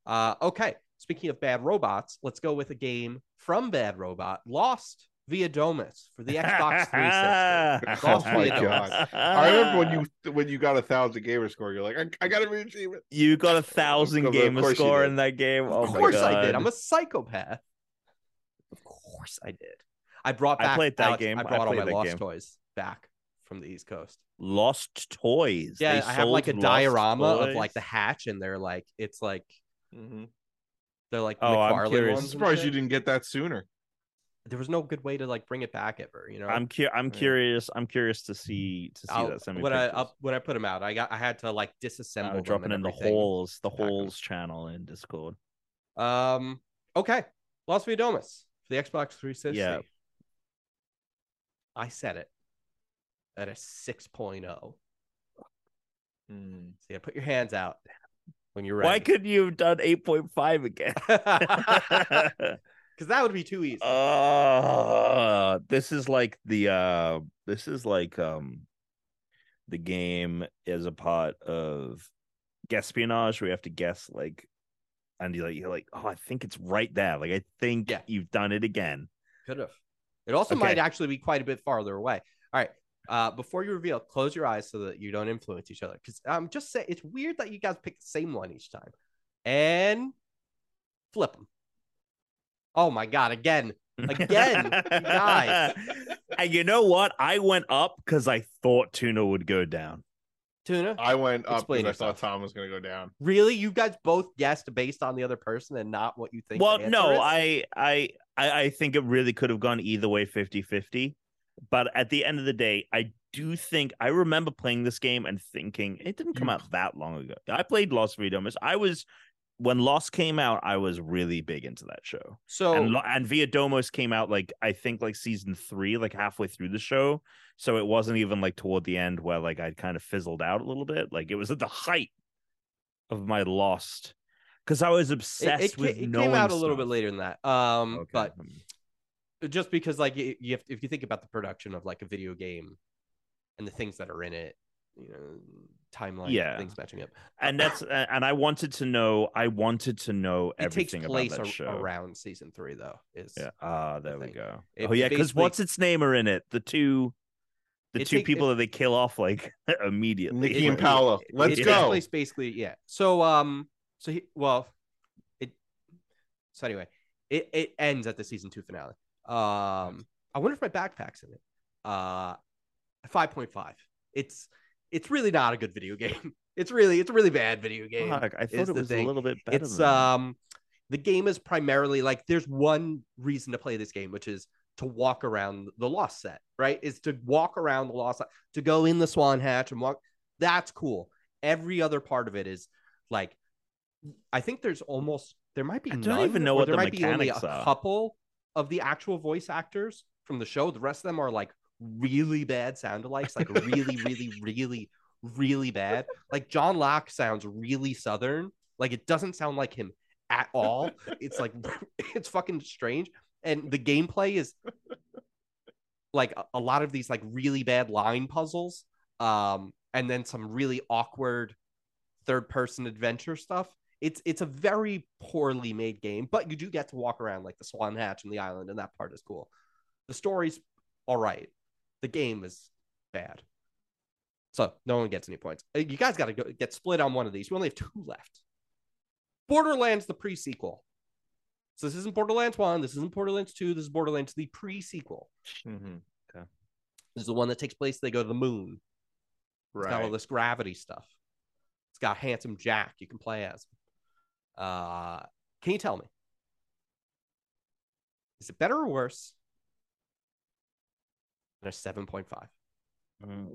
Uh, okay. Speaking of bad robots, let's go with a game from Bad Robot, Lost via Domus for the Xbox 360. Oh my via God. Domus. I remember when you when you got a thousand gamer score, you're like, I, I got every achievement. you got a thousand gamer score in that game. Oh Of my course I did. I'm a psychopath. Of course I did. I brought I played that Alex, game. I I brought all my Lost game. toys back from the East Coast. Lost toys. Yeah, They I have like a sold Lost diorama of like the hatch, and they're like it's like Mm-hmm. They're like Oh, I'm McFarlane ones. I'm and surprised you didn't get that sooner. There was no good way to like bring it back ever. You know, I'm cu- I'm Yeah. curious. I'm curious to see to see I'll- that. Send me when I pictures. I'll, when I put them out, I got I had to like disassemble Uh, them dropping and in the holes, the holes channel in Discord. Um. Okay, Lost via for the Xbox 360. Yeah. I set it at a oh. 6.0. Mm. So yeah, put your hands out when you're ready. Why couldn't you have done eight point five again? Because that would be too easy. uh this is like the uh this is like um the game is a part of espionage. where you have to guess like and you're like you're like oh i think it's right there like i think Yeah. you've done it again Could have. It also Okay. might actually be quite a bit farther away. All right. Uh, before you reveal, close your eyes so that you don't influence each other. Because I'm um, just saying, it's weird that you guys pick the same one each time. And flip them. Oh my god! Again, again, guys. And you know what? I went up because I thought Tuna would go down. Tuna. I went up because I thought Tom was going to go down. Really, you guys both guessed based on the other person and not what you think. well, the no, is? I, I, I, I think it really could have gone either way, 50-50. But at the end of the day, I do think I remember playing this game and thinking it didn't come out that long ago. I played Lost Freedomers. I was when Lost came out, I was really big into that show. so. and and Via Domus came out like I think like season three, like halfway through the show. So it wasn't even like toward the end where like I'd kind of fizzled out a little bit. Like it was at the height of my Lost because I was obsessed it, ca- with it knowing came out a little bit later than that. Um, Okay. but um, just because like you you have if you think about the production of like a video game and the things that are in it, you know, timeline, Yeah. things matching up. and that's and I wanted to know. I wanted to know It takes everything place about that a- show. around season three, though. Is Yeah. Ah, there we go. It oh yeah, because what's its name are in it? The two, the It two take- people it- that they kill off like immediately. Nikki and Paulo. Let's it takes go. place basically, yeah. So um, so he well, it. So anyway, it it ends at the season two finale. Um, I wonder if my backpack's in it. Uh, five point five. It's it's really not a good video game. It's really it's a really bad video game. Fuck, I thought it was thing. a little bit better. it's um the game is primarily like there's one reason to play this game which is to walk around the lost set right is to walk around the lost set to go in the swan hatch and walk that's cool every other part of it is like i think there's almost there might be I don't none, even know what there the might be only a mechanics are. couple of the actual voice actors from the show the rest of them are like really bad sound alikes like really really really really bad like john locke sounds really southern like it doesn't sound like him at all. It's like it's fucking strange. And the gameplay is like a, a lot of these like really bad line puzzles. Um, and then some really awkward third person adventure stuff. It's it's a very poorly made game, but you do get to walk around like the Swan Hatch and the island, and that part is cool. The story's all right. The game is bad. So no one gets any points. Uh, You guys got to go get split on one of these. We only have two left. Borderlands, the pre sequel. So this isn't Borderlands 1. This isn't Borderlands 2. This is Borderlands, the pre sequel. Mhm. This is the one that takes place. They go to the moon. It's got all Right. this gravity stuff. It's got handsome Jack. You can play as. Uh, can you tell me? Is it better or worse than a 7.5? Mm.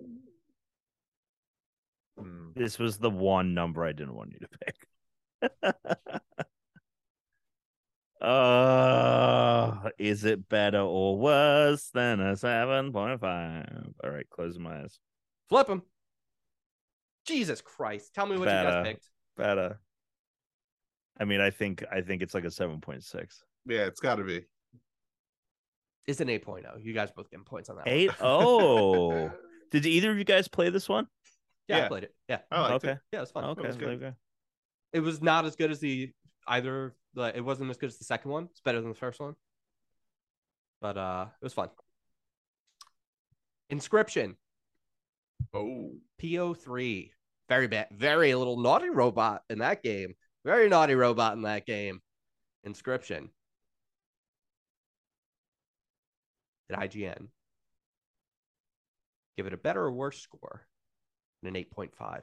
Mm. This was the one number I didn't want you to pick. uh, is it better or worse than a 7.5? All right, close my eyes. Flip them. Jesus Christ. Tell me what you guys picked. Better. I mean, I think I think it's like a 7.6. Yeah, it's got to be. It's an 8.0. You guys both getting points on that. one. Eight? Oh. Did either of you guys play this one? Yeah, I played it. Yeah. I liked okay. it. Yeah, it was fun. Okay. It was good. It was not as good as the either. Like, it wasn't as good as the second one. It's better than the first one. But uh it was fun. Inscryption. Oh, PO3. Very bad. Very little naughty robot in that game. Very naughty robot in that game. Inscryption. Did IGN give it a better or worse score than an 8.5?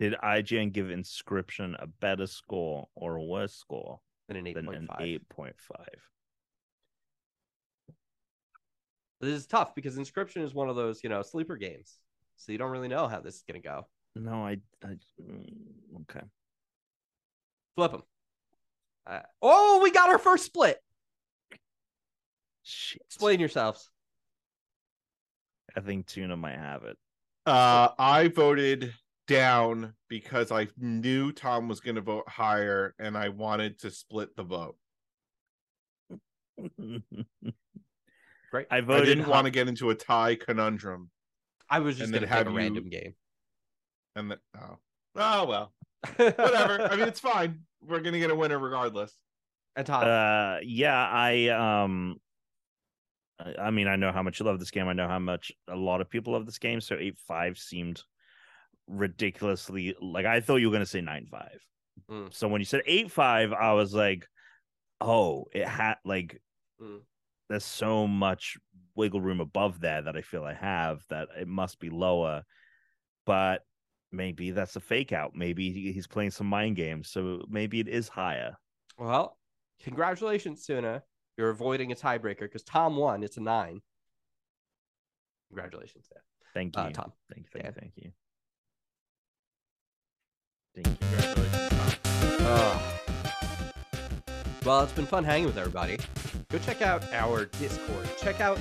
Did IGN give Inscryption a better score or a worse score Than an 8.5. 8.5? This is tough because Inscryption is one of those, you know, sleeper games. So you don't really know how this is going to go. No, I, I mm, okay. Flip them. Uh, oh, we got our first split. Shit. Explain yourselves. I think Tuna might have it. uh, I voted down because I knew Tom was going to vote higher, and I wanted to split the vote. Great. I voted. I voted. didn't want to get into a tie conundrum, I was just going to have a you- random game. And that oh, oh well, whatever. I mean, it's fine. We're gonna get a winner regardless. and Tom, Uh, yeah, I um, I, I mean, I know how much you love this game. I know how much a lot of people love this game. So eight five seemed ridiculously like I thought you were going to say nine five. Mm. So when you said eight five, I was like, oh, it had like Mm. there's so much wiggle room above there that I feel I have that it must be lower. But maybe that's a fake out. Maybe he's playing some mind games. So maybe it is higher. Well, congratulations, Tuna. You're avoiding a tiebreaker because Tom won. It's a nine. Congratulations, there, Thank you. uh, Tom. Thank you. Thank. Thank you. Thank you. Congratulations, Tom. Uh, well, it's been fun hanging with everybody. Go check out our Discord. Check out,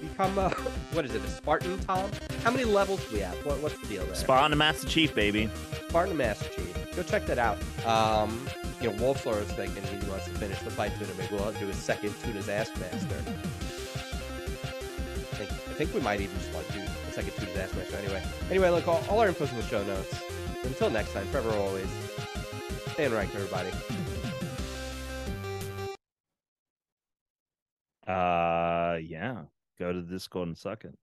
become a, what is it, a Spartan, Tom? How many levels do we have? What, what's the deal there? Spawn and Master Chief, baby. Spartan a Master Chief. Go check that out. Um, you know, Wolflore is thinking he wants to finish the fight Tuna. Maybe we'll do a second Tuna's Ass Master. I think, I think we might even just want to do a second Tuna's Ass Master anyway. Anyway, look, all, all our info's in the show notes. Until next time, forever always, stay in ranked, everybody. Uh, yeah. Go to the Discord and suck it.